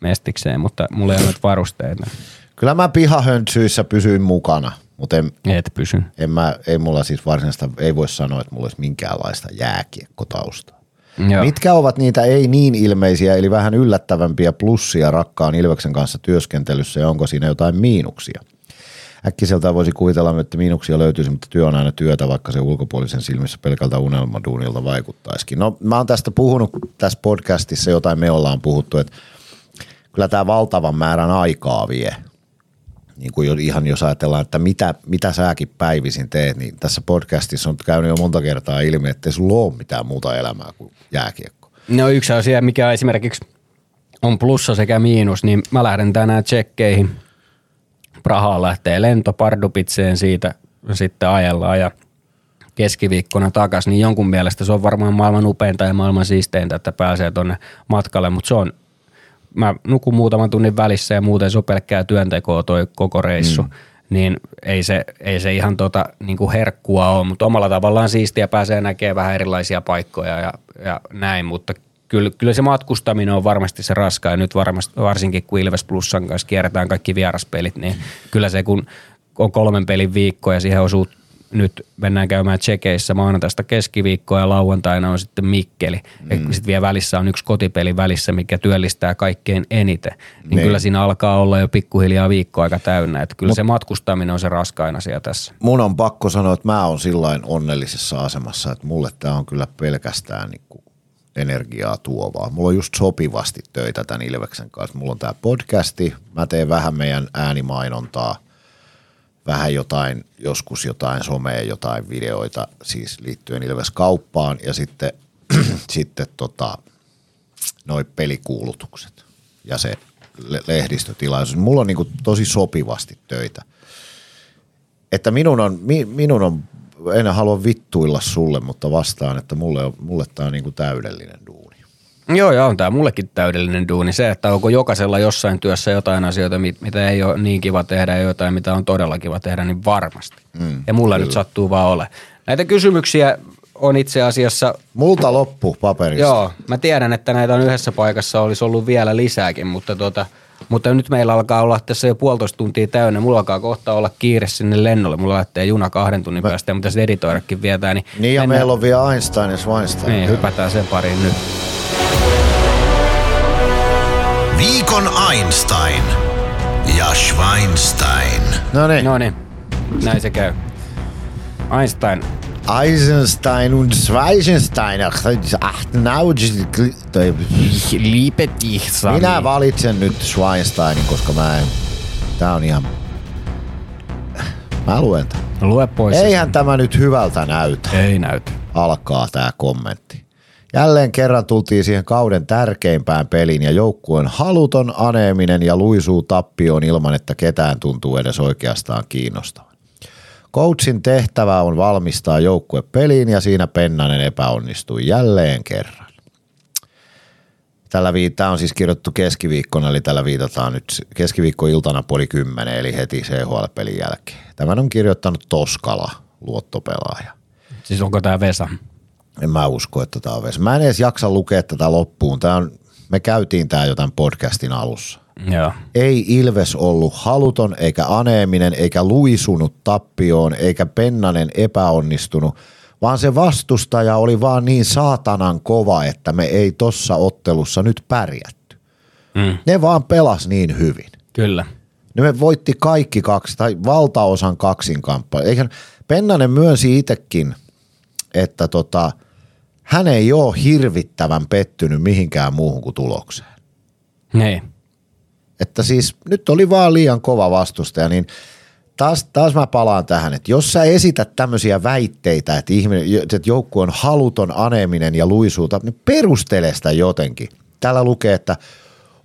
[SPEAKER 3] mestikseen, mutta mulla ei ole varusteita.
[SPEAKER 2] Kyllä mä pihahöntsyissä pysyin mukana, mutta en,
[SPEAKER 3] Et pysy.
[SPEAKER 2] en mä, ei mulla siis varsinaista, ei voi sanoa, että mulla olisi minkäänlaista jääkiekkotaustaa.
[SPEAKER 3] Joo.
[SPEAKER 2] Mitkä ovat niitä ei niin ilmeisiä, eli vähän yllättävämpiä plussia rakkaan Ilveksen kanssa työskentelyssä ja onko siinä jotain miinuksia? Äkkiseltään voisi kuvitella, että miinuksia löytyisi, mutta työ on aina työtä, vaikka se ulkopuolisen silmissä pelkältä unelmaduunilta vaikuttaisikin. No mä oon tästä puhunut tässä podcastissa, jotain me ollaan puhuttu, että kyllä tämä valtavan määrän aikaa vie. Niin kuin ihan jos ajatellaan, että mitä, mitä säkin päivisin teet, niin tässä podcastissa on käynyt jo monta kertaa ilmi, että sulla ole mitään muuta elämää kuin jääkiekko.
[SPEAKER 3] No yksi asia, mikä esimerkiksi on plussa sekä miinus, niin mä lähden tänään tsekkeihin. Prahaan lähtee lento Pardupitseen siitä, sitten ajellaan ja keskiviikkona takas, niin jonkun mielestä se on varmaan maailman upeinta ja maailman siisteintä, että pääsee tonne matkalle, mutta se on, mä nukun muutaman tunnin välissä ja muuten se on pelkkää työntekoa toi koko reissu, mm. niin ei se, ei se ihan tota, niin kuin herkkua ole, mutta omalla tavallaan siistiä pääsee näkemään vähän erilaisia paikkoja ja, ja näin, mutta kyllä, kyllä se matkustaminen on varmasti se raskaa ja nyt varmasti, varsinkin kun Ilves Plusan kanssa kierretään kaikki vieraspelit, niin kyllä se kun on kolmen pelin viikko ja siihen osuu nyt mennään käymään tsekeissä maanantaista keskiviikkoa ja lauantaina on sitten Mikkeli. Mm. Sitten vielä välissä on yksi kotipeli välissä, mikä työllistää kaikkein eniten. Niin,
[SPEAKER 2] Niin.
[SPEAKER 3] kyllä siinä alkaa olla jo pikkuhiljaa viikko aika täynnä. Että kyllä Mut, se matkustaminen on se raskain asia tässä.
[SPEAKER 2] Mun on pakko sanoa, että mä oon sillain onnellisessa asemassa, että mulle tämä on kyllä pelkästään niin energiaa tuovaa. Mulla on just sopivasti töitä tämän Ilveksen kanssa. Mulla on tämä podcasti, mä teen vähän meidän äänimainontaa, vähän jotain, joskus jotain somea, jotain videoita siis liittyen Ilves-kauppaan ja sitten, sitten tota, noi pelikuulutukset ja se le- lehdistötilaisuus. Mulla on niinku tosi sopivasti töitä. Että minun on, mi, minun on, en halua vittuilla sulle, mutta vastaan, että mulle, on, mulle tämä on niinku täydellinen duuni.
[SPEAKER 3] Joo, ja on tämä mullekin täydellinen duuni. Se, että onko jokaisella jossain työssä jotain asioita, mit- mitä ei ole niin kiva tehdä ja jotain, mitä on todella kiva tehdä, niin varmasti. Mm, ja mulla kyllä. nyt sattuu vaan ole. Näitä kysymyksiä on itse asiassa
[SPEAKER 2] Multa loppu paperista.
[SPEAKER 3] Joo, mä tiedän, että näitä on yhdessä paikassa, olisi ollut vielä lisääkin, mutta, tota, mutta nyt meillä alkaa olla tässä jo puolitoista tuntia täynnä. Mulla alkaa kohta olla kiire sinne lennolle. Mulla lähtee juna kahden tunnin päästä ja mutta se editoidakin vietää. Niin,
[SPEAKER 2] Niin ja
[SPEAKER 3] mennään-
[SPEAKER 2] meillä on vielä Einstein ja Schweinstein.
[SPEAKER 3] Niin, hypätään sen pariin nyt.
[SPEAKER 1] Viikon Einstein ja Schweinstein.
[SPEAKER 2] No niin,
[SPEAKER 3] No niin, näin se käy. Einstein,
[SPEAKER 2] Eisenstein und Schweinstein. Ach, now
[SPEAKER 3] liipeti
[SPEAKER 2] Minä valitsen nyt Schweinsteinin, koska mä en, tää on ihan, mä luen tämän.
[SPEAKER 3] Lue pois.
[SPEAKER 2] Eihän tämä nyt hyvältä näytä,
[SPEAKER 3] Ei näytä.
[SPEAKER 2] alkaa tämä kommentti. Jälleen kerran tultiin siihen kauden tärkeimpään peliin ja joukkueen haluton aneeminen ja luisuu tappioon ilman, että ketään tuntuu edes oikeastaan kiinnostavan. Coachin tehtävä on valmistaa joukkue peliin ja siinä Pennanen epäonnistui jälleen kerran. Tällä vi- Tämä on siis kirjoittu keskiviikkona, eli tällä viitataan nyt keskiviikkoiltana puoli kymmenen, eli heti CHL-pelin jälkeen. Tämän on kirjoittanut Toskala, luottopelaaja.
[SPEAKER 3] Siis onko tää Vesa?
[SPEAKER 2] En mä usko, että tämä on Vesa. Mä en edes jaksa lukea tätä loppuun. Tää on, me käytiin tämä jo tämän podcastin alussa.
[SPEAKER 3] Joo.
[SPEAKER 2] Ei Ilves ollut haluton eikä aneeminen eikä luisunut tappioon eikä Pennanen epäonnistunut, vaan se vastustaja oli vaan niin saatanan kova, että me ei tossa ottelussa nyt pärjätty.
[SPEAKER 3] Mm.
[SPEAKER 2] Ne vaan pelas niin hyvin.
[SPEAKER 3] Kyllä.
[SPEAKER 2] Ne me voitti kaikki kaksi, tai valtaosan kaksinkamppa. Eikä Pennanen myönsi itsekin, että tota, hän ei ole hirvittävän pettynyt mihinkään muuhun kuin tulokseen.
[SPEAKER 3] Niin.
[SPEAKER 2] Että siis nyt oli vaan liian kova vastustaja, niin taas, taas mä palaan tähän, että jos sä esität tämmöisiä väitteitä, että, ihminen, että joukku on haluton aneminen ja luisuuta, niin perustele sitä jotenkin. Täällä lukee, että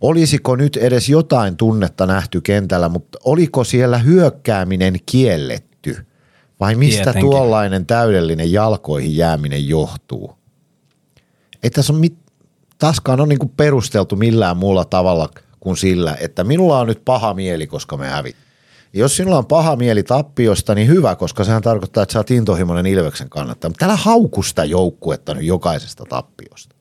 [SPEAKER 2] olisiko nyt edes jotain tunnetta nähty kentällä, mutta oliko siellä hyökkääminen kielletty? Vai mistä
[SPEAKER 3] Tietenkin.
[SPEAKER 2] tuollainen täydellinen jalkoihin jääminen johtuu? Ei tässä on mit, taaskaan on niinku perusteltu millään muulla tavalla kuin sillä, että minulla on nyt paha mieli, koska me hävit. Jos sinulla on paha mieli tappiosta, niin hyvä, koska sehän tarkoittaa, että sä oot intohimoinen Ilveksen kannattaja. Mutta täällä haukusta joukkuetta nyt jokaisesta tappiosta.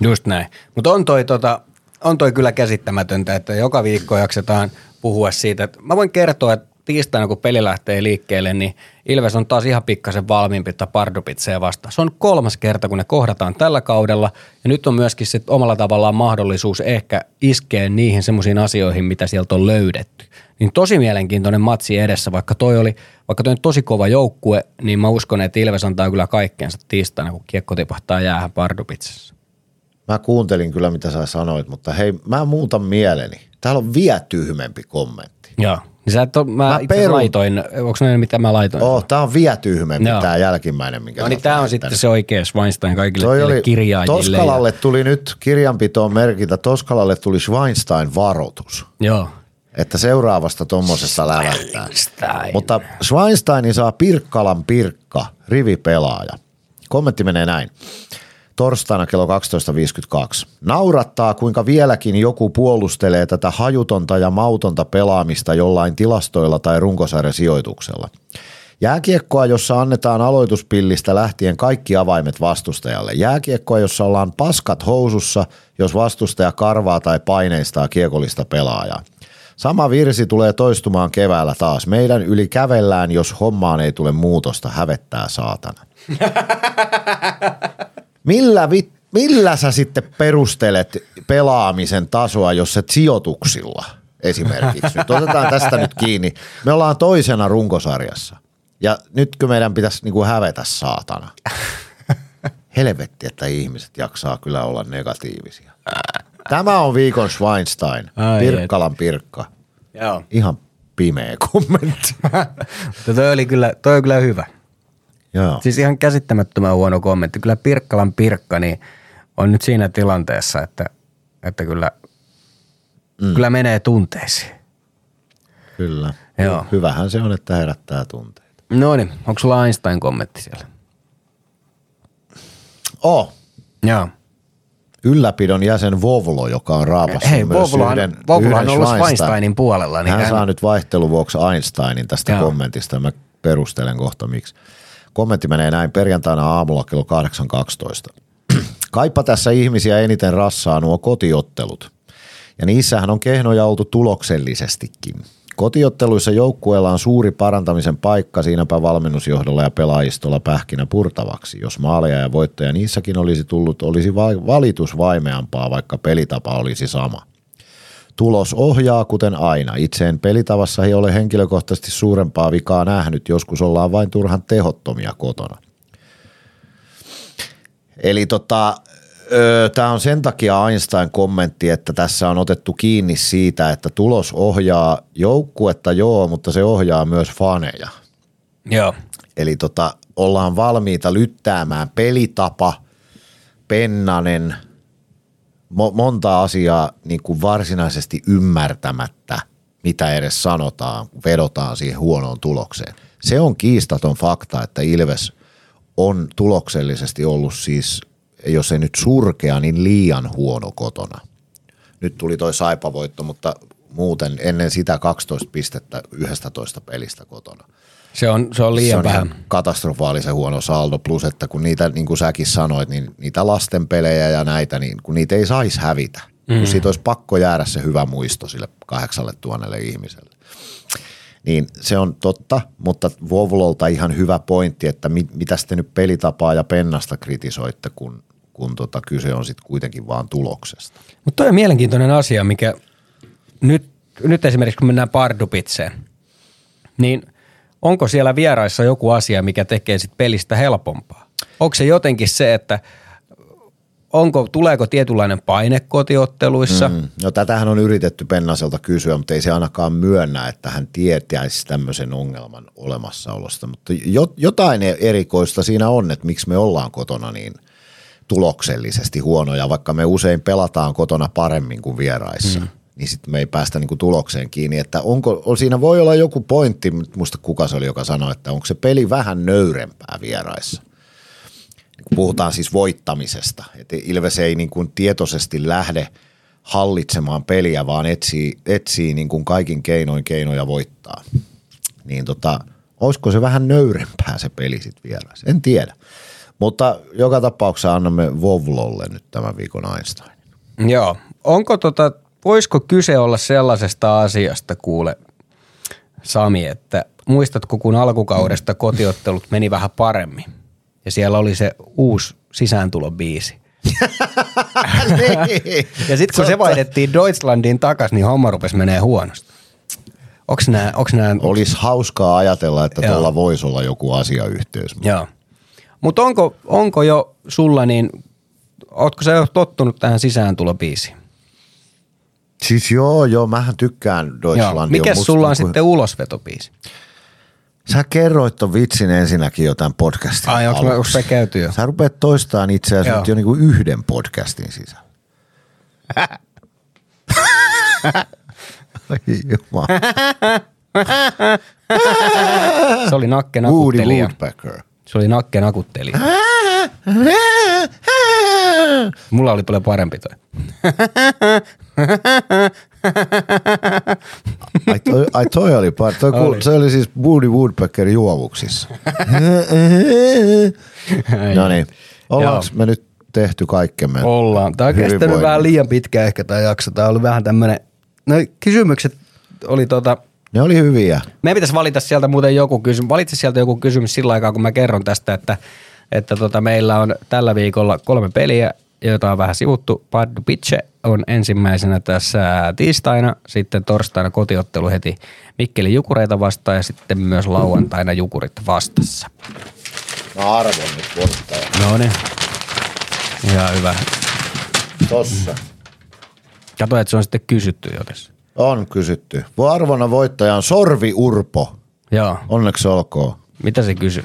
[SPEAKER 3] Just näin. Mutta on tota, on toi kyllä käsittämätöntä, että joka viikko jaksetaan puhua siitä. Mä voin kertoa, että tiistaina kun peli lähtee liikkeelle, niin Ilves on taas ihan pikkasen valmiimpi että Pardupitseen vastaan. Se on kolmas kerta, kun ne kohdataan tällä kaudella ja nyt on myöskin sit omalla tavallaan mahdollisuus ehkä iskeä niihin semmoisiin asioihin, mitä sieltä on löydetty. Niin tosi mielenkiintoinen matsi edessä, vaikka toi oli, vaikka toi on tosi kova joukkue, niin mä uskon, että Ilves antaa kyllä kaikkeensa tiistaina, kun kiekko tipahtaa jäähän Pardupitsessa.
[SPEAKER 2] Mä kuuntelin kyllä, mitä sä sanoit, mutta hei, mä muutan mieleni. Täällä on vielä tyhmempi kommentti.
[SPEAKER 3] Joo. Niin sä et ole, mä,
[SPEAKER 2] Mä
[SPEAKER 3] itse
[SPEAKER 2] perun-
[SPEAKER 3] laitoin, onko ne mitä mä laitoin?
[SPEAKER 2] Oh, tää on vielä tyhmempi
[SPEAKER 3] Joo.
[SPEAKER 2] tää jälkimmäinen, minkä
[SPEAKER 3] no niin tää on sitten se oikea Schweinstein kaikille
[SPEAKER 2] Toi oli,
[SPEAKER 3] kirjaajille.
[SPEAKER 2] Toskalalle tuli nyt kirjanpitoon merkitä, Toskalalle tuli Schweinstein varoitus,
[SPEAKER 3] Ja, joo.
[SPEAKER 2] että seuraavasta tommosesta lävähtää. Mutta Schweinsteinin saa Pirkkalan Pirkka, rivipelaaja. Kommentti menee näin. Torstaina kello 12.52. Naurattaa, kuinka vieläkin joku puolustelee tätä hajutonta ja mautonta pelaamista jollain tilastoilla tai runkosarjasijoituksella. Jääkiekkoa, jossa annetaan aloituspillistä lähtien kaikki avaimet vastustajalle. Jääkiekkoa, jossa ollaan paskat housussa, jos vastustaja karvaa tai paineistaa kiekollista pelaajaa. Sama virsi tulee toistumaan keväällä taas. Meidän yli kävellään, jos hommaan ei tule muutosta, hävettää saatana. Millä, vit, millä sä sitten perustelet pelaamisen tasoa, jos et sijoituksilla esimerkiksi? Nyt otetaan tästä nyt kiinni. Me ollaan toisena runkosarjassa. Ja nytkö meidän pitäisi niinku hävetä saatana? Helvetti, että ihmiset jaksaa kyllä olla negatiivisia. Tämä on viikon Schweinstein,
[SPEAKER 3] Ai
[SPEAKER 2] Pirkkalan Pirkka.
[SPEAKER 3] Joo.
[SPEAKER 2] Ihan pimeä kommentti.
[SPEAKER 3] Toi oli kyllä, toi on kyllä hyvä.
[SPEAKER 2] Joo.
[SPEAKER 3] Siis ihan käsittämättömän huono kommentti. Kyllä Pirkkalan Pirkka niin on nyt siinä tilanteessa, että, että kyllä, mm. kyllä menee tunteisiin.
[SPEAKER 2] Kyllä.
[SPEAKER 3] Joo.
[SPEAKER 2] Hyvähän se on, että herättää tunteita.
[SPEAKER 3] No niin, onko sulla Einstein-kommentti siellä?
[SPEAKER 2] Oh,
[SPEAKER 3] Joo.
[SPEAKER 2] ylläpidon jäsen Vovlo, joka on raapassut
[SPEAKER 3] Hei,
[SPEAKER 2] myös
[SPEAKER 3] Vovlohan,
[SPEAKER 2] yhden,
[SPEAKER 3] Vovlohan
[SPEAKER 2] yhden
[SPEAKER 3] on ollut. Schweinsteinin puolella. Niin
[SPEAKER 2] Hän
[SPEAKER 3] hän-
[SPEAKER 2] saa nyt vaihteluvuoksi Einsteinin tästä
[SPEAKER 3] Joo.
[SPEAKER 2] kommentista. Mä perustelen kohta miksi. Kommentti menee näin perjantaina aamulla kello 8.12. Kaipa tässä ihmisiä eniten rassaa nuo kotiottelut. Ja niissähän on kehnoja oltu tuloksellisestikin. Kotiotteluissa joukkueella on suuri parantamisen paikka siinäpä valmennusjohdolla ja pelaajistolla pähkinä purtavaksi. Jos maaleja ja voittoja niissäkin olisi tullut, olisi va- valitus vaimeampaa, vaikka pelitapa olisi sama. Tulos ohjaa kuten aina. Itse en pelitavassa ei ole henkilökohtaisesti suurempaa vikaa nähnyt, joskus ollaan vain turhan tehottomia kotona. Eli tota, tämä on sen takia Einstein kommentti, että tässä on otettu kiinni siitä, että tulos ohjaa joukkuetta joo, mutta se ohjaa myös faneja.
[SPEAKER 3] Joo.
[SPEAKER 2] Eli tota, ollaan valmiita lyttäämään pelitapa, pennanen, mo- monta asiaa niin kuin varsinaisesti ymmärtämättä, mitä edes sanotaan, kun vedotaan siihen huonoon tulokseen. Se on kiistaton fakta, että Ilves on tuloksellisesti ollut siis, jos ei nyt surkea, niin liian huono kotona. Nyt tuli toi saipavoitto, mutta muuten ennen sitä 12 pistettä 11 pelistä kotona
[SPEAKER 3] Se on, se on liian
[SPEAKER 2] se on
[SPEAKER 3] vähän.
[SPEAKER 2] ihan katastrofaalisen huono saldo, plus että kun niitä, niin kuin säkin sanoit, niin niitä lasten pelejä ja näitä, niin kun niitä ei saisi hävitä. mm. kun siitä olisi pakko jäädä se hyvä muisto sille kahdeksalle tuhannelle ihmiselle. Niin se on totta, mutta Vovlolta ihan hyvä pointti, että mit, mitä sitten nyt pelitapaa ja pennasta kritisoitte, kun, kun tota kyse on sitten kuitenkin vaan tuloksesta.
[SPEAKER 3] Mutta toi on mielenkiintoinen asia, mikä nyt, nyt esimerkiksi kun mennään Pardupitseen, niin onko siellä vieraissa joku asia, mikä tekee sit pelistä helpompaa? Onko se jotenkin se, että onko, tuleeko tietynlainen paine kotiotteluissa? Mm.
[SPEAKER 2] No tätähän on yritetty Pennaselta kysyä, mutta ei se ainakaan myönnä, että hän tietäisi tämmöisen ongelman olemassaolosta. Mutta jotain erikoista siinä on, että miksi me ollaan kotona niin tuloksellisesti huonoja, vaikka me usein pelataan kotona paremmin kuin vieraissa. Mm niin sitten me ei päästä niinku tulokseen kiinni. Että onko, siinä voi olla joku pointti, muista kuka se oli, joka sanoi, että onko se peli vähän nöyrempää vieraissa. Puhutaan siis voittamisesta. Että Ilves ei niin kuin tietoisesti lähde hallitsemaan peliä, vaan etsii, etsii niin kuin kaikin keinoin keinoja voittaa. Niin tota, olisiko se vähän nöyrempää se peli sitten vieraissa? En tiedä. Mutta joka tapauksessa annamme Vovlolle nyt tämän viikon Einstein.
[SPEAKER 3] Joo. Onko tota, voisiko kyse olla sellaisesta asiasta, kuule Sami, että muistatko kun alkukaudesta kotiottelut meni vähän paremmin ja siellä oli se uusi sisääntulobiisi. niin. ja sitten kun se vaihdettiin Deutschlandiin takas, niin homma rupesi menee huonosti. Onks nää, onks nää...
[SPEAKER 2] Olisi hauskaa ajatella, että tuolla voisi olla joku asiayhteys.
[SPEAKER 3] Joo. Mutta onko, onko jo sulla niin, ootko sä jo tottunut tähän sisääntulobiisiin?
[SPEAKER 2] Siis joo, joo, mähän tykkään Deutschlandia.
[SPEAKER 3] Mikä sulla on niinku... sitten ulosvetopiisi?
[SPEAKER 2] Sä kerroit ton vitsin ensinnäkin jo tämän podcastin
[SPEAKER 3] Ai, onko, onko se käyty jo?
[SPEAKER 2] Sä rupeat toistamaan itse asiassa jo niinku yhden podcastin sisällä. Ai jumala.
[SPEAKER 3] se oli nakke
[SPEAKER 2] Woody Woodpecker.
[SPEAKER 3] Se oli nakke nakuttelija. Mulla oli paljon parempi toi.
[SPEAKER 2] ai, toi, ai toi oli part. Toi, oli. Se oli siis Woody Woodpecker juovuksissa. no niin. Ollaanko me nyt tehty kaikkemme?
[SPEAKER 3] Ollaan. Tämä on kestänyt vähän liian pitkä ehkä tämä jakso. Tämä oli vähän tämmöinen, no kysymykset oli tota,
[SPEAKER 2] ne oli hyviä.
[SPEAKER 3] Me pitäisi valita sieltä muuten joku kysymys. Valitse sieltä joku kysymys sillä aikaa, kun mä kerron tästä, että, että tota, meillä on tällä viikolla kolme peliä joita on vähän sivuttu. Paddu Pitche on ensimmäisenä tässä tiistaina, sitten torstaina kotiottelu heti Mikkeli Jukureita vastaan ja sitten myös lauantaina Jukurit vastassa.
[SPEAKER 2] No arvon nyt voittaja.
[SPEAKER 3] No niin. Ihan hyvä.
[SPEAKER 2] Tossa.
[SPEAKER 3] Kato, että se on sitten kysytty jo tässä.
[SPEAKER 2] On kysytty. Arvona voittaja on Sorvi Urpo.
[SPEAKER 3] Joo.
[SPEAKER 2] Onneksi olkoon.
[SPEAKER 3] Mitä se kysyy?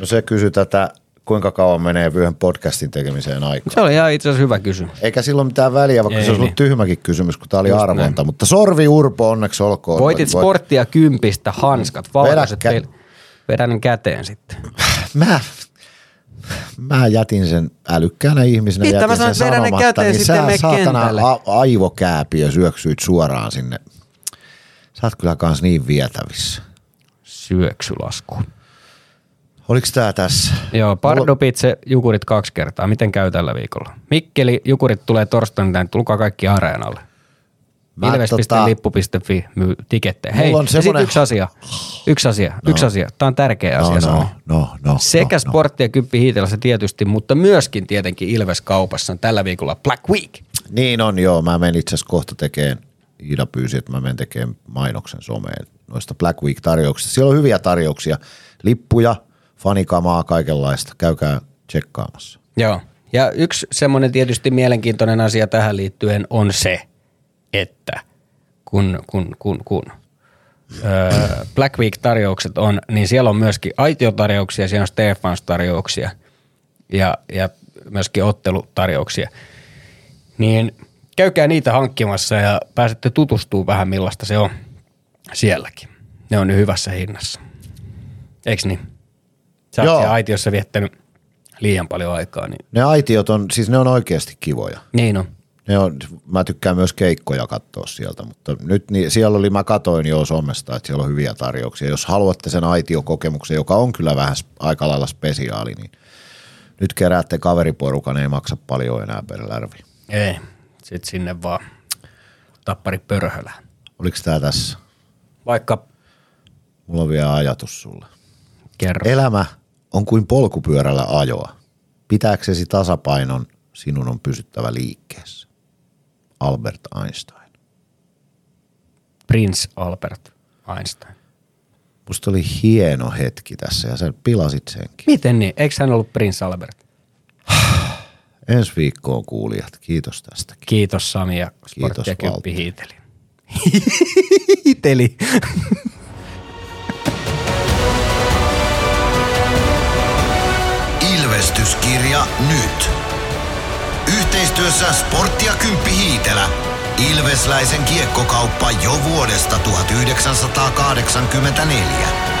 [SPEAKER 2] No se kysyy tätä kuinka kauan menee yhden podcastin tekemiseen aikaa?
[SPEAKER 3] Se oli ihan itse asiassa hyvä kysymys.
[SPEAKER 2] Eikä silloin mitään väliä, vaikka Ei, se olisi niin. ollut tyhmäkin kysymys, kun tämä oli Just arvonta. Näin. Mutta Sorvi Urpo, onneksi olkoon.
[SPEAKER 3] Voitit Voit... sporttia kympistä, hanskat, valkoiset Vedä kä- Vedän käteen sitten.
[SPEAKER 2] Mä, mä jätin sen älykkäänä ihmisenä, Mitä jätin mä sen sanomatta, käteen niin sitten sä saatana a- aivokääpiö syöksyit suoraan sinne. Sä oot kyllä kans niin vietävissä.
[SPEAKER 3] Syöksylasku.
[SPEAKER 2] Oliko tämä tässä?
[SPEAKER 3] Joo, Pardubitse, Jukurit kaksi kertaa. Miten käy tällä viikolla? Mikkeli, Jukurit tulee torstaina, tulkaa kaikki areenalle. Ilves.lippu.fi tota... myy tikettejä. Hei, on semmoinen... yksi asia. Yksi asia. No. Yksi asia. Tämä on tärkeä
[SPEAKER 2] no,
[SPEAKER 3] asia.
[SPEAKER 2] No, no, no,
[SPEAKER 3] Sekä
[SPEAKER 2] no,
[SPEAKER 3] sportti ja kymppi hiitelassa tietysti, mutta myöskin tietenkin Ilves-kaupassa on tällä viikolla Black Week.
[SPEAKER 2] Niin on, joo. Mä menen itse asiassa kohta tekemään, Ida pyysi, että mä menen tekemään mainoksen someen noista Black Week-tarjouksista. Siellä on hyviä tarjouksia. Lippuja – fanikamaa, kaikenlaista. Käykää tsekkaamassa.
[SPEAKER 3] Joo. Ja yksi semmoinen tietysti mielenkiintoinen asia tähän liittyen on se, että kun, kun, kun, kun öö, Black Week-tarjoukset on, niin siellä on myöskin aitiotarjouksia, siellä on Stefans-tarjouksia ja, ja myöskin ottelutarjouksia. Niin käykää niitä hankkimassa ja pääsette tutustumaan vähän millaista se on sielläkin. Ne on hyvässä hinnassa. Eiks niin? Sä oot siellä aitiossa viettänyt liian paljon aikaa. Niin.
[SPEAKER 2] Ne aitiot on, siis ne on oikeasti kivoja.
[SPEAKER 3] Niin on.
[SPEAKER 2] Ne on, mä tykkään myös keikkoja katsoa sieltä, mutta nyt niin, siellä oli, mä katoin jo somesta, että siellä on hyviä tarjouksia. Jos haluatte sen aitiokokemuksen, joka on kyllä vähän aika lailla spesiaali, niin nyt keräätte kaveriporukan, ei maksa paljon enää per lärvi.
[SPEAKER 3] Ei. Sitten sinne vaan tappari pörhölään.
[SPEAKER 2] Oliko tää tässä?
[SPEAKER 3] Vaikka
[SPEAKER 2] Mulla on vielä ajatus sulle.
[SPEAKER 3] kerro.
[SPEAKER 2] Elämä on kuin polkupyörällä ajoa. Pitääksesi tasapainon, sinun on pysyttävä liikkeessä. Albert Einstein.
[SPEAKER 3] Prince Albert Einstein.
[SPEAKER 2] Musta oli hieno hetki tässä ja sä pilasit senkin.
[SPEAKER 3] Miten niin? Eikö hän ollut Prince Albert?
[SPEAKER 2] Ensi viikkoon kuulijat. Kiitos tästä.
[SPEAKER 3] Kiitos Sami ja
[SPEAKER 2] Kiitos,
[SPEAKER 3] Sportti ja hiiteli. hiiteli.
[SPEAKER 1] Ilvestyskirja nyt. Yhteistyössä Sportti ja Kymppi Hiitelä. Ilvesläisen kiekkokauppa jo vuodesta 1984.